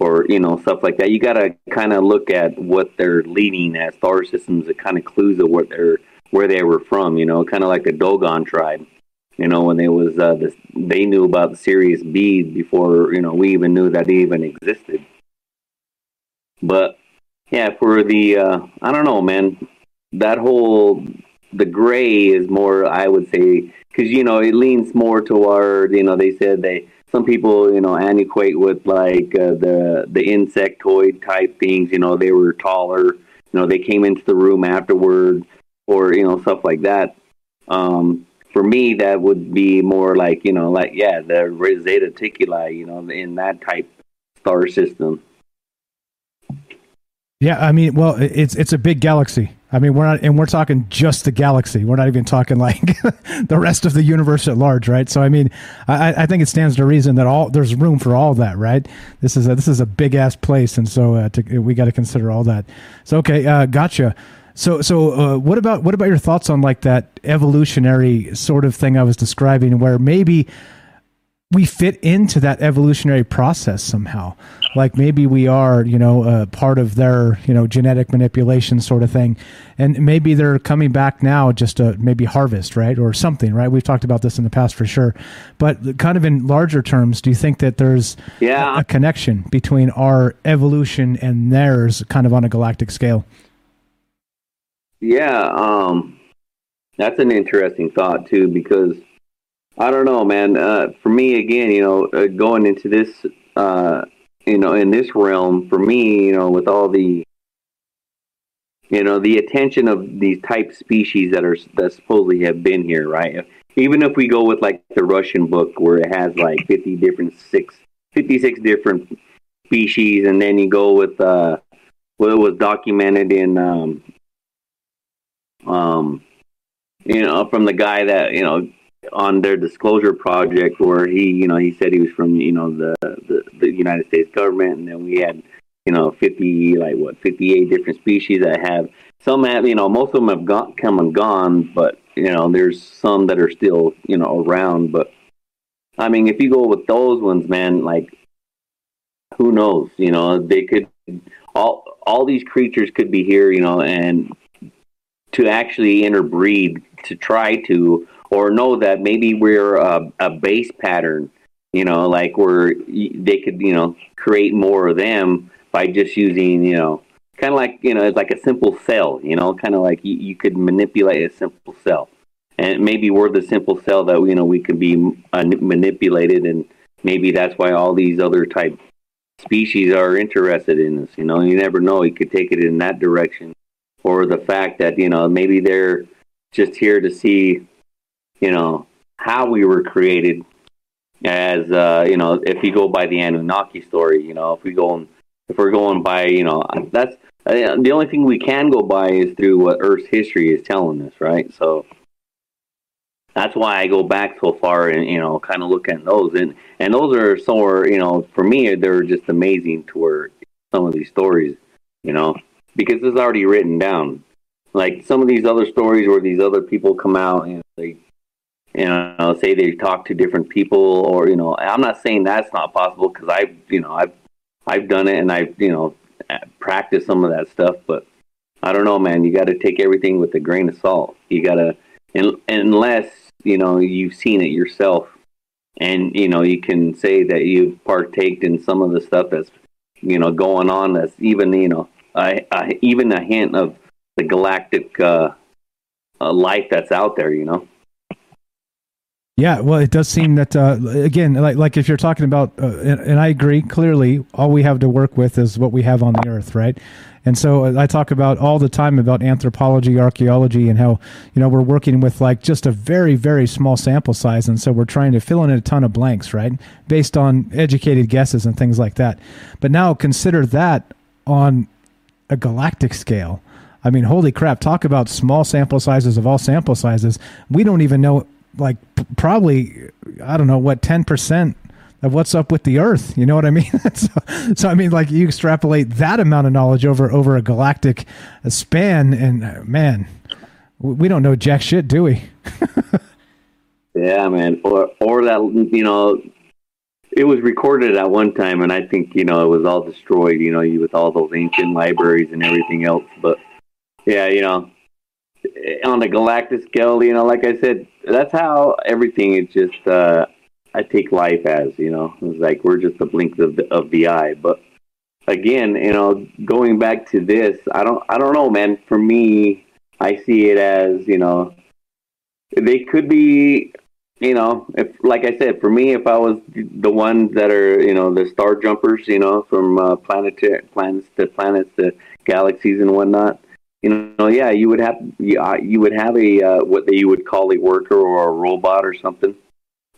or you know stuff like that. You got to kind of look at what they're leading as star systems. It kind of clues of what they're where they were from. You know, kind of like the Dogon tribe you know, when they was uh, this, they knew about the Sirius B before you know we even knew that they even existed. But yeah, for the uh, I don't know, man. That whole the gray is more, I would say, because you know it leans more toward you know they said they some people you know antiquate with like uh, the the insectoid type things. You know they were taller. You know they came into the room afterward, or you know stuff like that. Um, for me, that would be more like you know, like yeah, the Zeta Reticuli, you know, in that type star system. Yeah, I mean, well, it's it's a big galaxy. I mean, we're not, and we're talking just the galaxy. We're not even talking like the rest of the universe at large, right? So, I mean, I, I think it stands to reason that all there's room for all that, right? This is a, this is a big ass place, and so uh, to, we got to consider all that. So, okay, uh, gotcha. So, so uh, what about what about your thoughts on like that evolutionary sort of thing I was describing, where maybe we fit into that evolutionary process somehow? Like maybe we are, you know, uh, part of their, you know, genetic manipulation sort of thing, and maybe they're coming back now just to maybe harvest, right, or something, right? We've talked about this in the past for sure, but kind of in larger terms, do you think that there's yeah. a, a connection between our evolution and theirs, kind of on a galactic scale? Yeah, um, that's an interesting thought too, because I don't know, man. Uh, for me, again, you know, uh, going into this, uh, you know, in this realm, for me, you know, with all the, you know, the attention of these type species that are that supposedly have been here, right? Even if we go with like the Russian book, where it has like fifty different six, 56 different species, and then you go with uh, what was documented in um, um, you know, from the guy that you know on their disclosure project where he, you know, he said he was from, you know, the the, the United States government, and then we had, you know, fifty like what fifty eight different species that have some have, you know, most of them have gone come and gone, but you know, there's some that are still, you know, around. But I mean, if you go with those ones, man, like who knows? You know, they could all all these creatures could be here, you know, and to actually interbreed to try to or know that maybe we're a, a base pattern you know like where they could you know create more of them by just using you know kind of like you know it's like a simple cell you know kind of like you, you could manipulate a simple cell. And maybe we're the simple cell that you know we can be uh, manipulated and maybe that's why all these other type species are interested in us you know. You never know you could take it in that direction. Or the fact that you know maybe they're just here to see you know how we were created as uh, you know if you go by the Anunnaki story you know if we go if we're going by you know that's uh, the only thing we can go by is through what Earth's history is telling us right? So that's why I go back so far and you know kind of look at those. And and those are somewhere you know for me they're just amazing to where some of these stories you know because it's already written down. Like some of these other stories where these other people come out and they you know say they talk to different people or you know I'm not saying that's not possible because I've you know I've I've done it and I've you know practiced some of that stuff but I don't know man. You got to take everything with a grain of salt. You got to unless you know you've seen it yourself and you know you can say that you've partaked in some of the stuff that's you know going on that's even you know I, I even a hint of the galactic uh, uh, life that's out there you know yeah, well, it does seem that uh, again, like like if you're talking about, uh, and, and, I agree clearly, all we have to work with is what we have on the Earth, right? And so uh, I talk about all the time about anthropology, archaeology, and how you know we're working with like just a very very small sample size, and so we're trying to fill in a ton of blanks, right, based on educated guesses and things like that. But now consider that on a galactic scale. I mean, holy crap! Talk about small sample sizes of all sample sizes. We don't even know like probably I don't know what ten percent of what's up with the Earth. You know what I mean? so, so, I mean, like you extrapolate that amount of knowledge over over a galactic span, and uh, man, we don't know jack shit, do we? yeah, man. Or or that you know, it was recorded at one time, and I think you know it was all destroyed. You know, with all those ancient libraries and everything else. But yeah, you know, on a galactic scale, you know, like I said, that's how everything is just. uh I take life as you know. It's like we're just a blink of the, of the eye. But again, you know, going back to this, I don't I don't know, man. For me, I see it as you know, they could be. You know, if like I said, for me, if I was the ones that are, you know, the star jumpers, you know, from uh, planet to planets to planets to galaxies and whatnot, you know, yeah, you would have you, uh, would have a uh, what they, you would call a worker or a robot or something.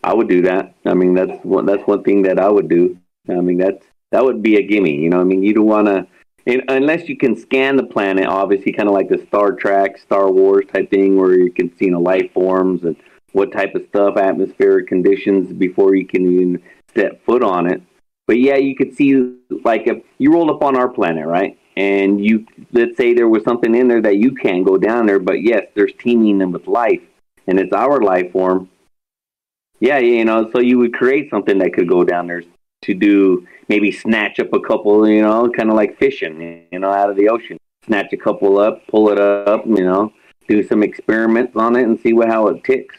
I would do that. I mean, that's one that's one thing that I would do. I mean, that's that would be a gimme. You know, I mean, you don't want to unless you can scan the planet. Obviously, kind of like the Star Trek, Star Wars type thing, where you can see you know, life forms and what type of stuff, atmospheric conditions before you can even step foot on it. But yeah, you could see like if you rolled up on our planet, right? And you let's say there was something in there that you can't go down there, but yes, there's teeming them with life, and it's our life form. Yeah, you know, so you would create something that could go down there to do maybe snatch up a couple, you know, kind of like fishing, you know, out of the ocean. Snatch a couple up, pull it up, you know, do some experiments on it and see what how it ticks.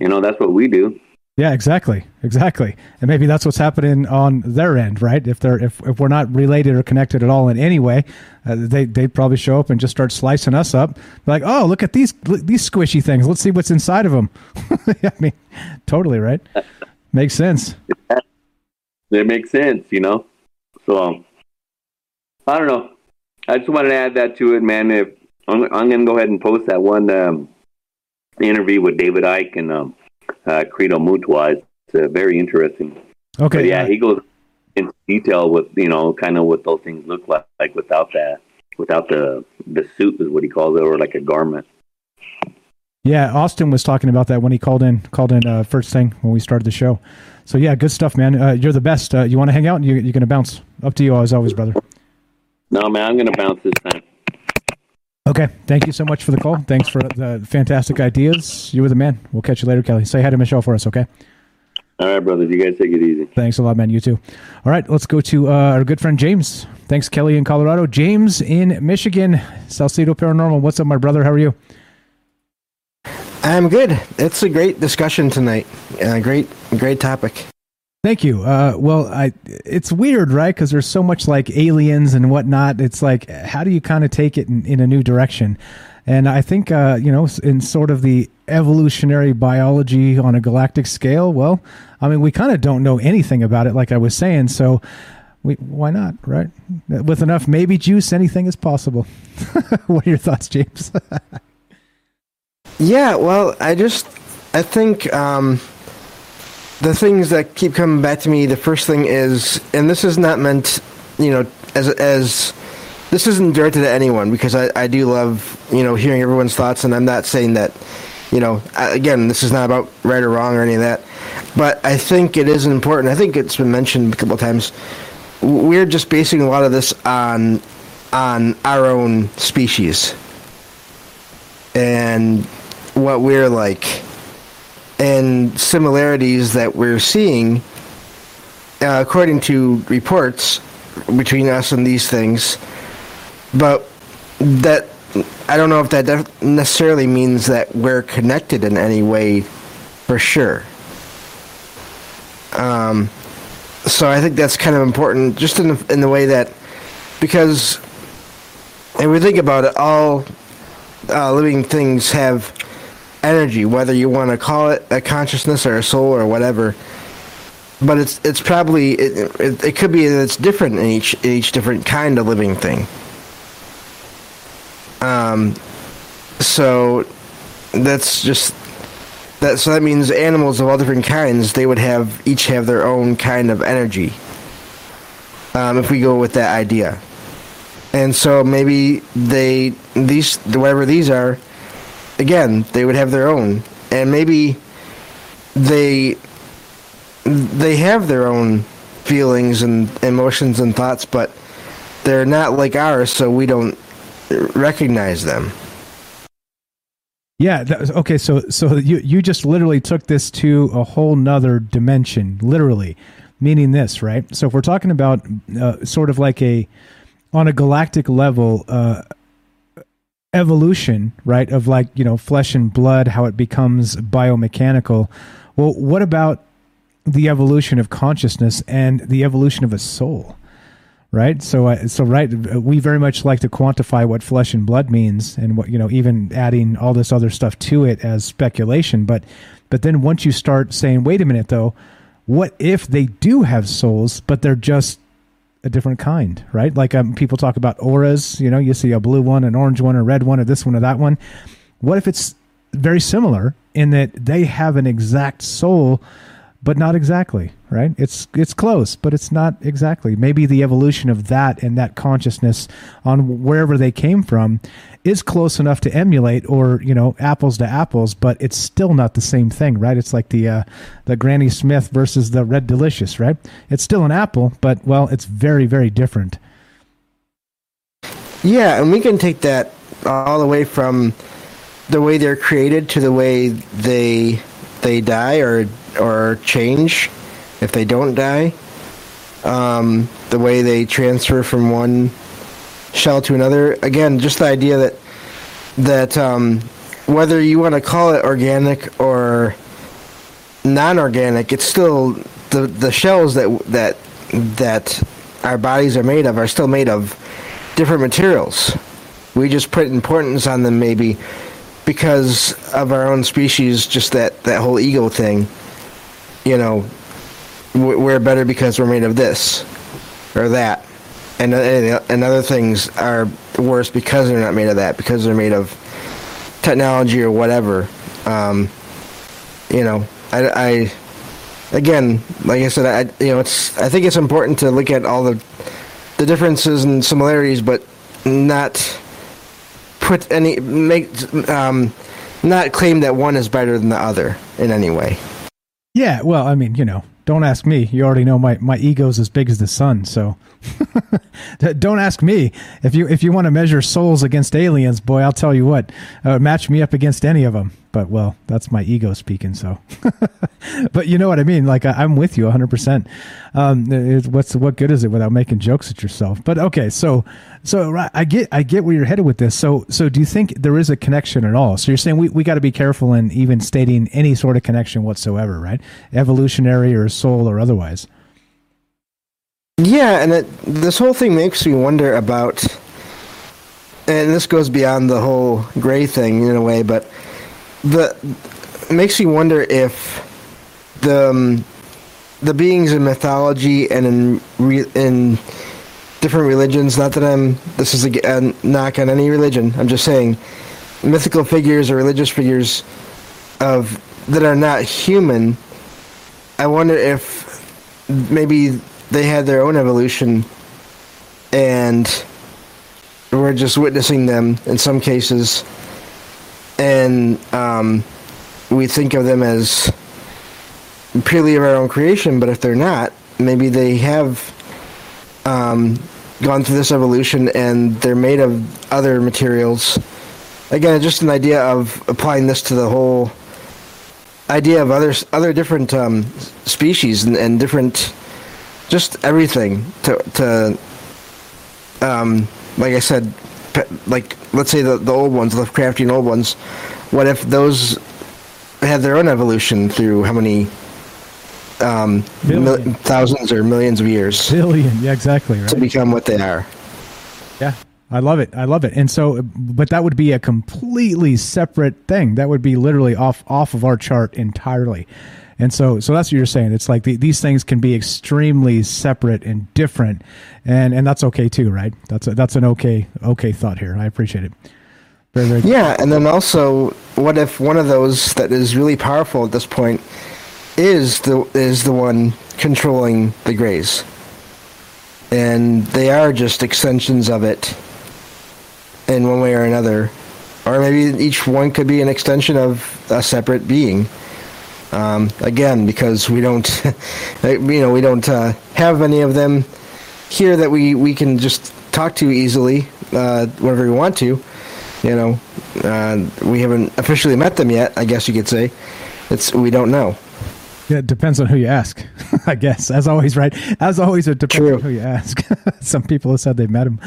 You know, that's what we do. Yeah, exactly, exactly, and maybe that's what's happening on their end, right? If they're if, if we're not related or connected at all in any way, uh, they they probably show up and just start slicing us up. Like, oh, look at these these squishy things. Let's see what's inside of them. I mean, totally right. Makes sense. It makes sense, you know. So um, I don't know. I just wanted to add that to it, man. If I'm, I'm to go ahead and post that one um, interview with David Icke and. Um, uh, Credo Mutwa. It's uh, very interesting. Okay. But yeah, he goes into detail with you know kind of what those things look like, like without that, without the the suit is what he calls it, or like a garment. Yeah, Austin was talking about that when he called in called in uh, first thing when we started the show. So yeah, good stuff, man. Uh, you're the best. Uh, you want to hang out? You, you're to bounce. Up to you as always, brother. No, man, I'm going to bounce this time. Okay. Thank you so much for the call. Thanks for the fantastic ideas. You were the man. We'll catch you later, Kelly. Say hi to Michelle for us, okay? All right, brothers. You guys take it easy. Thanks a lot, man. You too. All right. Let's go to uh, our good friend James. Thanks, Kelly in Colorado. James in Michigan. Salcedo Paranormal. What's up, my brother? How are you? I'm good. It's a great discussion tonight. Uh, great, great topic. Thank you. Uh, well, I it's weird, right? Because there's so much like aliens and whatnot. It's like, how do you kind of take it in, in, a new direction? And I think, uh, you know, in sort of the evolutionary biology on a galactic scale, well, I mean, we kind of don't know anything about it, like I was saying. So, we, why not, right? With enough maybe juice, anything is possible. what are your thoughts, James? yeah, well, I just, I think. Um, the things that keep coming back to me, the first thing is, and this is not meant, you know, as as this isn't directed at anyone because I, I do love you know hearing everyone's thoughts, and I'm not saying that you know, again, this is not about right or wrong or any of that, but I think it is important. I think it's been mentioned a couple of times. We're just basing a lot of this on on our own species and what we're like, and similarities that we're seeing, uh, according to reports between us and these things. But that I don't know if that def- necessarily means that we're connected in any way, for sure. Um, so I think that's kind of important, just in the, in the way that because if we think about it, all uh, living things have energy, whether you want to call it a consciousness or a soul or whatever. But it's it's probably it, it, it could be that it's different in each in each different kind of living thing. Um, so that's just that. So that means animals of all different kinds they would have each have their own kind of energy. Um, if we go with that idea, and so maybe they these whatever these are, again they would have their own, and maybe they they have their own feelings and emotions and thoughts, but they're not like ours, so we don't recognize them. Yeah. That was, okay. So so you you just literally took this to a whole nother dimension, literally, meaning this, right? So if we're talking about uh, sort of like a on a galactic level. Uh, evolution right of like you know flesh and blood how it becomes biomechanical. Well what about the evolution of consciousness and the evolution of a soul right? So uh, so right we very much like to quantify what flesh and blood means and what you know even adding all this other stuff to it as speculation. But but then once you start saying wait a minute though what if they do have souls but they're just a different kind right? Like um, people talk about auras you know you see a blue one an orange one a red one or this one or that one. What if it's very similar in that they have an exact soul but not exactly right? It's it's close but it's not exactly. Maybe the evolution of that and that consciousness on wherever they came from is close enough to emulate or you know apples to apples but it's still not the same thing right? It's like the uh, the granny smith versus the red delicious right? It's still an apple but well it's very very different. Yeah, and we can take that all the way from the way they're created to the way they they die or or change if they don't die. Um, the way they transfer from one shell to another. Again, just the idea that that um, whether you want to call it organic or non-organic, it's still the the shells that that that our bodies are made of are still made of different materials. We just put importance on them maybe because of our own species, just that, that whole ego thing. You know, we- we're better because we're made of this or that. And, and and other things are worse because they're not made of that, because they're made of technology or whatever. Um, you know, I, I again, like I said, I you know, it's I think it's important to look at all the the differences and similarities, but not put any make um, not claim that one is better than the other in any way. yeah well i mean you know don't ask me. You already know my my ego's as big as the sun so. Don't ask me. If you if you want to measure souls against aliens boy i'll tell you what uh, match me up against any of them but well that's my ego speaking so. But you know what i mean like I, i'm with you 100% um what's what good is it without making jokes at yourself? But okay so so i get i get where you're headed with this. So so do you think there is a connection at all? So you're saying we, we got to be careful in even stating any sort of connection whatsoever right? Evolutionary or soul or otherwise. Yeah, and it, this whole thing makes me wonder about, and this goes beyond the whole gray thing in a way, but the makes me wonder if the um, the beings in mythology and in re, in different religions. Not that I'm this is a, a knock on any religion. I'm just saying mythical figures or religious figures of that are not human. I wonder if maybe they had their own evolution and we're just witnessing them in some cases and um, we think of them as purely of our own creation, but if they're not, maybe they have um, gone through this evolution and they're made of other materials. Again, just an idea of applying this to the whole idea of other other different um, species and, and different, just everything to to um, like I said, like let's say the the old ones, the Lovecraftian old ones. What if those had their own evolution through how many um, mil- thousands or millions of years Billion, yeah, exactly, right? to become what they are? Yeah, I love it. I love it. And so, but that would be a completely separate thing. That would be literally off off of our chart entirely. And so, so that's what you're saying. It's like the, these things can be extremely separate and different, and and that's okay too, right? That's a, that's an okay okay thought here. I appreciate it. Very very. Yeah, and then also, what if one of those that is really powerful at this point is the is the one controlling the Greys, and they are just extensions of it in one way or another, or maybe each one could be an extension of a separate being. Um, again, because we don't, you know, we don't uh, have any of them here that we, we can just talk to easily uh, whenever we want to. You know, uh, we haven't officially met them yet. I guess you could say it's we don't know. Yeah, it depends on who you ask, I guess. As always, right? As always, it depends on who you ask. Some people have said they met him.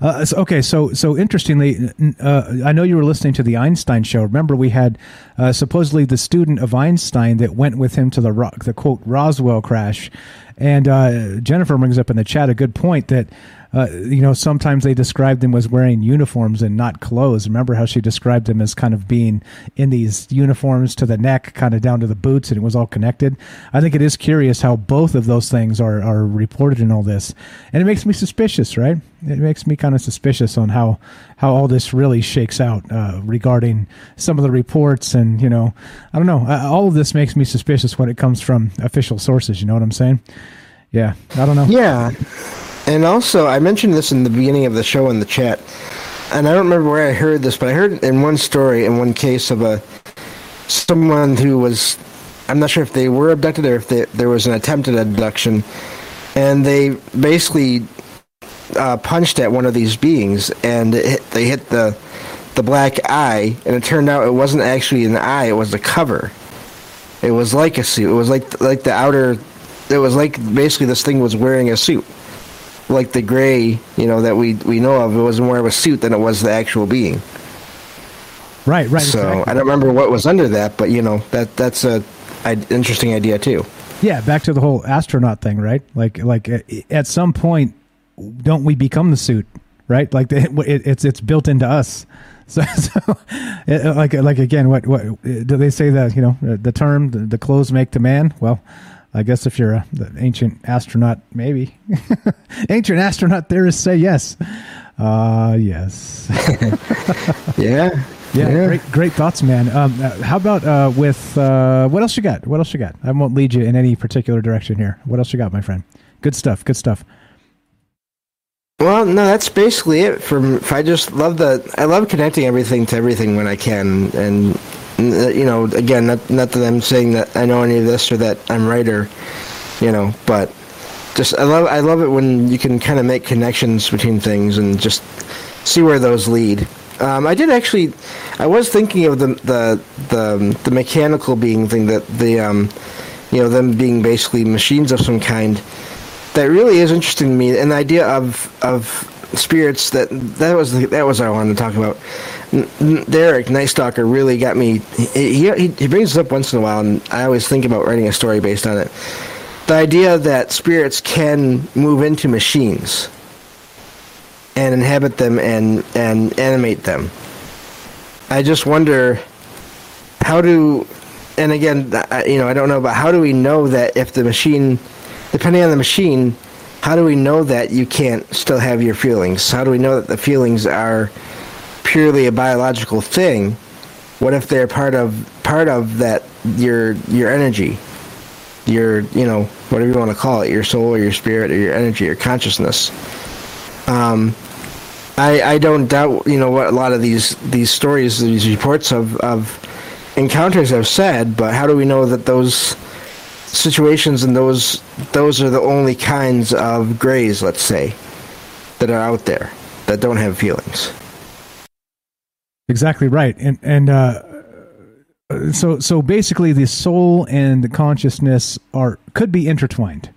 Uh, so, okay, so so interestingly, uh, I know you were listening to the Einstein show. Remember, we had uh, supposedly the student of Einstein that went with him to the ro- the quote Roswell crash, and uh, Jennifer brings up in the chat a good point that. Uh, you know, sometimes they described them as wearing uniforms and not clothes. Remember how she described them as kind of being in these uniforms to the neck, kind of down to the boots, and it was all connected. I think it is curious how both of those things are, are reported in all this, and it makes me suspicious, right? It makes me kind of suspicious on how how all this really shakes out uh, regarding some of the reports, and you know, I don't know. Uh, all of this makes me suspicious when it comes from official sources. You know what I'm saying? Yeah, I don't know. Yeah. And also, I mentioned this in the beginning of the show in the chat, and I don't remember where I heard this, but I heard in one story, in one case of a someone who was, I'm not sure if they were abducted or if they, there was an attempted abduction, and they basically uh, punched at one of these beings, and it hit, they hit the the black eye, and it turned out it wasn't actually an eye; it was a cover. It was like a suit. It was like like the outer. It was like basically this thing was wearing a suit like the gray, you know, that we we know of. It was more of a suit than it was the actual being. Right, right. So exactly. I don't remember what was under that, but you know that that's a, a interesting idea too. Yeah, back to the whole astronaut thing, right? Like, like uh, at some point, don't we become the suit, right? Like, the, it, it's it's built into us. So, so it, like, like again, what what do they say that you know the term the, the clothes make the man? Well, I guess if you're an ancient astronaut, maybe ancient astronaut theorists say yes. Uh yes. yeah. Yeah, Yeah. great, great thoughts, man. Um, uh, how about uh, with uh, what else you got? What else you got? I won't lead you in any particular direction here. What else you got, my friend? Good stuff. Good stuff. Well, no, that's basically it. From I just love the I love connecting everything to everything when I can, and you know, again, not not that I'm saying that I know any of this or that I'm right or you know, but just I love I love it when you can kind of make connections between things and just see where those lead. Um, I did actually. I was thinking of the the the, the mechanical being thing that the um, you know them being basically machines of some kind. That really is interesting to me, and the idea of of spirits that that was the, that was what I wanted to talk about. Derek Nightstocker really got me. He, he he brings this up once in a while, and I always think about writing a story based on it. The idea that spirits can move into machines and inhabit them and and animate them. I just wonder how do and again you know I don't know but how do we know that if the machine depending on the machine how do we know that you can't still have your feelings how do we know that the feelings are purely a biological thing what if they're part of part of that your your energy your you know whatever you want to call it your soul or your spirit or your energy or consciousness um, I, I don't doubt you know what a lot of these these stories these reports of of encounters have said, but how do we know that those situations and those those are the only kinds of grays, let's say, that are out there that don't have feelings? Exactly right, and and uh, so so basically, the soul and the consciousness are could be intertwined,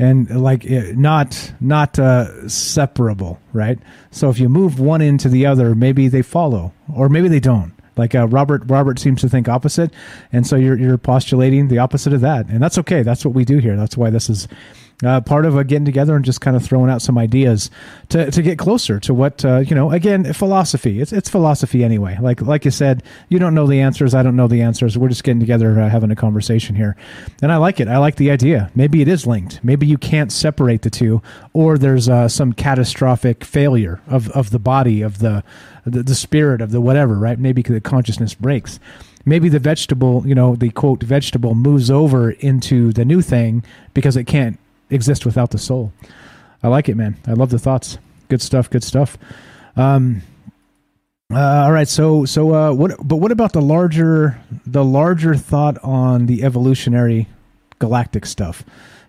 and like eh, not not uh, separable, right? So if you move one into the other, maybe they follow, or maybe they don't. Like uh, Robert, Robert seems to think opposite, and so you're you're postulating the opposite of that, and that's okay. That's what we do here. That's why this is uh, part of uh, getting together and just kind of throwing out some ideas to, to get closer to what uh, you know. Again, philosophy. It's it's philosophy anyway. Like like you said, you don't know the answers. I don't know the answers. We're just getting together, uh, having a conversation here, and I like it. I like the idea. Maybe it is linked. Maybe you can't separate the two, or there's uh, some catastrophic failure of of the body of the, the the spirit of the whatever. Right? Maybe the consciousness breaks maybe the vegetable, you know, the quote vegetable moves over into the new thing because it can't exist without the soul. I like it, man. I love the thoughts. Good stuff. Good stuff. Um, uh, all right. So, so uh, what? But what about the larger, the larger thought on the evolutionary galactic stuff?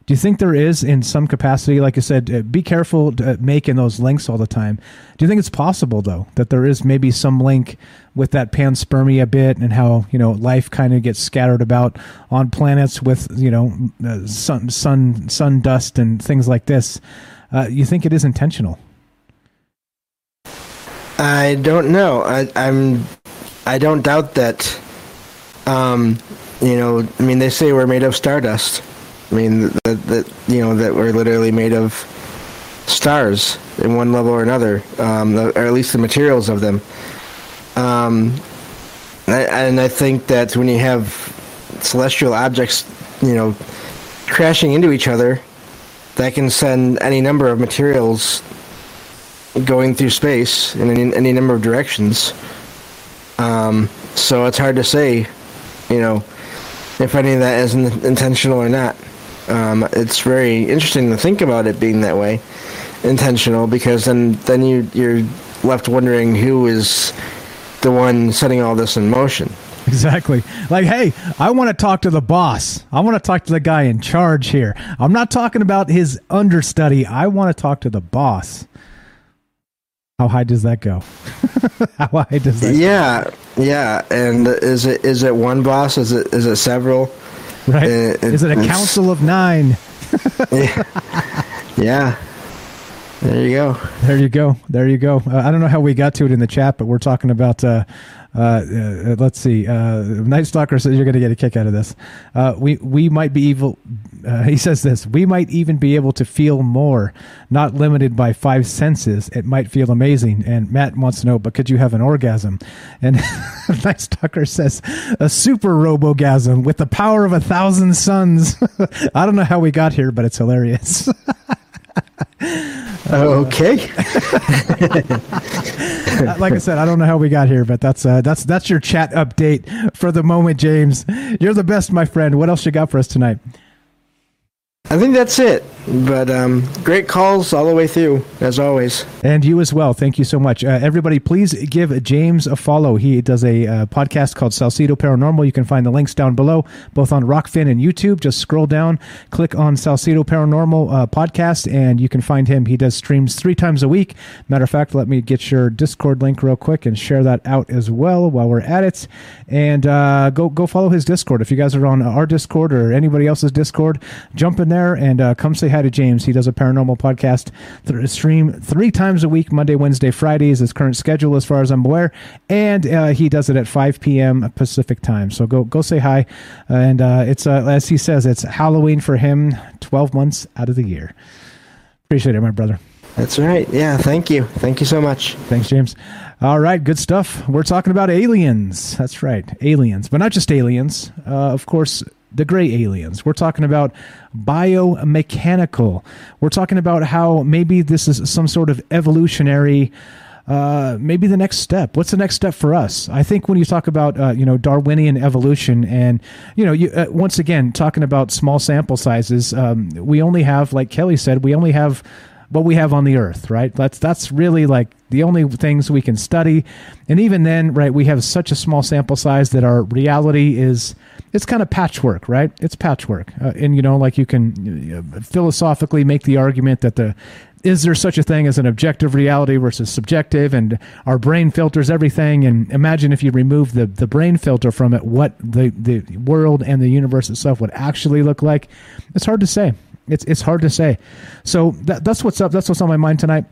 Do you think there is, in some capacity, like I said, uh, be careful uh, making those links all the time. Do you think it's possible, though, that there is maybe some link with that panspermia bit and how you know life kind of gets scattered about on planets with you know uh, sun, sun, sun dust and things like this? You think it is intentional? I don't know. I, I'm. I don't doubt that. Um, you know, I mean, they say we're made of stardust. I mean, that, that you know that we're literally made of stars in one level or another, um, or at least the materials of them. Um, and I think that when you have celestial objects, you know, crashing into each other, that can send any number of materials going through space in any, any number of directions. Um, so it's hard to say, you know, if any of that is intentional or not. Um, it's very interesting to think about it being that way, intentional, because then then you you're left wondering who is the one setting all this in motion. Exactly. Like, hey, I want to talk to the boss. I want to talk to the guy in charge here. I'm not talking about his understudy. I want to talk to the boss. How high does that go? How high does that? Yeah, go? yeah. And is it is it one boss? Is it is it several? Right? It, Is it a council of nine? yeah. yeah. There you go. There you go. There you go. Uh, I don't know how we got to it in the chat, but we're talking about uh, uh, uh, let's see. Uh, Nightstocker says you're going to get a kick out of this. Uh, we we might be evil. Uh, he says this. We might even be able to feel more, not limited by five senses. It might feel amazing. And Matt wants to know, but could you have an orgasm? And Nightstocker says a super robogasm with the power of a thousand suns. I don't know how we got here, but it's hilarious. Okay. like I said, I don't know how we got here, but that's uh, that's that's your chat update for the moment, James. You're the best, my friend. What else you got for us tonight? I think that's it. But um, great calls all the way through, as always. And you as well. Thank you so much. Uh, everybody, please give James a follow. He does a uh, podcast called Salcedo Paranormal. You can find the links down below, both on Rokfin and YouTube. Just scroll down, click on Salcedo Paranormal uh, podcast, and you can find him. He does streams three times a week. Matter of fact, let me get your Discord link real quick and share that out as well while we're at it. And uh, go go follow his Discord. If you guys are on our Discord or anybody else's Discord, jump in there and uh, come say hi to James. He does a paranormal podcast th- stream three times a week, Monday, Wednesday, Friday is his current schedule as far as I'm aware, and uh, he does it at 5 p.m. Pacific time. So go go say hi, and uh, it's uh, as he says, it's Halloween for him, 12 months out of the year. Appreciate it, my brother. That's right. Yeah, thank you. Thank you so much. Thanks, James. All right, good stuff. We're talking about aliens. That's right, aliens, but not just aliens. Uh, of course, the gray aliens. We're talking about biomechanical. We're talking about how maybe this is some sort of evolutionary. Uh, maybe the next step. What's the next step for us? I think when you talk about uh, you know Darwinian evolution, and you know, you, uh, once again talking about small sample sizes, um, we only have, like Kelly said, we only have what we have on the Earth, right? That's that's really like the only things we can study. And even then, right, we have such a small sample size that our reality is it's kind of patchwork, right? It's patchwork. Uh, and you know, like you can uh, philosophically make the argument that the is there such a thing as an objective reality versus subjective and our brain filters everything and imagine if you remove the, the brain filter from it what the, the world and the universe itself would actually look like it's hard to say it's, it's hard to say so that, that's what's up that's what's on my mind tonight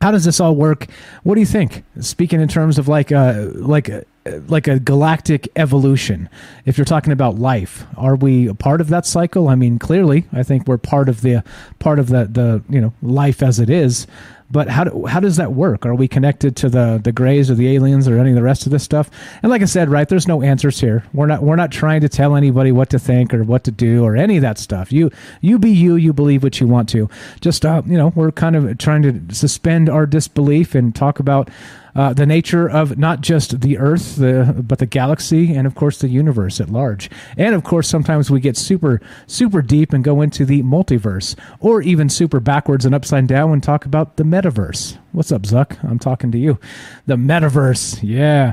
how does this all work? What do you think? Speaking in terms of like a like a, like a galactic evolution. If you're talking about life, are we a part of that cycle? I mean, clearly, I think we're part of the part of the the you know life as it is. But how do, how does that work? Are we connected to the the Greys or the aliens or any of the rest of this stuff? And like I said, right, there's no answers here. We're not we're not trying to tell anybody what to think or what to do or any of that stuff. You you be you. You believe what you want to. Just uh, you know, we're kind of trying to suspend our disbelief and talk about uh, the nature of not just the Earth, the, but the galaxy, and of course the universe at large. And of course, sometimes we get super, super deep and go into the multiverse, or even super backwards and upside down and talk about the metaverse. What's up, Zuck? I'm talking to you. The metaverse, yeah.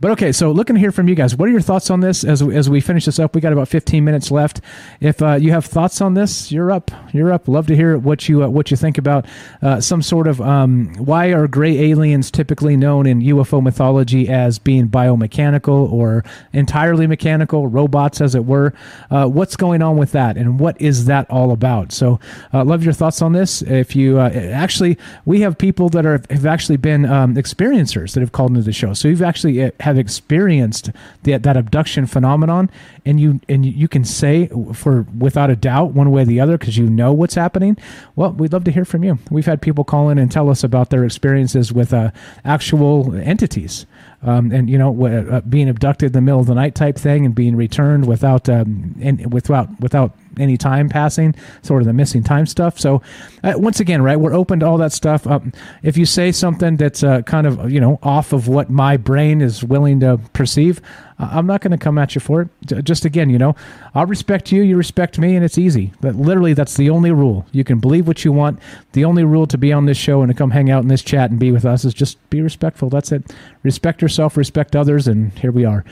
But okay, so looking to hear from you guys. What are your thoughts on this as, as we finish this up? We got about 15 minutes left. If uh, you have thoughts on this, you're up. You're up. Love to hear what you uh, what you think about uh, some sort of um, why are gray aliens typically known in UFO mythology as being biomechanical or entirely mechanical, robots as it were. Uh, what's going on with that, and what is that all about? So, uh, love your thoughts on this. If you uh, actually, we have people that are have actually been um, experiencers that have called into the show. So you've actually have experienced that that abduction phenomenon, and you and you can say for without a doubt one way or the other because you know what's happening. Well, we'd love to hear from you. We've had people call in and tell us about their experiences with uh, actual entities. Um, and you know, uh, being abducted in the middle of the night type thing, and being returned without um, and without without any time passing, sort of the missing time stuff. So, uh, once again, right, we're open to all that stuff. Um, if you say something that's uh, kind of you know off of what my brain is willing to perceive, I'm not going to come at you for it. Just again, you know, I'll respect you, you respect me, and it's easy. But literally, that's the only rule. You can believe what you want. The only rule to be on this show and to come hang out in this chat and be with us is just be respectful. That's it. Respect yourself, respect others, and here we are.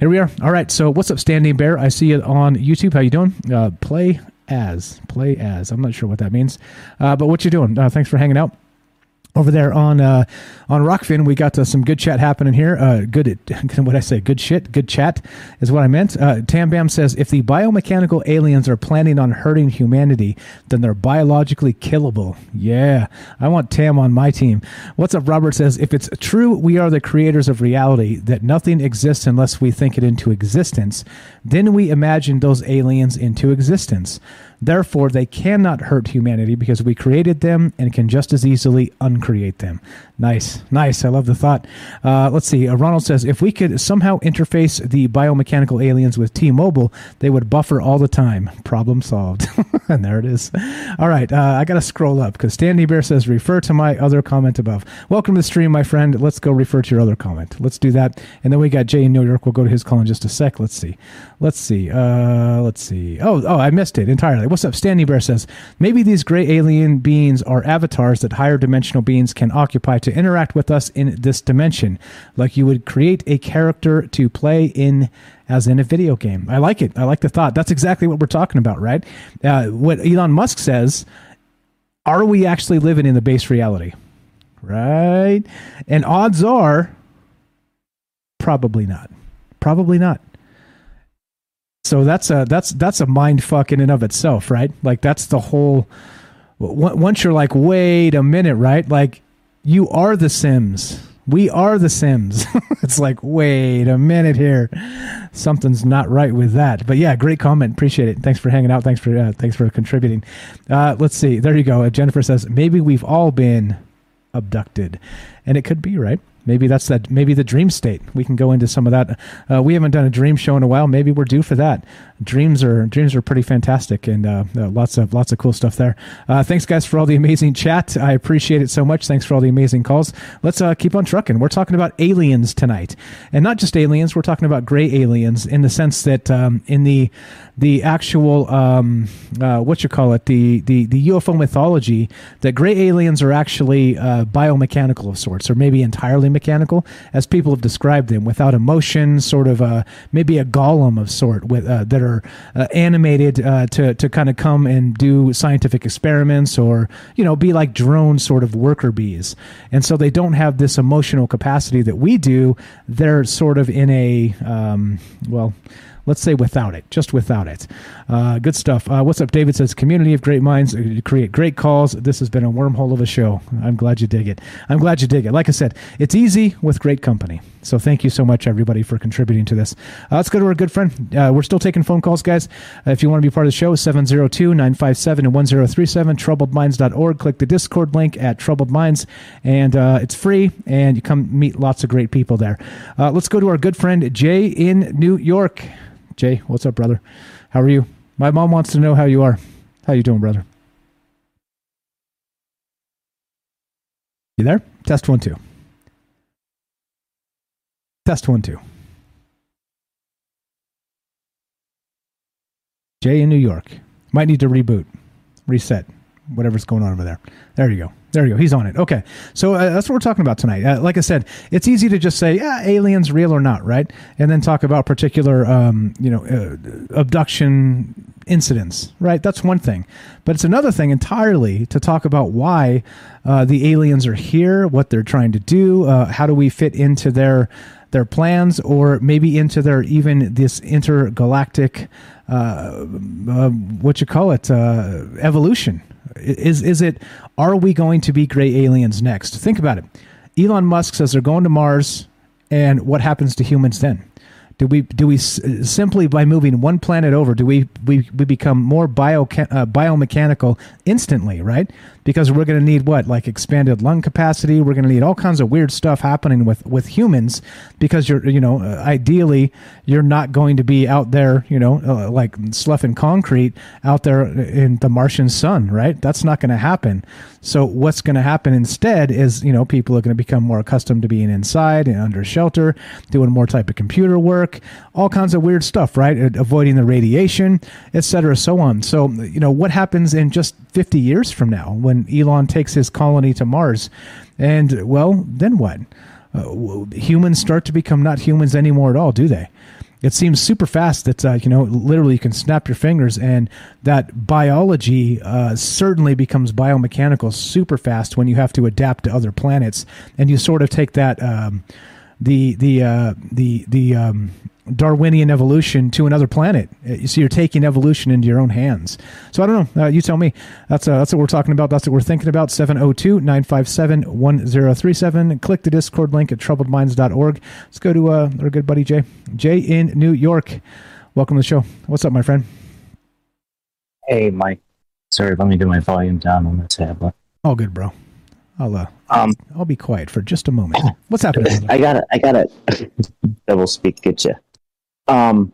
Here we are. All right. So, what's up, Standing Bear? I see it on YouTube. How you doing? Uh, play as, play as. I'm not sure what that means, uh, but what you doing? Uh, thanks for hanging out over there on uh, on Rokfin, we got uh, some good chat happening here. Uh, good, what I say? Good shit. Good chat is what I meant. Uh, Tam Bam says if the biomechanical aliens are planning on hurting humanity, then they're biologically killable. Yeah, I want Tam on my team. What's up? Robert says if it's true, we are the creators of reality. That nothing exists unless we think it into existence. Then we imagine those aliens into existence. Therefore, they cannot hurt humanity because we created them and can just as easily uncreate them. Nice, nice. I love the thought. Uh, let's see. Uh, Ronald says if we could somehow interface the biomechanical aliens with T-Mobile, they would buffer all the time. Problem solved. and there it is. All right, uh, I got to scroll up because Stanley Bear says refer to my other comment above. Welcome to the stream, my friend. Let's go refer to your other comment. Let's do that. And then we got Jay in New York. We'll go to his call in just a sec. Let's see. Let's see. Uh, let's see. Oh, oh, I missed it entirely. What's up? Stanley Bear says maybe these gray alien beings are avatars that higher dimensional beings can occupy to interact with us in this dimension, like you would create a character to play in as in a video game. I like it. I like the thought. That's exactly what we're talking about, right? Uh, what Elon Musk says are we actually living in the base reality? Right? And odds are probably not. Probably not. So that's a that's that's a mind fuck in and of itself, right? Like that's the whole. Once you're like, wait a minute, right? Like you are the Sims. We are the Sims. it's like, wait a minute here, something's not right with that. But yeah, great comment. Appreciate it. Thanks for hanging out. Thanks for uh, thanks for contributing. Uh, let's see. There you go. Uh, Jennifer says maybe we've all been abducted, and it could be right. Maybe that's that. Maybe the dream state. We can go into some of that. Uh, we haven't done a dream show in a while. Maybe we're due for that. Dreams are dreams are pretty fantastic, and uh, uh, lots of lots of cool stuff there. Uh, thanks, guys, for all the amazing chat. I appreciate it so much. Thanks for all the amazing calls. Let's uh, keep on trucking. We're talking about aliens tonight, and not just aliens. We're talking about gray aliens in the sense that um, in the the actual um, uh, what you call it the, the the UFO mythology that gray aliens are actually uh, biomechanical of sorts, or maybe entirely mechanical, as people have described them, without emotion, sort of a maybe a golem of sort with uh, that are uh, animated uh, to to kind of come and do scientific experiments, or you know be like drone sort of worker bees, and so they don't have this emotional capacity that we do. They're sort of in a um, well let's say without it, just without it. Uh, good stuff. Uh, what's up, David? Says community of great minds uh, create great calls. This has been a wormhole of a show. I'm glad you dig it. I'm glad you dig it. Like I said, it's easy with great company. So thank you so much, everybody, for contributing to this. Uh, let's go to our good friend. Uh, we're still taking phone calls, guys. Uh, if you want to be part of the show, 702 957 1037, troubledminds.org. Click the Discord link at Troubled Minds, and it's free, and you come meet lots of great people there. let's go to our good friend, Jay in New York. Jay, what's up, brother? How are you? My mom wants to know how you are. How you doing, brother? You there? Test one, two. Test one, too. Jay in New York. Might need to reboot, reset, whatever's going on over there. There you go. There you go. He's on it. Okay. So uh, that's what we're talking about tonight. Uh, like I said, it's easy to just say, yeah, aliens real or not, right? And then talk about particular, um, you know, uh, abduction incidents, right? That's one thing. But it's another thing entirely to talk about why uh, the aliens are here, what they're trying to do, uh, how do we fit into their their plans, or maybe into their even this intergalactic, uh, what you call it, evolution is is it are we going to be gray aliens next? Think about it. Elon Musk says they're going to Mars, and what happens to humans then? Do we do we simply by moving one planet over do we we, we become more bio uh, biomechanical instantly, right? Because we're going to need what like expanded lung capacity. We're going to need all kinds of weird stuff happening with with humans because you're you know uh, ideally you're not going to be out there you know uh, like sloughing concrete out there in the Martian sun, right? That's not going to happen. So what's going to happen instead is you know people are going to become more accustomed to being inside and under shelter, doing more type of computer work, all kinds of weird stuff, right? Avoiding the radiation, etc., so on. So you know what happens in just 50 years from now when Elon takes his colony to Mars, and well, then what? Uh, humans start to become not humans anymore at all, do they? it seems super fast that uh, you know literally you can snap your fingers and that biology uh, certainly becomes biomechanical super fast when you have to adapt to other planets and you sort of take that um, the the uh, the the um, Darwinian evolution to another planet. Uh, so you're taking evolution into your own hands. So I don't know. Uh, you tell me. That's uh, that's what we're talking about. That's what we're thinking about. 702-957-1037. Click the Discord link at troubledminds.org. Let's go to uh, our good buddy Jay. Jay in New York. Welcome to the show. What's up, my friend? Hey, Mike. Sorry, let me do my volume down on the tablet. All good, bro. I'll uh, um, I'll be quiet for just a moment. What's happening? I got it. I got it. Double speak, get you. Um,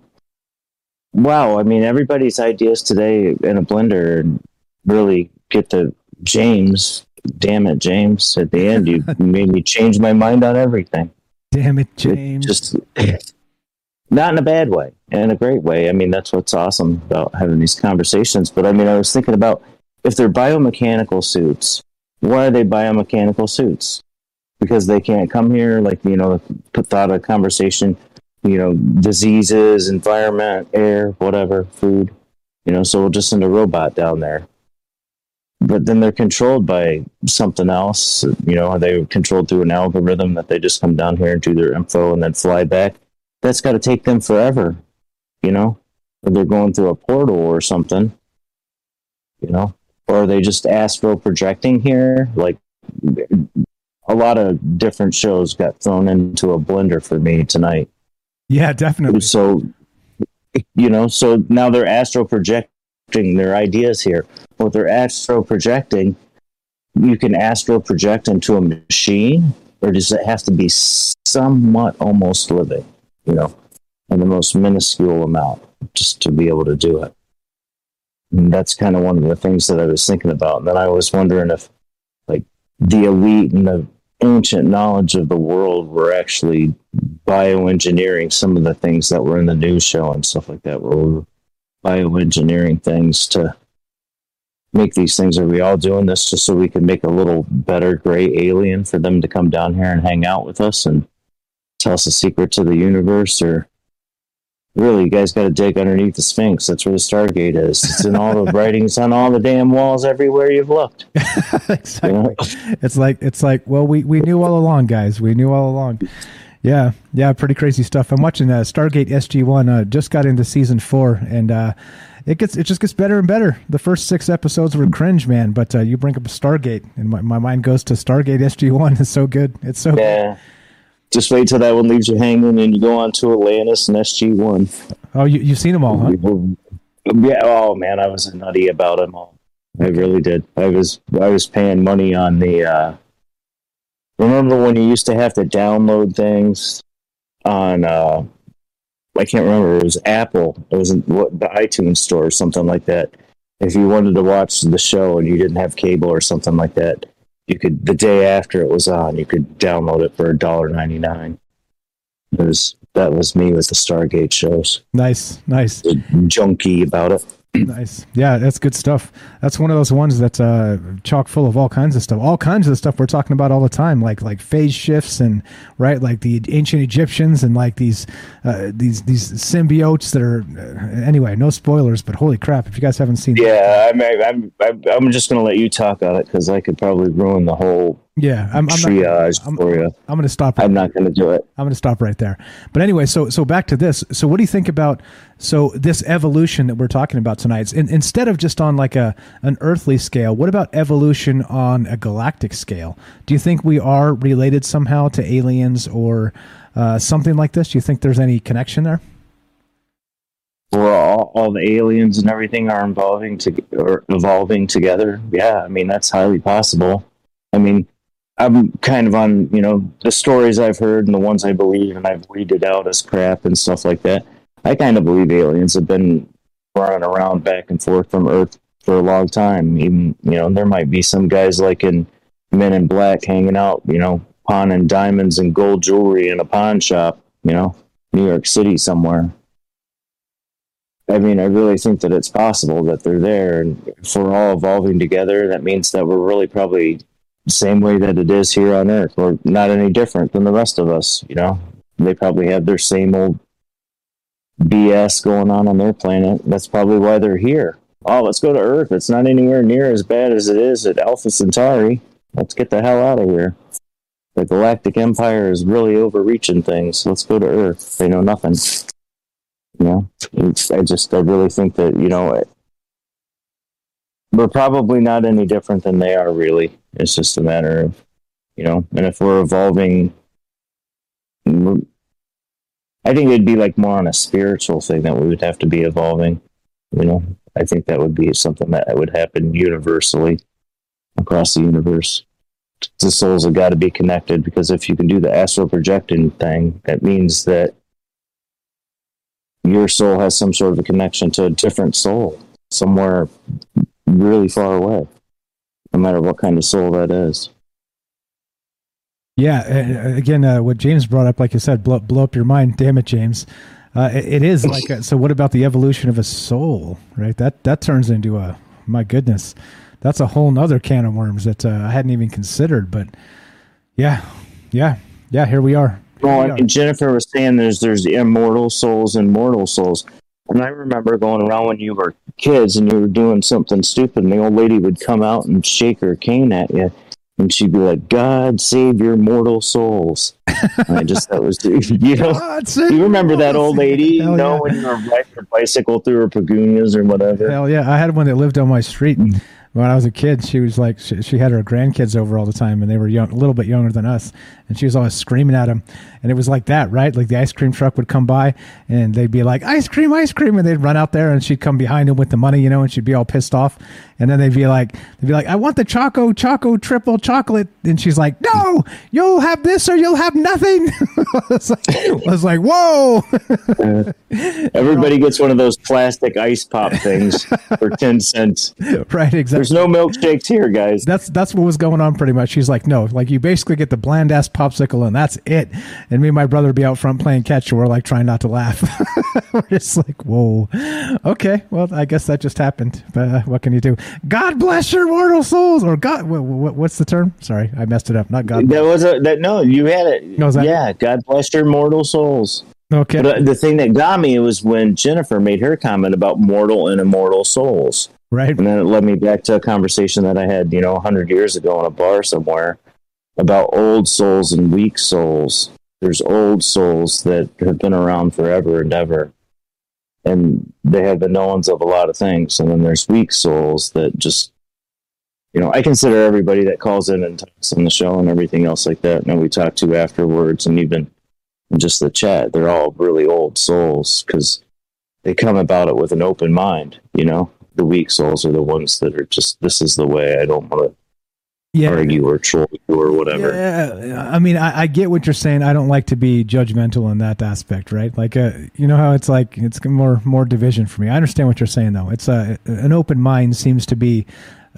wow, I mean, everybody's ideas today in a blender really get to James. Damn it, James! At the end, you made me change my mind on everything. Damn it, James! It just not in a bad way, in a great way. I mean, that's what's awesome about having these conversations. But I mean, I was thinking about if they're biomechanical suits, why are they biomechanical suits? Because they can't come here, like you know, put thought a conversation you know, diseases, environment, air, whatever, food. You know, so we'll just send a robot down there. But then they're controlled by something else. You know, are they controlled through an algorithm that they just come down here and do their info and then fly back? That's got to take them forever, you know? Or they're going through a portal or something, you know? Or are they just astral projecting here? Like, a lot of different shows got thrown into a blender for me tonight. Yeah, definitely. So, you know, so now they're astro projecting their ideas here. Well, they're astro projecting. You can astro project into a machine. or does it have to be somewhat almost living? You know, in the most minuscule amount, just to be able to do it. And that's kind of one of the things that I was thinking about. And then I was wondering if, like, the elite and the ancient knowledge of the world were actually bioengineering some of the things that were in the news show and stuff like that, where we were bioengineering things to make these things. Are we all doing this just so we can make a little better gray alien for them to come down here and hang out with us and tell us a secret to the universe? Or really, you guys got to dig underneath the Sphinx. That's where the Stargate is. It's in all the writings on all the damn walls everywhere you've looked. exactly. You know? It's like it's like well, we we knew all along, guys. We knew all along. Yeah, yeah, pretty crazy stuff. I'm watching uh, Stargate SG One. Uh, just got into season four, and uh, it gets it just gets better and better. The first six episodes were cringe, man. But uh, you bring up Stargate, and my, my mind goes to Stargate SG One. It's so good. It's so yeah. Good. Just wait till that one leaves you hanging, and you go on to Atlantis and SG One. Oh, you you've seen them all, huh? Yeah. Oh man, I was nutty about them all. I really did. I was I was paying money on the. Remember when you used to have to download things on uh, I can't remember. It was Apple. It was what the iTunes store or something like that. If you wanted to watch the show and you didn't have cable or something like that, you could the day after it was on, you could download it for a dollar ninety nine. It was that was me with the Stargate shows. Nice, nice. Junky about it. Nice. Yeah, that's good stuff. That's one of those ones that's uh, chock full of all kinds of stuff. All kinds of stuff we're talking about all the time, like like phase shifts and right, like the ancient Egyptians and like these uh, these these symbiotes that are. Uh, anyway, no spoilers, but holy crap! If you guys haven't seen, yeah, I'm I'm I'm, I'm just gonna let you talk on it because I could probably ruin the whole yeah, I'm, I'm triage not, I'm, for you. I'm going to stop. Right I'm not going to do it. I'm going to stop right there. But anyway, so so back to this. So what do you think about so this evolution that we're talking about tonight? In, instead of just on like a an earthly scale, what about evolution on a galactic scale? Do you think we are related somehow to aliens or uh, something like this? Do you think there's any connection there? Where all, all the aliens and everything are evolving to or evolving together? Yeah, I mean that's highly possible. I mean, I'm kind of on, you know, the stories I've heard and the ones I believe, and I've weeded out as crap and stuff like that. I kind of believe aliens have been running around back and forth from Earth for a long time. Even, you know, there might be some guys like in Men in Black hanging out, you know, pawning diamonds and gold jewelry in a pawn shop, you know, New York City somewhere. I mean, I really think that it's possible that they're there, and if we're all evolving together, that means that we're really probably same way that it is here on Earth, or not any different than the rest of us. You know, they probably have their same old BS going on on their planet. That's probably why they're here. Oh, let's go to Earth. It's not anywhere near as bad as it is at Alpha Centauri. Let's get the hell out of here. The Galactic Empire is really overreaching things. Let's go to Earth. They know nothing. You know, I just, I really think that, you know, we're probably not any different than they are, really. It's just a matter of, you know, and if we're evolving, I think it'd be like more on a spiritual thing that we would have to be evolving. You know, I think that would be something that would happen universally across the universe. The souls have got to be connected because if you can do the astral projecting thing, that means that your soul has some sort of a connection to a different soul somewhere really far away no matter what kind of soul that is. Yeah, again, uh, what James brought up, like I said, blow, blow up your mind. Damn it, James. Uh, it, it is like a, so. What about the evolution of a soul? Right, that that turns into a my goodness, that's a whole nother can of worms that uh, I hadn't even considered. But yeah, yeah, yeah. Here we are. Here well, we are. Jennifer was saying there's there's immortal souls and mortal souls. And I remember going around when you were kids and you were doing something stupid, and the old lady would come out and shake her cane at you, and she'd be like, "God save your mortal souls." I just that was you know you remember that old lady you know yeah. when you were riding your bicycle through her pagunias or whatever. Hell yeah, I had one that lived on my street. And when I was a kid, she was like, she, she had her grandkids over all the time, and they were young, a little bit younger than us, and she was always screaming at him. and it was like that, right? Like the ice cream truck would come by, and they'd be like, "Ice cream, ice cream," and they'd run out there, and she'd come behind him with the money, you know, and she'd be all pissed off, and then they'd be like, they'd be like, "I want the choco choco triple chocolate," and she's like, "No, you'll have this or you'll have nothing." I, was like, I was like, "Whoa!" Everybody gets one of those plastic ice pop things for ten cents. right, exactly. There's no milkshakes here, guys. That's that's what was going on pretty much. She's like, no, like you basically get the bland ass popsicle and that's it. And me and my brother would be out front playing catch, and we're like trying not to laugh. we're just like, whoa, okay, well, I guess that just happened. But uh, what can you do? God bless your mortal souls, or God, what, what, what's the term? Sorry, I messed it up. Not God. That was a that no, you had it. No, yeah, God bless your mortal souls. Okay. But uh, the thing that got me was when Jennifer made her comment about mortal and immortal souls. Right. And then it led me back to a conversation that I had, you know, 100 years ago in a bar somewhere about old souls and weak souls. There's old souls that have been around forever and ever. And they have the knowings of a lot of things. And then there's weak souls that just, you know, I consider everybody that calls in and talks on the show and everything else like that, and we talk to afterwards, and even just the chat, they're all really old souls because they come about it with an open mind. You know, the weak souls are the ones that are just, this is the way. I don't want to Yeah. argue or troll you or whatever. Yeah, I mean, I, I get what you're saying. I don't like to be judgmental in that aspect, right? Like, uh, you know how it's like it's more more division for me. I understand what you're saying, though. It's uh, an open mind seems to be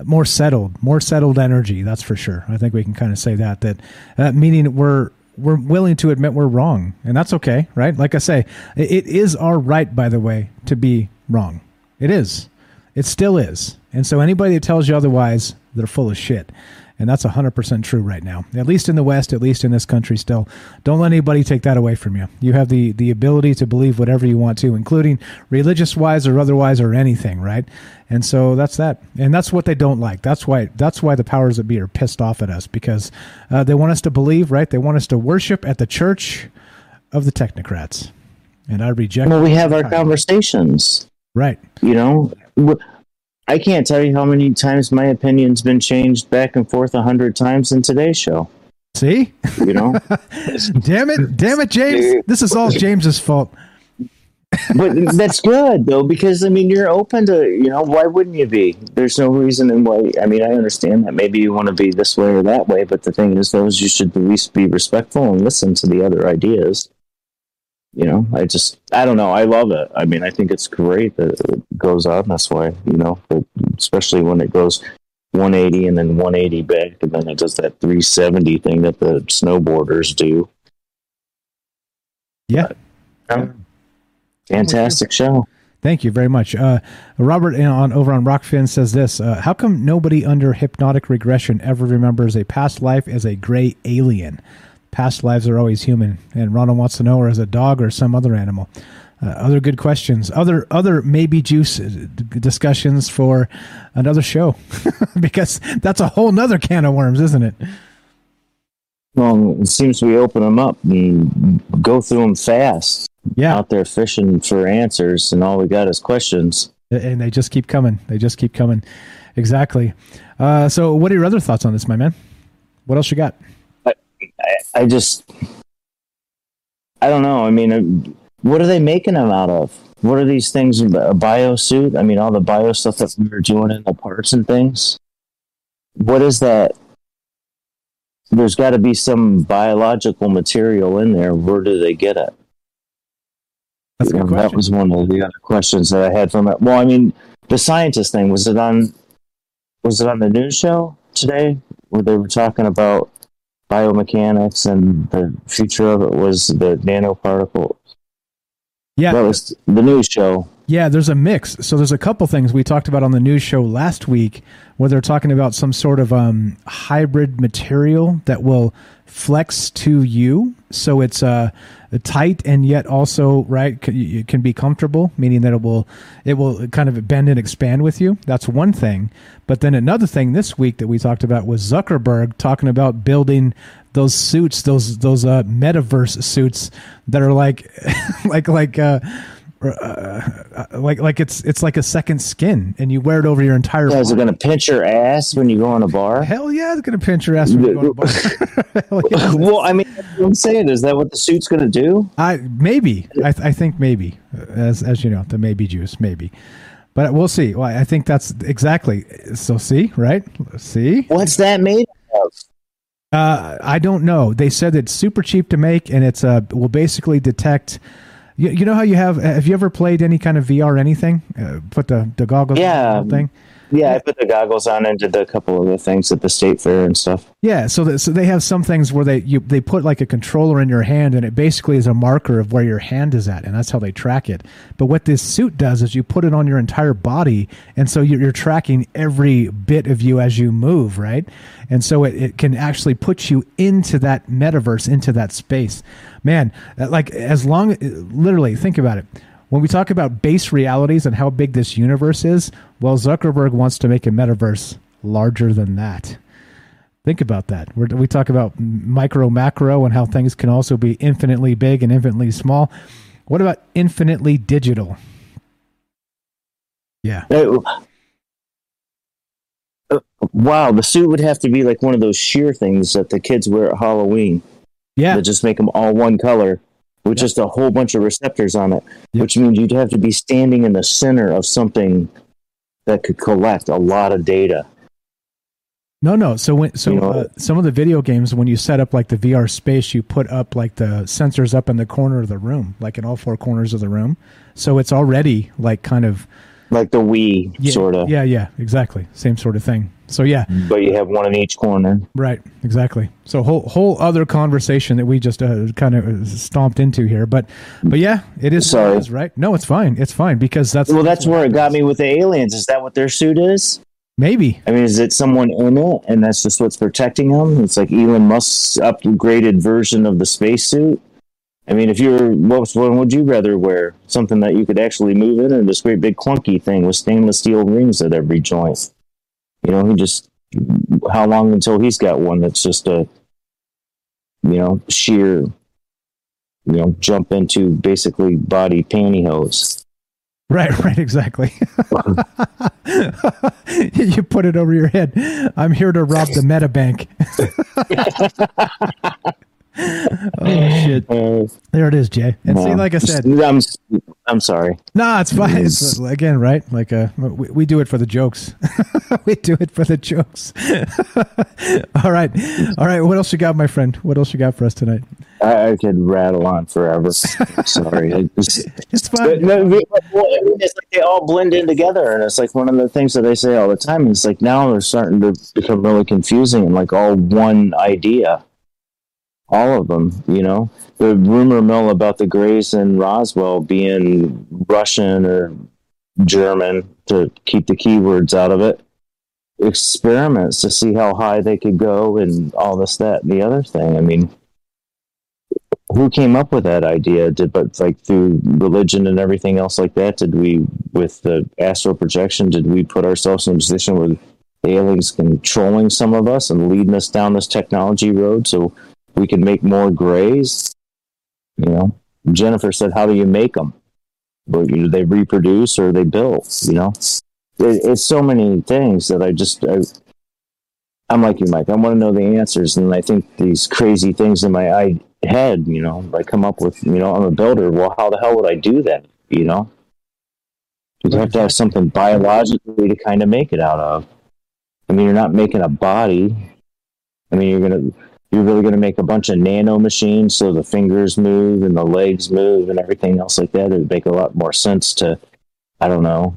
more settled, more settled energy. That's for sure. I think we can kind of say that. That uh, meaning we're we're willing to admit we're wrong, and that's okay, right? Like I say, it is our right, by the way, to be wrong. It is. It still is. And so anybody that tells you otherwise, they're full of shit. And that's 100% true right now. At least in the West, at least in this country still. Don't let anybody take that away from you. You have the, the ability to believe whatever you want to, including religious wise or otherwise or anything, right? And so that's that. And that's what they don't like. That's why that's why the powers that be are pissed off at us because uh, they want us to believe, right? They want us to worship at the church of the technocrats. And I reject Well, we have our conversations. Right. You know, I can't tell you how many times my opinion's been changed back and forth a hundred times in today's show. See? You know? damn it, damn it, James. This is all James's fault. but that's good though because I mean you're open to you know why wouldn't you be? There's no reason in why. I mean I understand that maybe you want to be this way or that way, but the thing is, those you should at least be respectful and listen to the other ideas. You know, I just I don't know. I love it. I mean, I think it's great that it goes on this way. You know, but especially when it goes 180 and then 180 back, and then it does that 370 thing that the snowboarders do. Yeah. Fantastic show. Thank you very much. Uh, Robert in- on over on Rokfin says this: uh, How come nobody under hypnotic regression ever remembers a past life as a gray alien? Past lives are always human. And Ronald wants to know, or as a dog or some other animal. Uh, other good questions. Other other maybe juice uh, discussions for another show, because that's a whole nother can of worms, isn't it? Well, it seems we open them up and go through them fast. Yeah. Out there fishing for answers, and all we got is questions. And they just keep coming. They just keep coming. Exactly. Uh, so, what are your other thoughts on this, my man? What else you got? I, I just, I don't know. I mean, what are they making them out of? What are these things? A bio suit? I mean, all the bio stuff that we were doing in the parts and things. What is that? There's got to be some biological material in there. Where do they get it? That's a good You know, That was one of the other questions that I had from it. Well, I mean, the scientist thing was it on? Was it on the news show today where they were talking about biomechanics and the future of it was the nanoparticle? Yeah, that was the news show. Yeah, there's a mix. So there's a couple things we talked about on the news show last week where they're talking about some sort of um, hybrid material that will flex to you. So it's uh, tight and yet also right. c- It can be comfortable, meaning that it will it will kind of bend and expand with you. That's one thing. But then another thing this week that we talked about was Zuckerberg talking about building those suits, those those uh, metaverse suits that are like like like uh, uh, like like it's it's like a second skin, and you wear it over your entire. Yeah, is it going to pinch your ass when you go on a bar? Hell yeah, it's going to pinch your ass when you go to the bar. well, I mean, I'm saying is that what the suit's going to do? I maybe I, I think maybe as as you know the maybe juice maybe, but we'll see. Well, I think that's exactly so. See right? See what's that made of? Uh, I don't know. They said it's super cheap to make, and it's uh will basically detect. You, you know how you have have you ever played any kind of VR anything? Uh, put the the goggles Yeah. on the thing. Yeah, I put the goggles on and did a couple of the things at the state fair and stuff. Yeah, so so they have some things where they you they put like a controller in your hand and it basically is a marker of where your hand is at and that's how they track it. But what this suit does is you put it on your entire body and so you're, you're tracking every bit of you as you move, right? And so it, it can actually put you into that metaverse, into that space. Man, uh, like as long literally think about it. When we talk about base realities and how big this universe is, well, Zuckerberg wants to make a metaverse larger than that. Think about that. We're, we talk about micro, macro, and how things can also be infinitely big and infinitely small. What about infinitely digital? Yeah. Uh, wow, the suit would have to be like one of those sheer things that the kids wear at Halloween. Yeah. That just make them all one color with just a whole bunch of receptors on it, which means you'd have to be standing in the center of something that could collect a lot of data. No, no. So when so You know- uh, some of the video games, when you set up like the VR space, you put up like the sensors up in the corner of the room, like in all four corners of the room. So it's already like kind of like the Wii, yeah, sort of. Yeah, yeah, exactly. Same sort of thing. So yeah, But you have one in each corner. Right, exactly. So whole whole other conversation that we just uh, kind of stomped into here, but but yeah, it is. Sorry. is, right? No, it's fine. It's fine because that's Well, that's where it got me with the aliens. Is that what their suit is? Maybe. I mean, is it someone in it, and that's just what's protecting them? It's like Elon Musk's upgraded version of the spacesuit. I mean, if you're, what one would you rather wear? Something that you could actually move in, or this great big clunky thing with stainless steel rings at every joint? You know, he just. How long until he's got one that's just a, you know, sheer, you know, jump into basically body pantyhose. Right, right, exactly. you put it over your head. I'm here to rob the meta bank. oh shit! there it is, Jay. And see, like I said, I'm, I'm sorry. No, it's fine. It's, again, right? Like, uh, we, we do it for the jokes. we do it for the jokes. all right, all right. What else you got, my friend? What else you got for us tonight? I, I could rattle on forever. Sorry. Just, it's fine. But, no, we- well, I mean, it's like they all blend in together, and it's like one of the things that I say all the time. It's like now they're starting to become really confusing and like all one idea. All of them, you know, the rumor mill about the Grays and Roswell being Russian or German to keep the keywords out of it. Experiments to see how high they could go, and all this, that, and the other thing. I mean, who came up with that idea did but like through religion and everything else like that did we with the astral projection did we put ourselves in a position where aliens controlling some of us and leading us down this technology road so we can make more grays you know jennifer said how do you make them but you know, they reproduce or they build you know it, it's so many things that i just I, I'm like you, Mike. I want to know the answers, and I think these crazy things in my head, you know, I come up with, you know, I'm a builder. Well, how the hell would I do that? You know, you have to have something biologically to kind of make it out of. I mean, you're not making a body. I mean, you're gonna, you're really gonna make a bunch of nano machines so the fingers move and the legs move and everything else like that. It would make a lot more sense to, I don't know,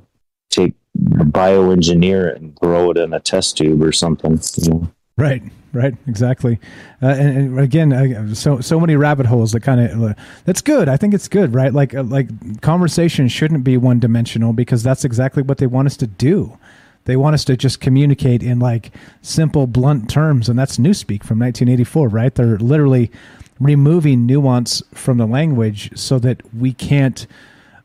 take bioengineer it and grow it in a test tube or something. You know? Right, right, exactly. Uh, and, and again, uh, so so many rabbit holes that kind of uh, that's good. I think it's good, right? Like uh, like conversation shouldn't be one dimensional because that's exactly what they want us to do. They want us to just communicate in like simple, blunt terms, and that's Newspeak from 1984, right? They're literally removing nuance from the language so that we can't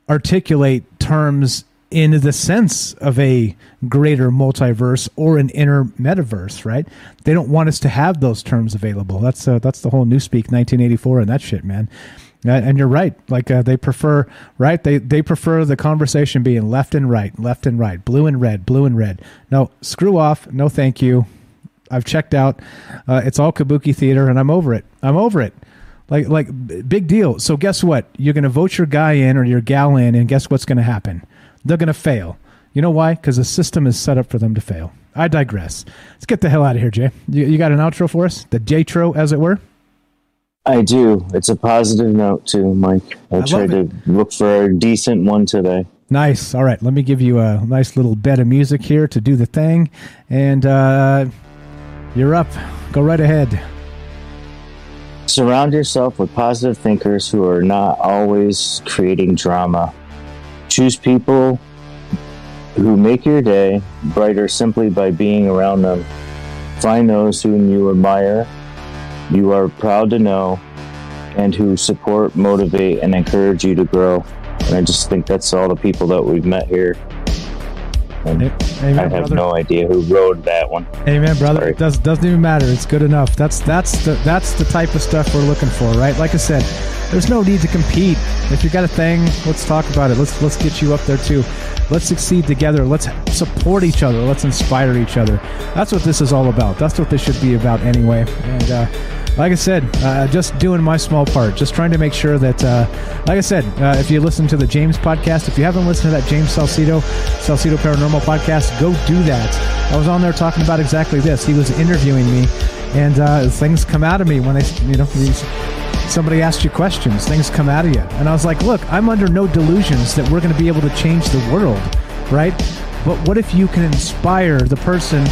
articulate terms in the sense of a greater multiverse or an inner metaverse, right? They don't want us to have those terms available. That's uh, that's the whole Newspeak 1984 and that shit, man. And you're right. Like uh, they prefer, right? They they prefer the conversation being left and right, left and right, blue and red, blue and red. No, screw off. No, thank you. I've checked out. Uh, it's all kabuki theater, and I'm over it. I'm over it. Like like big deal. So guess what? You're going to vote your guy in or your gal in, and guess what's going to happen? They're going to fail. You know why? Because the system is set up for them to fail. I digress. Let's get the hell out of here, Jay. You, you got an outro for us? The J-tro, as it were? I do. It's a positive note too, Mike. I, I tried to look for a decent one today. Nice. All right. Let me give you a nice little bed of music here to do the thing. And uh, you're up. Go right ahead. Surround yourself with positive thinkers who are not always creating drama. Choose people who make your day brighter simply by being around them. Find those whom you admire, you are proud to know, and who support, motivate, and encourage you to grow. And I just think that's all the people that we've met here. And Amen, I have brother. no idea who wrote that one. Amen, brother. Sorry. It does doesn't even matter. It's good enough. That's that's the that's the type of stuff we're looking for, right? Like I said, there's no need to compete. If you got a thing, let's talk about it. Let's let's get you up there too. Let's succeed together. Let's support each other. Let's inspire each other. That's what this is all about. That's what this should be about anyway. And uh, like I said, uh, just doing my small part, just trying to make sure that, uh, like I said, uh, if you listen to the James podcast, if you haven't listened to that James Salcido, Salcido Paranormal podcast, go do that. I was on there talking about exactly this. He was interviewing me, and uh, things come out of me when they, you know, these, somebody asks you questions, things come out of you. And I was like, look, I'm under no delusions that we're going to be able to change the world, right? But what if you can inspire the person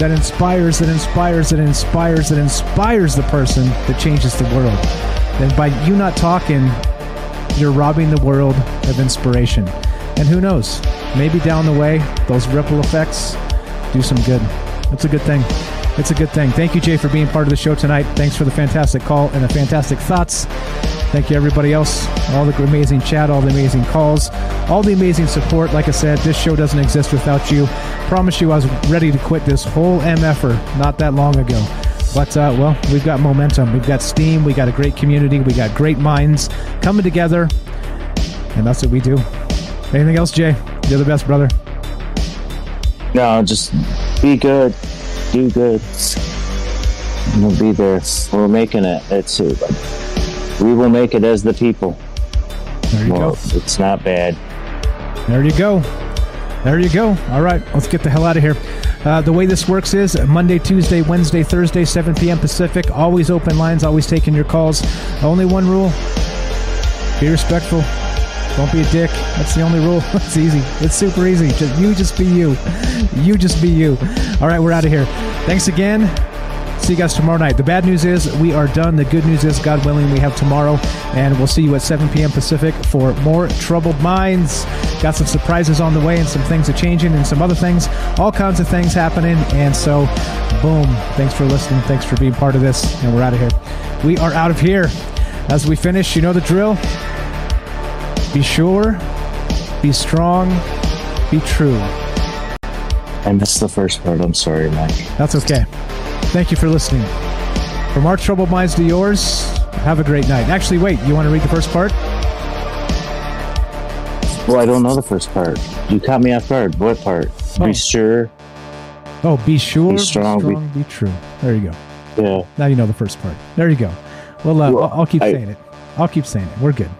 that inspires, that inspires, that inspires, that inspires the person that changes the world? Then by you not talking, you're robbing the world of inspiration. And who knows? Maybe down the way, those ripple effects do some good. It's a good thing. It's a good thing. Thank you, Jay, for being part of the show tonight. Thanks for the fantastic call and the fantastic thoughts. Thank you, everybody else. All the amazing chat, all the amazing calls, all the amazing support. Like I said, this show doesn't exist without you. Promise you, I was ready to quit this whole MFer not that long ago. But, uh, well, we've got momentum. We've got steam. We got a great community. We got great minds coming together. And that's what we do. Anything else, Jay? You're the best, brother. No, just be good, do good. We'll be there. We're making it. It's we will make it as the people. There you well, go. It's not bad. There you go. There you go. All right, let's get the hell out of here. Uh, the way this works is Monday, Tuesday, Wednesday, Thursday, 7 p.m. Pacific. Always open lines, always taking your calls. Only one rule be respectful. Don't be a dick. That's the only rule. It's easy. It's super easy. Just, you just be you. You just be you. All right, we're out of here. Thanks again. See you guys tomorrow night. The bad news is we are done. The good news is, God willing, we have tomorrow. And we'll see you at 7 p.m. Pacific for more Troubled Minds. Got some surprises on the way and some things are changing and some other things. All kinds of things happening. And so, boom. Thanks for listening. Thanks for being part of this. And we're out of here. We are out of here. As we finish, you know the drill. Be sure, be strong, be true. I missed the first part. I'm sorry, Mike. That's okay. Thank you for listening. From our troubled minds to yours, have a great night. Actually, wait, you want to read the first part? Well, I don't know the first part. You caught me off guard. What part? Oh. Be sure. Oh, be sure, Be strong, be- be, strong, be true. There you go. Yeah. Now you know the first part. There you go. Well, uh, Well, I'll, I'll keep I- saying it. I'll keep saying it. We're good.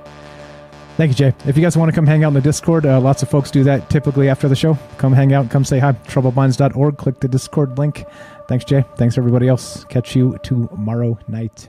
Thank you, Jay. If you guys want to come hang out in the Discord, uh, lots of folks do that typically after the show. Come hang out, come say hi. Troubledminds.org. Click the Discord link. Thanks, Jay. Thanks, everybody else. Catch you tomorrow night.